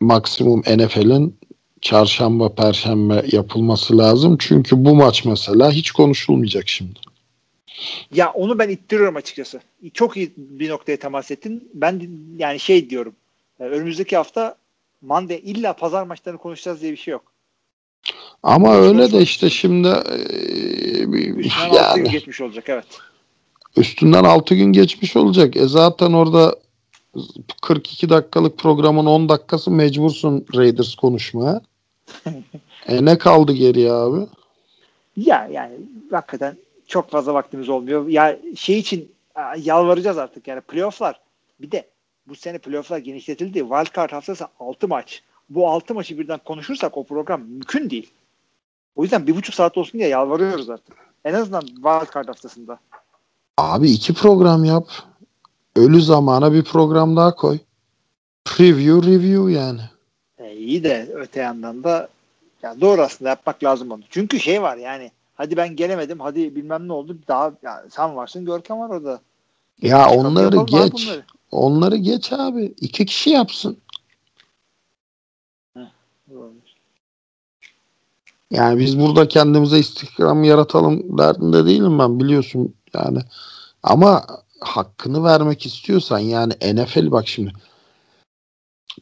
maksimum NFL'in çarşamba perşembe yapılması lazım. Çünkü bu maç mesela hiç konuşulmayacak şimdi. Ya onu ben ittiriyorum açıkçası. Çok iyi bir noktaya temas ettin. Ben yani şey diyorum. e, Önümüzdeki hafta Monday illa pazar maçlarını konuşacağız diye bir şey yok. Ama Boş öyle de işte şimdi e, Üstünden yani gün geçmiş olacak evet. üstünden 6 gün geçmiş olacak. E zaten orada 42 dakikalık programın 10 dakikası mecbursun Raiders konuşmaya. E ne kaldı geriye abi? Ya yani hakikaten çok fazla vaktimiz olmuyor. Ya şey için yalvaracağız artık yani playofflar. Bir de bu sene playofflar genişletildi. Wild Card haftası 6 maç. Bu 6 maçı birden konuşursak o program mümkün değil. O yüzden bir buçuk saat olsun diye yalvarıyoruz artık. En azından Wild Card haftasında. Abi iki program yap. Ölü zamana bir program daha koy. Preview review yani. İyi de öte yandan da ya doğru aslında yapmak lazım onu. Çünkü şey var yani hadi ben gelemedim hadi bilmem ne oldu daha yani sen varsın Görkem var orada. Ya onları geç. Bunları. Onları geç abi. İki kişi yapsın. Yani biz burada kendimize istihdam yaratalım derdinde değilim ben biliyorsun yani. Ama hakkını vermek istiyorsan yani NFL bak şimdi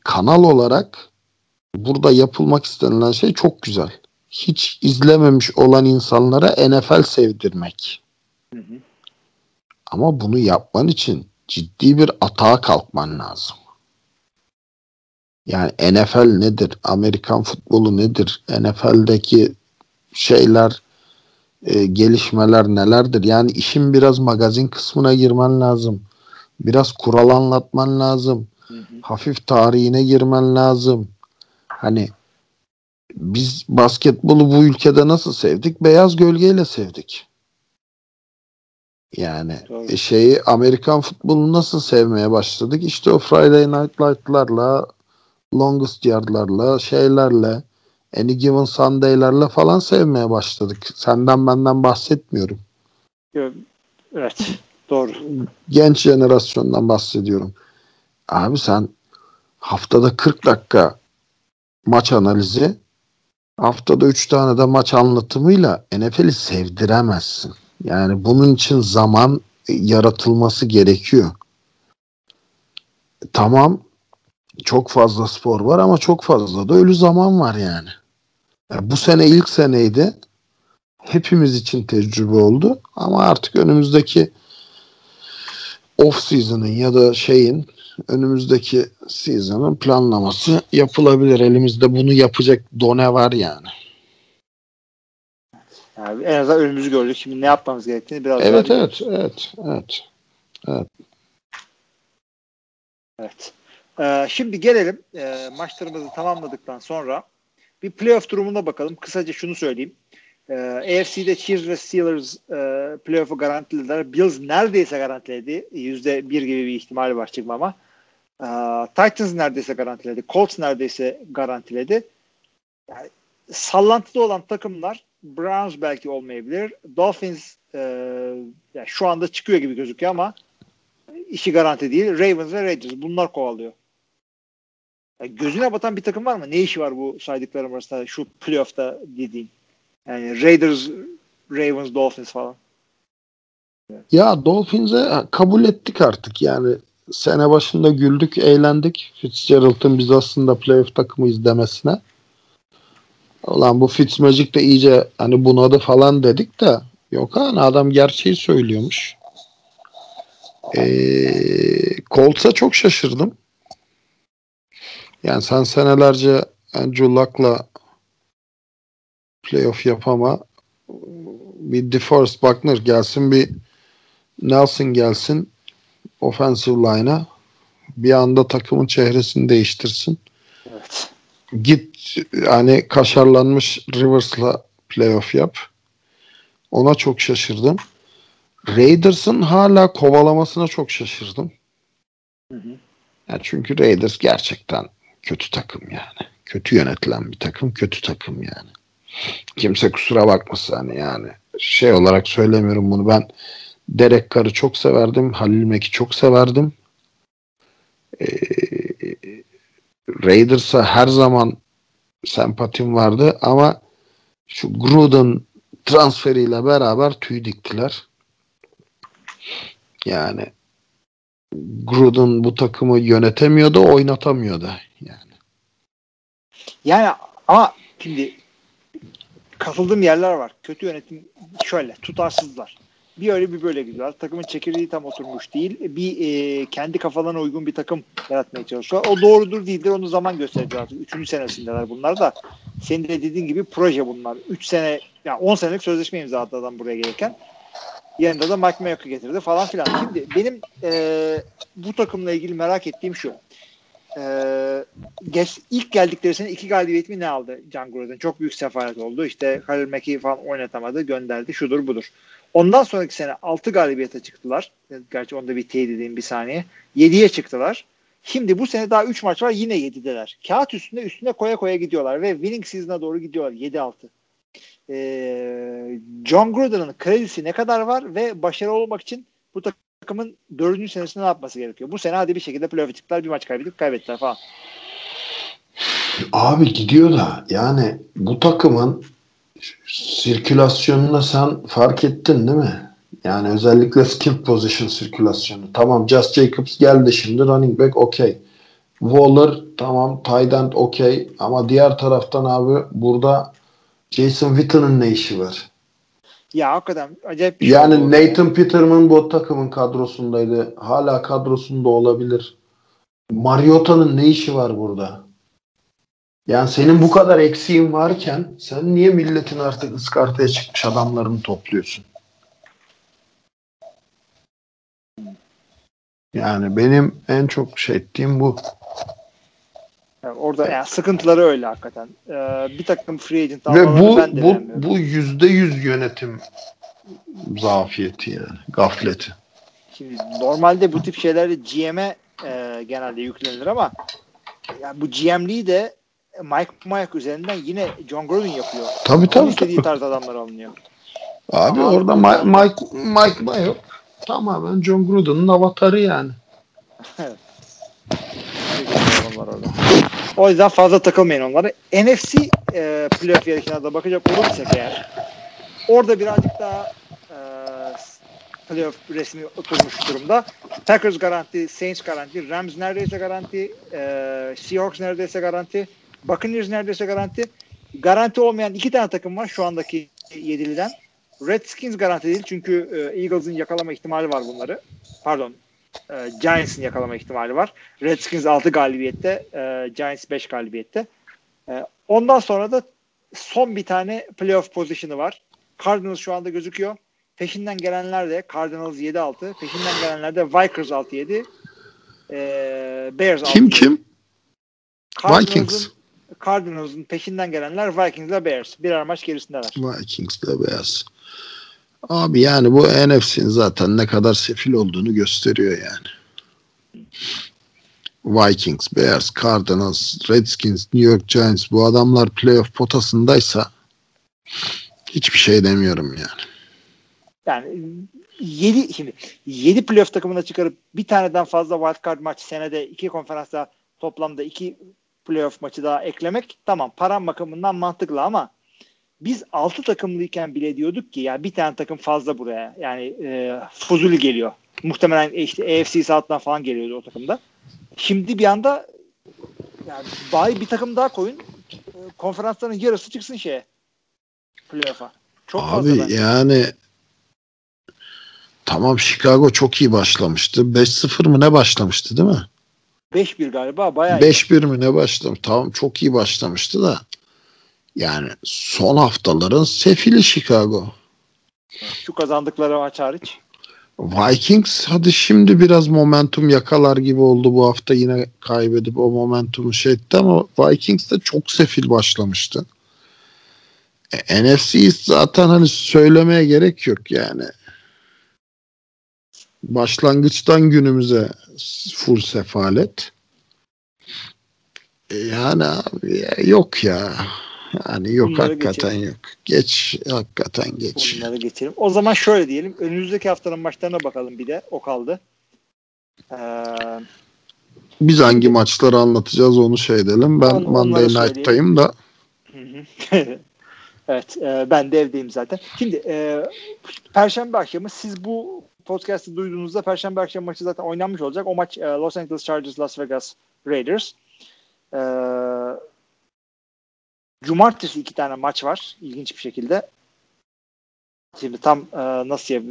kanal olarak burada yapılmak istenilen şey çok güzel. Hiç izlememiş olan insanlara NFL sevdirmek. Hı hı. Ama bunu yapman için ciddi bir atağa kalkman lazım. Yani NFL nedir? Amerikan futbolu nedir? NFL'deki şeyler, e, gelişmeler nelerdir? Yani işin biraz magazin kısmına girmen lazım. Biraz kural anlatman lazım. Hı hı. Hafif tarihine girmen lazım. Hani biz basketbolu bu ülkede nasıl sevdik? Beyaz gölgeyle sevdik. Yani Doğru. şeyi Amerikan futbolunu nasıl sevmeye başladık? İşte o Friday Night Light'larla, Longest Yard'larla, şeylerle, Any Given Sunday'lerle falan sevmeye başladık. Senden benden bahsetmiyorum. Evet. Doğru. Genç jenerasyondan bahsediyorum. Abi sen haftada 40 dakika maç analizi haftada 3 tane de maç anlatımıyla NFL'i sevdiremezsin. Yani bunun için zaman yaratılması gerekiyor. Tamam çok fazla spor var ama çok fazla da ölü zaman var yani. yani bu sene ilk seneydi. Hepimiz için tecrübe oldu ama artık önümüzdeki off season'ın ya da şeyin önümüzdeki season'ın planlaması yapılabilir. Elimizde bunu yapacak done var yani. yani en azından önümüzü gördük. Şimdi ne yapmamız gerektiğini biraz evet, evet, evet, evet, evet. Evet. Ee, şimdi gelelim e, maçlarımızı tamamladıktan sonra bir playoff durumuna bakalım. Kısaca şunu söyleyeyim. E, ee, AFC'de Chiefs ve Steelers e, playoff'u garantilediler. Bills neredeyse garantiledi. Yüzde bir gibi bir ihtimal var çıkmama. E, Titans neredeyse garantiledi. Colts neredeyse garantiledi. Yani, sallantıda olan takımlar Browns belki olmayabilir. Dolphins e, yani şu anda çıkıyor gibi gözüküyor ama işi garanti değil. Ravens ve Raiders bunlar kovalıyor. Yani gözüne batan bir takım var mı? Ne işi var bu saydıklarım arasında şu playoff'ta dediğin? Yani Raiders, Ravens, Dolphins falan. Ya Dolphins'e kabul ettik artık yani sene başında güldük, eğlendik. Fitzgerald'ın biz aslında playoff takımı izlemesine. Ulan bu Fitzmagic de iyice hani bunadı falan dedik de yok hani adam gerçeği söylüyormuş. Ee, Colts'a çok şaşırdım. Yani sen senelerce Andrew Luck'la playoff yapama bir DeForest Buckner gelsin bir Nelson gelsin offensive line'a bir anda takımın çehresini değiştirsin. Evet. Git hani kaşarlanmış Rivers'la playoff yap. Ona çok şaşırdım. Raiders'ın hala kovalamasına çok şaşırdım. Hı hı. Yani çünkü Raiders gerçekten kötü takım yani. Kötü yönetilen bir takım, kötü takım yani. Kimse kusura bakmasın hani yani. Şey olarak söylemiyorum bunu ben Derek Carr'ı çok severdim. Halil Mek'i çok severdim. Ee, Raiders'a her zaman sempatim vardı ama şu Gruden transferiyle beraber tüy diktiler. Yani Gruden bu takımı yönetemiyordu, oynatamıyordu yani. Yani ama şimdi katıldığım yerler var. Kötü yönetim şöyle tutarsızlar. Bir öyle bir böyle gidiyorlar. Takımın çekirdeği tam oturmuş değil. Bir e, kendi kafalarına uygun bir takım yaratmaya çalışıyorlar. O doğrudur değildir. Onu zaman gösterecek artık. Üçüncü senesindeler bunlar da. Senin de dediğin gibi proje bunlar. Üç sene, yani on senelik sözleşme imzaladı adam buraya gelirken. Yanında da Mike Mayock'u getirdi falan filan. Şimdi benim e, bu takımla ilgili merak ettiğim şu. E, geç, ilk geldikleri sene iki galibiyet mi ne aldı Can Gruden? Çok büyük sefalet oldu. İşte Halil Mackey falan oynatamadı. Gönderdi. Şudur budur. Ondan sonraki sene 6 galibiyete çıktılar. Gerçi onda bir teyit edeyim bir saniye. 7'ye çıktılar. Şimdi bu sene daha 3 maç var yine 7'deler. Kağıt üstünde üstüne koya koya gidiyorlar ve winning season'a doğru gidiyorlar 7-6. Ee, John Gruden'ın kredisi ne kadar var ve başarılı olmak için bu takımın dördüncü senesinde ne yapması gerekiyor? Bu sene hadi bir şekilde playoff'a çıktılar bir maç kaybedip kaybettiler falan. Abi gidiyor da yani bu takımın sirkülasyonuna sen fark ettin değil mi? Yani özellikle skill position sirkülasyonu. Tamam Just Jacobs geldi şimdi running back okey. Waller tamam tight end okey ama diğer taraftan abi burada Jason Witten'ın ne işi var? Ya hakikaten acayip bir şey Yani oldu Nathan ya. Peterman bu takımın kadrosundaydı. Hala kadrosunda olabilir. Mariota'nın ne işi var burada? Yani senin bu kadar eksiğin varken sen niye milletin artık ıskartaya çıkmış adamlarını topluyorsun? Yani benim en çok şey ettiğim bu. Yani orada yani sıkıntıları öyle hakikaten. Ee, bir takım free agent Ve bu ben de bu bu yüzde yüz yönetim zafiyeti yani gafleti. Şimdi normalde bu tip şeyleri GM'e e, genelde yüklenilir ama yani bu GM'liği de Mike Mayock üzerinden yine John Gruden yapıyor. Tabii Onun tabii. istediği tabii. tarz adamlar alınıyor. Abi Ama orada abi Mike, Mike, Mayock tamamen John Gruden'ın avatarı yani. O yüzden fazla takılmayın onlara. NFC e, playoff yarışına da bakacak olursak eğer orada birazcık daha e, playoff resmi oturmuş durumda. Packers garanti, Saints garanti, Rams neredeyse garanti, e, Seahawks neredeyse garanti, Buccaneers neredeyse garanti. Garanti olmayan iki tane takım var şu andaki yediliden. Redskins garanti değil çünkü e, Eagles'ın yakalama ihtimali var bunları. Pardon. E, Giants'ın yakalama ihtimali var. Redskins 6 galibiyette, e, Giants 5 galibiyette. E, ondan sonra da son bir tane playoff pozisyonu var. Cardinals şu anda gözüküyor. Peşinden gelenler de Cardinals 7-6. Peşinden gelenler de Vikings 6-7. E, Bears 6-7. Kim kim? Cardinals'ın- Vikings. Cardinals'ın peşinden gelenler Vikings ile Bears. Birer maç gerisindeler. Vikings'le beyaz. Abi yani bu NFC'nin zaten ne kadar sefil olduğunu gösteriyor yani. Vikings, Bears, Cardinals, Redskins, New York Giants bu adamlar playoff potasındaysa hiçbir şey demiyorum yani. Yani 7 şimdi 7 playoff takımına çıkarıp bir taneden fazla wild card maç senede iki konferansta toplamda iki playoff maçı daha eklemek tamam param bakımından mantıklı ama biz 6 takımlıyken bile diyorduk ki ya bir tane takım fazla buraya. Yani e, Fuzuli geliyor. Muhtemelen işte AFC South'tan falan geliyordu o takımda. Şimdi bir anda yani bari bir takım daha koyun. E, konferansların yarısı çıksın şeye. Playoff'a. Çok fazla Abi bence. yani tamam Chicago çok iyi başlamıştı. 5-0 mı ne başlamıştı değil mi? 5-1 galiba bayağı iyi. 5-1 mi ne başlamış? Tamam çok iyi başlamıştı da yani son haftaların sefili Chicago. Şu kazandıkları maç hariç. Vikings hadi şimdi biraz momentum yakalar gibi oldu bu hafta yine kaybedip o momentumu şey etti ama Vikings de çok sefil başlamıştı. E, NFC zaten hani söylemeye gerek yok yani. Başlangıçtan günümüze full sefalet. E, yani abi yok ya. Yani yok Bunları hakikaten yok. Geç hakikaten geç. Bunları geçelim. O zaman şöyle diyelim. Önümüzdeki haftanın maçlarına bakalım bir de. O kaldı. Ee, Biz hangi maçları anlatacağız onu şey edelim. Ben On- Monday. Night'tayım da. evet. e, ben de evdeyim zaten. Şimdi e, Perşembe akşamı siz bu podcast'ı duyduğunuzda Perşembe akşamı maçı zaten oynanmış olacak. O maç e, Los Angeles Chargers Las Vegas Raiders. E, Cumartesi iki tane maç var. İlginç bir şekilde. Şimdi tam e, nasıl ya?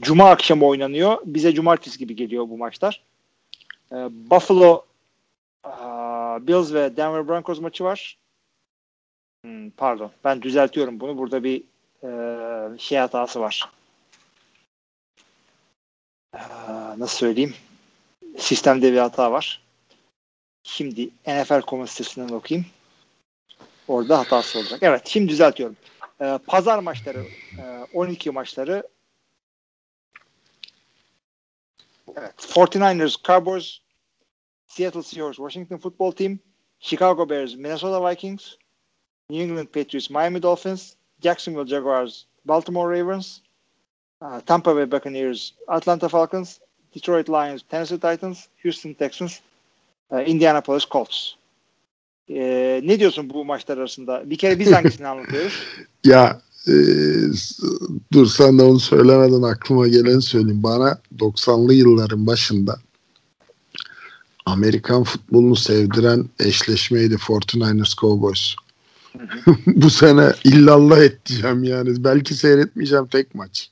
Cuma akşamı oynanıyor. Bize cumartesi gibi geliyor bu maçlar. E, Buffalo e, Bills ve Denver Broncos maçı var. Hmm, pardon. Ben düzeltiyorum bunu. Burada bir e, şey hatası var. Nasıl söyleyeyim? Sistemde bir hata var. Şimdi NFL.com sitesinden okuyayım. Orada hatası olacak. Evet şimdi düzeltiyorum. Ee, pazar maçları e, 12 maçları Evet. 49ers, Cowboys, Seattle Seahawks, Washington Football Team, Chicago Bears, Minnesota Vikings, New England Patriots, Miami Dolphins, Jacksonville Jaguars, Baltimore Ravens, Tampa Bay Buccaneers, Atlanta Falcons, Detroit Lions, Tennessee Titans, Houston Texans, uh, Indianapolis Colts. Ee, ne diyorsun bu maçlar arasında? Bir kere biz hangisini anlatıyoruz? Ya e, dur sen de onu söylemeden aklıma geleni söyleyeyim. Bana 90'lı yılların başında Amerikan futbolunu sevdiren eşleşmeydi 49ers Cowboys. bu sene illallah edeceğim yani. Belki seyretmeyeceğim tek maç.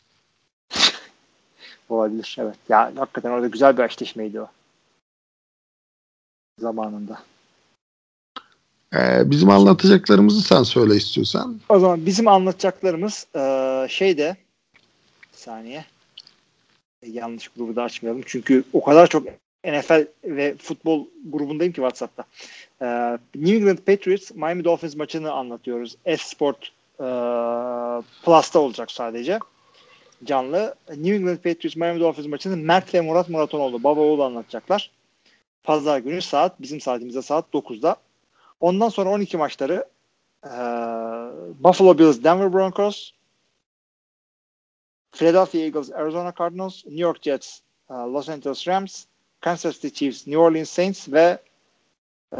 Olabilir evet. Ya hakikaten orada güzel bir eşleşmeydi o. Zamanında. Ee, bizim anlatacaklarımızı sen söyle istiyorsan. O zaman bizim anlatacaklarımız eee şeyde bir saniye yanlış grubu da açmayalım. Çünkü o kadar çok NFL ve futbol grubundayım ki WhatsApp'ta. Eee, New England Patriots Miami Dolphins maçını anlatıyoruz. S-Sport eee, Plus'ta olacak sadece. Canlı. New England Patriots Miami Dolphins maçını Mert ve Murat Muratonoğlu baba oğlu anlatacaklar. Pazar günü saat bizim saatimizde saat 9'da. Ondan sonra 12 maçları eee, Buffalo Bills Denver Broncos Philadelphia Eagles Arizona Cardinals New York Jets eee, Los Angeles Rams Kansas City Chiefs New Orleans Saints ve eee,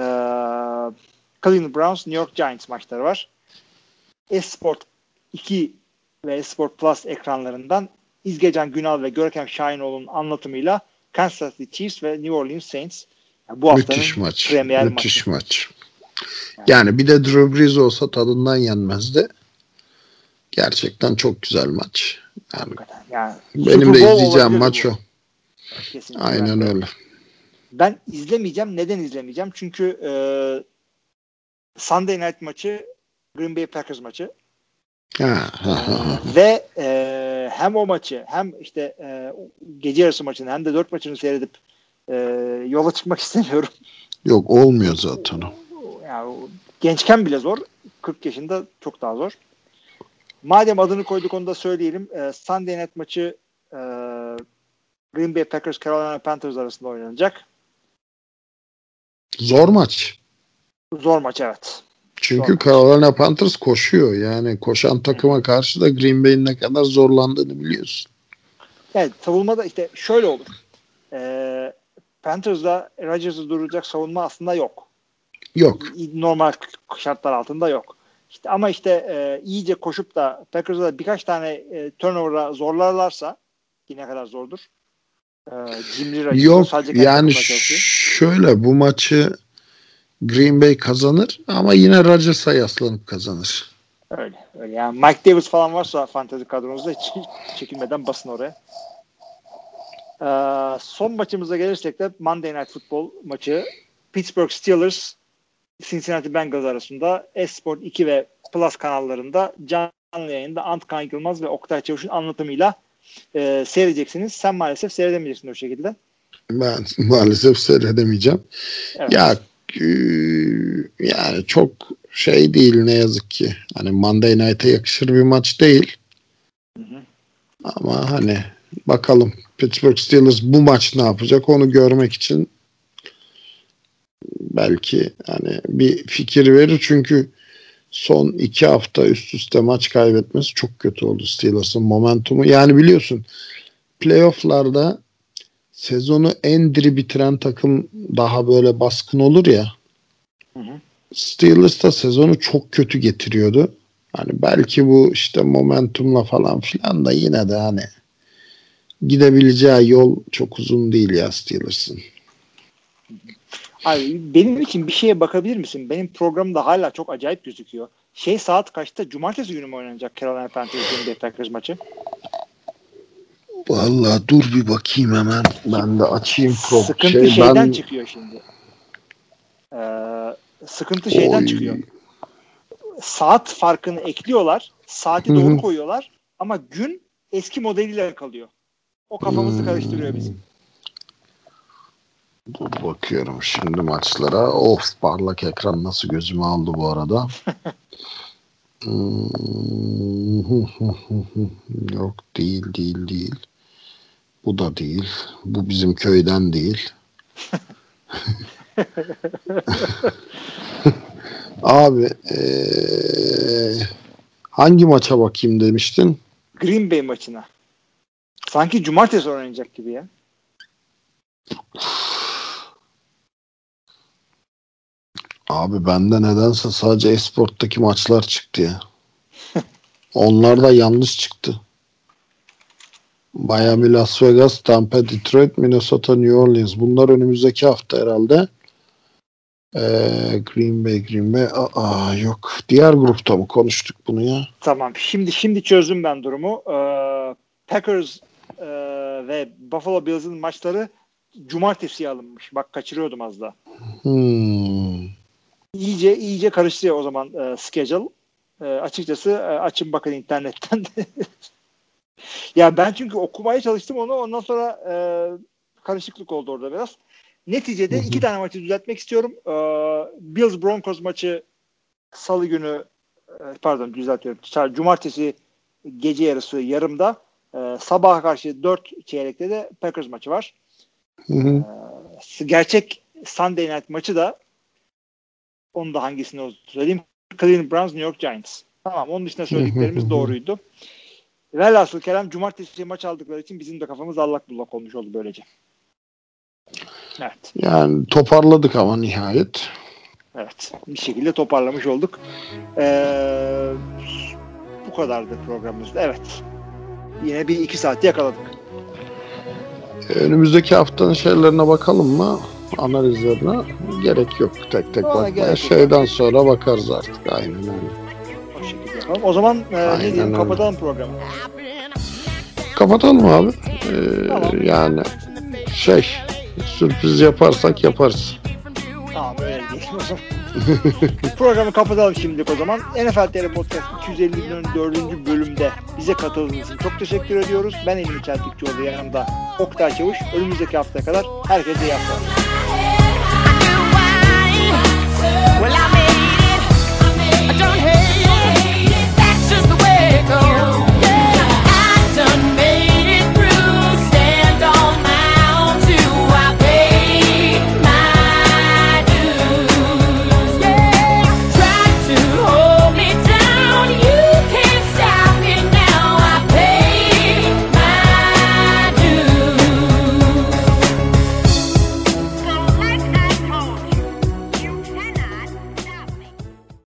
Cleveland Browns New York Giants maçları var. Esport 2 ve Esport Plus ekranlarından İzgecan Günal ve Görkem Şahinoğlu'nun anlatımıyla Kansas City Chiefs ve New Orleans Saints yani bu haftanın Müthiş maç. premier Müthiş maçı. maç. Yani bir de Drew Brees olsa tadından yenmezdi. Gerçekten çok güzel maç. Yani. Yani benim de izleyeceğim maç bu. o. Kesinlikle. Aynen Ben- öyle. Ben izlemeyeceğim. Neden izlemeyeceğim? Çünkü e, Sunday Night maçı Green Bay Packers maçı. Ve e, hem o maçı hem işte e, gece yarısı maçını hem de dört maçını seyredip e, yola çıkmak istemiyorum. Yok olmuyor zaten o. Yani gençken bile zor. 40 yaşında çok daha zor. Madem adını koyduk onu da söyleyelim. E, Sunday Night maçı e, Green Bay Packers Carolina Panthers arasında oynanacak. Zor maç. Zor maç evet. Çünkü. Carolina Panthers koşuyor. Yani koşan takıma karşı da Green Bay'in ne kadar zorlandığını biliyorsun. Evet savunmada işte şöyle olur. Ee, Panthers'da Rodgers'ı duracak savunma aslında yok. Yok. Normal şartlar altında yok. İşte ama işte e, iyice koşup da Packers'a da birkaç tane e, turnover'a zorlarlarsa yine kadar zordur. E, Rodgers Yok sadece yani şöyle bu maçı Green Bay kazanır ama yine Rodgers'a yaslanıp kazanır. Öyle, öyle. Yani Mike Davis falan varsa fantezi kadronuzda hiç çekinmeden basın oraya. Ee, son maçımıza gelirsek de Monday Night Football maçı Pittsburgh Steelers Cincinnati Bengals arasında Esport 2 ve Plus kanallarında canlı yayında Antkan Yılmaz ve Oktay Çavuş'un anlatımıyla e, seyredeceksiniz. Sen maalesef seyredemeyeceksin o şekilde. Ben maalesef seyredemeyeceğim. Evet. Ya yani çok şey değil ne yazık ki. Hani Monday Night'a yakışır bir maç değil. Hı hı. Ama hani bakalım Pittsburgh Steelers bu maç ne yapacak onu görmek için belki hani bir fikir verir çünkü son iki hafta üst üste maç kaybetmesi çok kötü oldu Steelers'ın momentumu. Yani biliyorsun playofflarda sezonu en diri bitiren takım daha böyle baskın olur ya. Hı hı. Steelers da sezonu çok kötü getiriyordu. Hani belki bu işte momentumla falan filan da yine de hani gidebileceği yol çok uzun değil ya Steelers'ın. Abi benim için bir şeye bakabilir misin? Benim programda hala çok acayip gözüküyor. Şey saat kaçta? Cumartesi günü mü oynanacak Carolina Panthers Green Bay Packers maçı? Vallahi dur bir bakayım hemen. Ben de açayım pro. Sıkıntı şey, şeyden ben- çıkıyor şimdi. Ee, sıkıntı şeyden Oy. çıkıyor. Saat farkını ekliyorlar. Saati doğru koyuyorlar. Ama gün eski modeliyle kalıyor. O kafamızı karıştırıyor bizim. Dur bakıyorum şimdi maçlara. Of parlak ekran nasıl gözüme aldı bu arada. Hmm, Yok değil değil değil. Bu da değil. Bu bizim köyden değil. Abi eee, hangi maça bakayım demiştin? Green Bay maçına. Sanki cumartesi oynanacak gibi ya. Abi bende nedense sadece esporttaki maçlar çıktı ya. Onlar da yanlış çıktı. Miami, Las Vegas, Tampa, Detroit, Minnesota, New Orleans. Bunlar önümüzdeki hafta herhalde. Ee, Green Bay, Green Bay. Aa, yok. Diğer grupta mı konuştuk bunu ya? Tamam. Şimdi şimdi çözdüm ben durumu. Ee, Packers e, ve Buffalo Bills'ın maçları cumartesiye alınmış. Bak kaçırıyordum az daha. Hmm. İyice iyice karıştı o zaman e, schedule. E, açıkçası e, açın bakın internetten. ya ben çünkü okumaya çalıştım onu. Ondan sonra e, karışıklık oldu orada biraz. Neticede Hı hı. iki tane maçı düzeltmek istiyorum. E, Bills Broncos maçı salı günü e, pardon düzeltiyorum. Cumartesi gece yarısı yarımda. E, sabaha karşı 4 çeyrekte de Packers maçı var. Hı hı. Gerçek Sunday Night maçı da onu da hangisini söyleyeyim. Cleveland Browns New York Giants. Tamam onun dışında söylediklerimiz doğruydu. Velhasıl Kerem cumartesi maç aldıkları için bizim de kafamız allak bullak olmuş oldu böylece. Evet. Yani toparladık ama nihayet. Evet. Bir şekilde toparlamış olduk. Ee, bu kadardı programımız. Evet. Yine bir iki saat yakaladık. Önümüzdeki haftanın şeylerine bakalım mı? Analizlerine gerek yok tek tek Ona bakmaya. gerek yok. Şeyden sonra bakarız artık. Aynen öyle. O şekilde yapalım. O zaman e, Aynen ne diyelim öyle. kapatalım programı. Kapatalım abi. Ee, Tamam. Yani şey sürpriz yaparsak yaparız. Tamam öyle diyelim o zaman. Programı kapatalım şimdilik o zaman. NFL TR Podcast 254. bölümde bize katıldığınız için çok teşekkür ediyoruz. Ben Emin Çeltikçioğlu yanımda Oktay Çavuş. Önümüzdeki haftaya kadar herkese iyi haftalar. Well, I made it. I don't hate it. That's just the way it goes.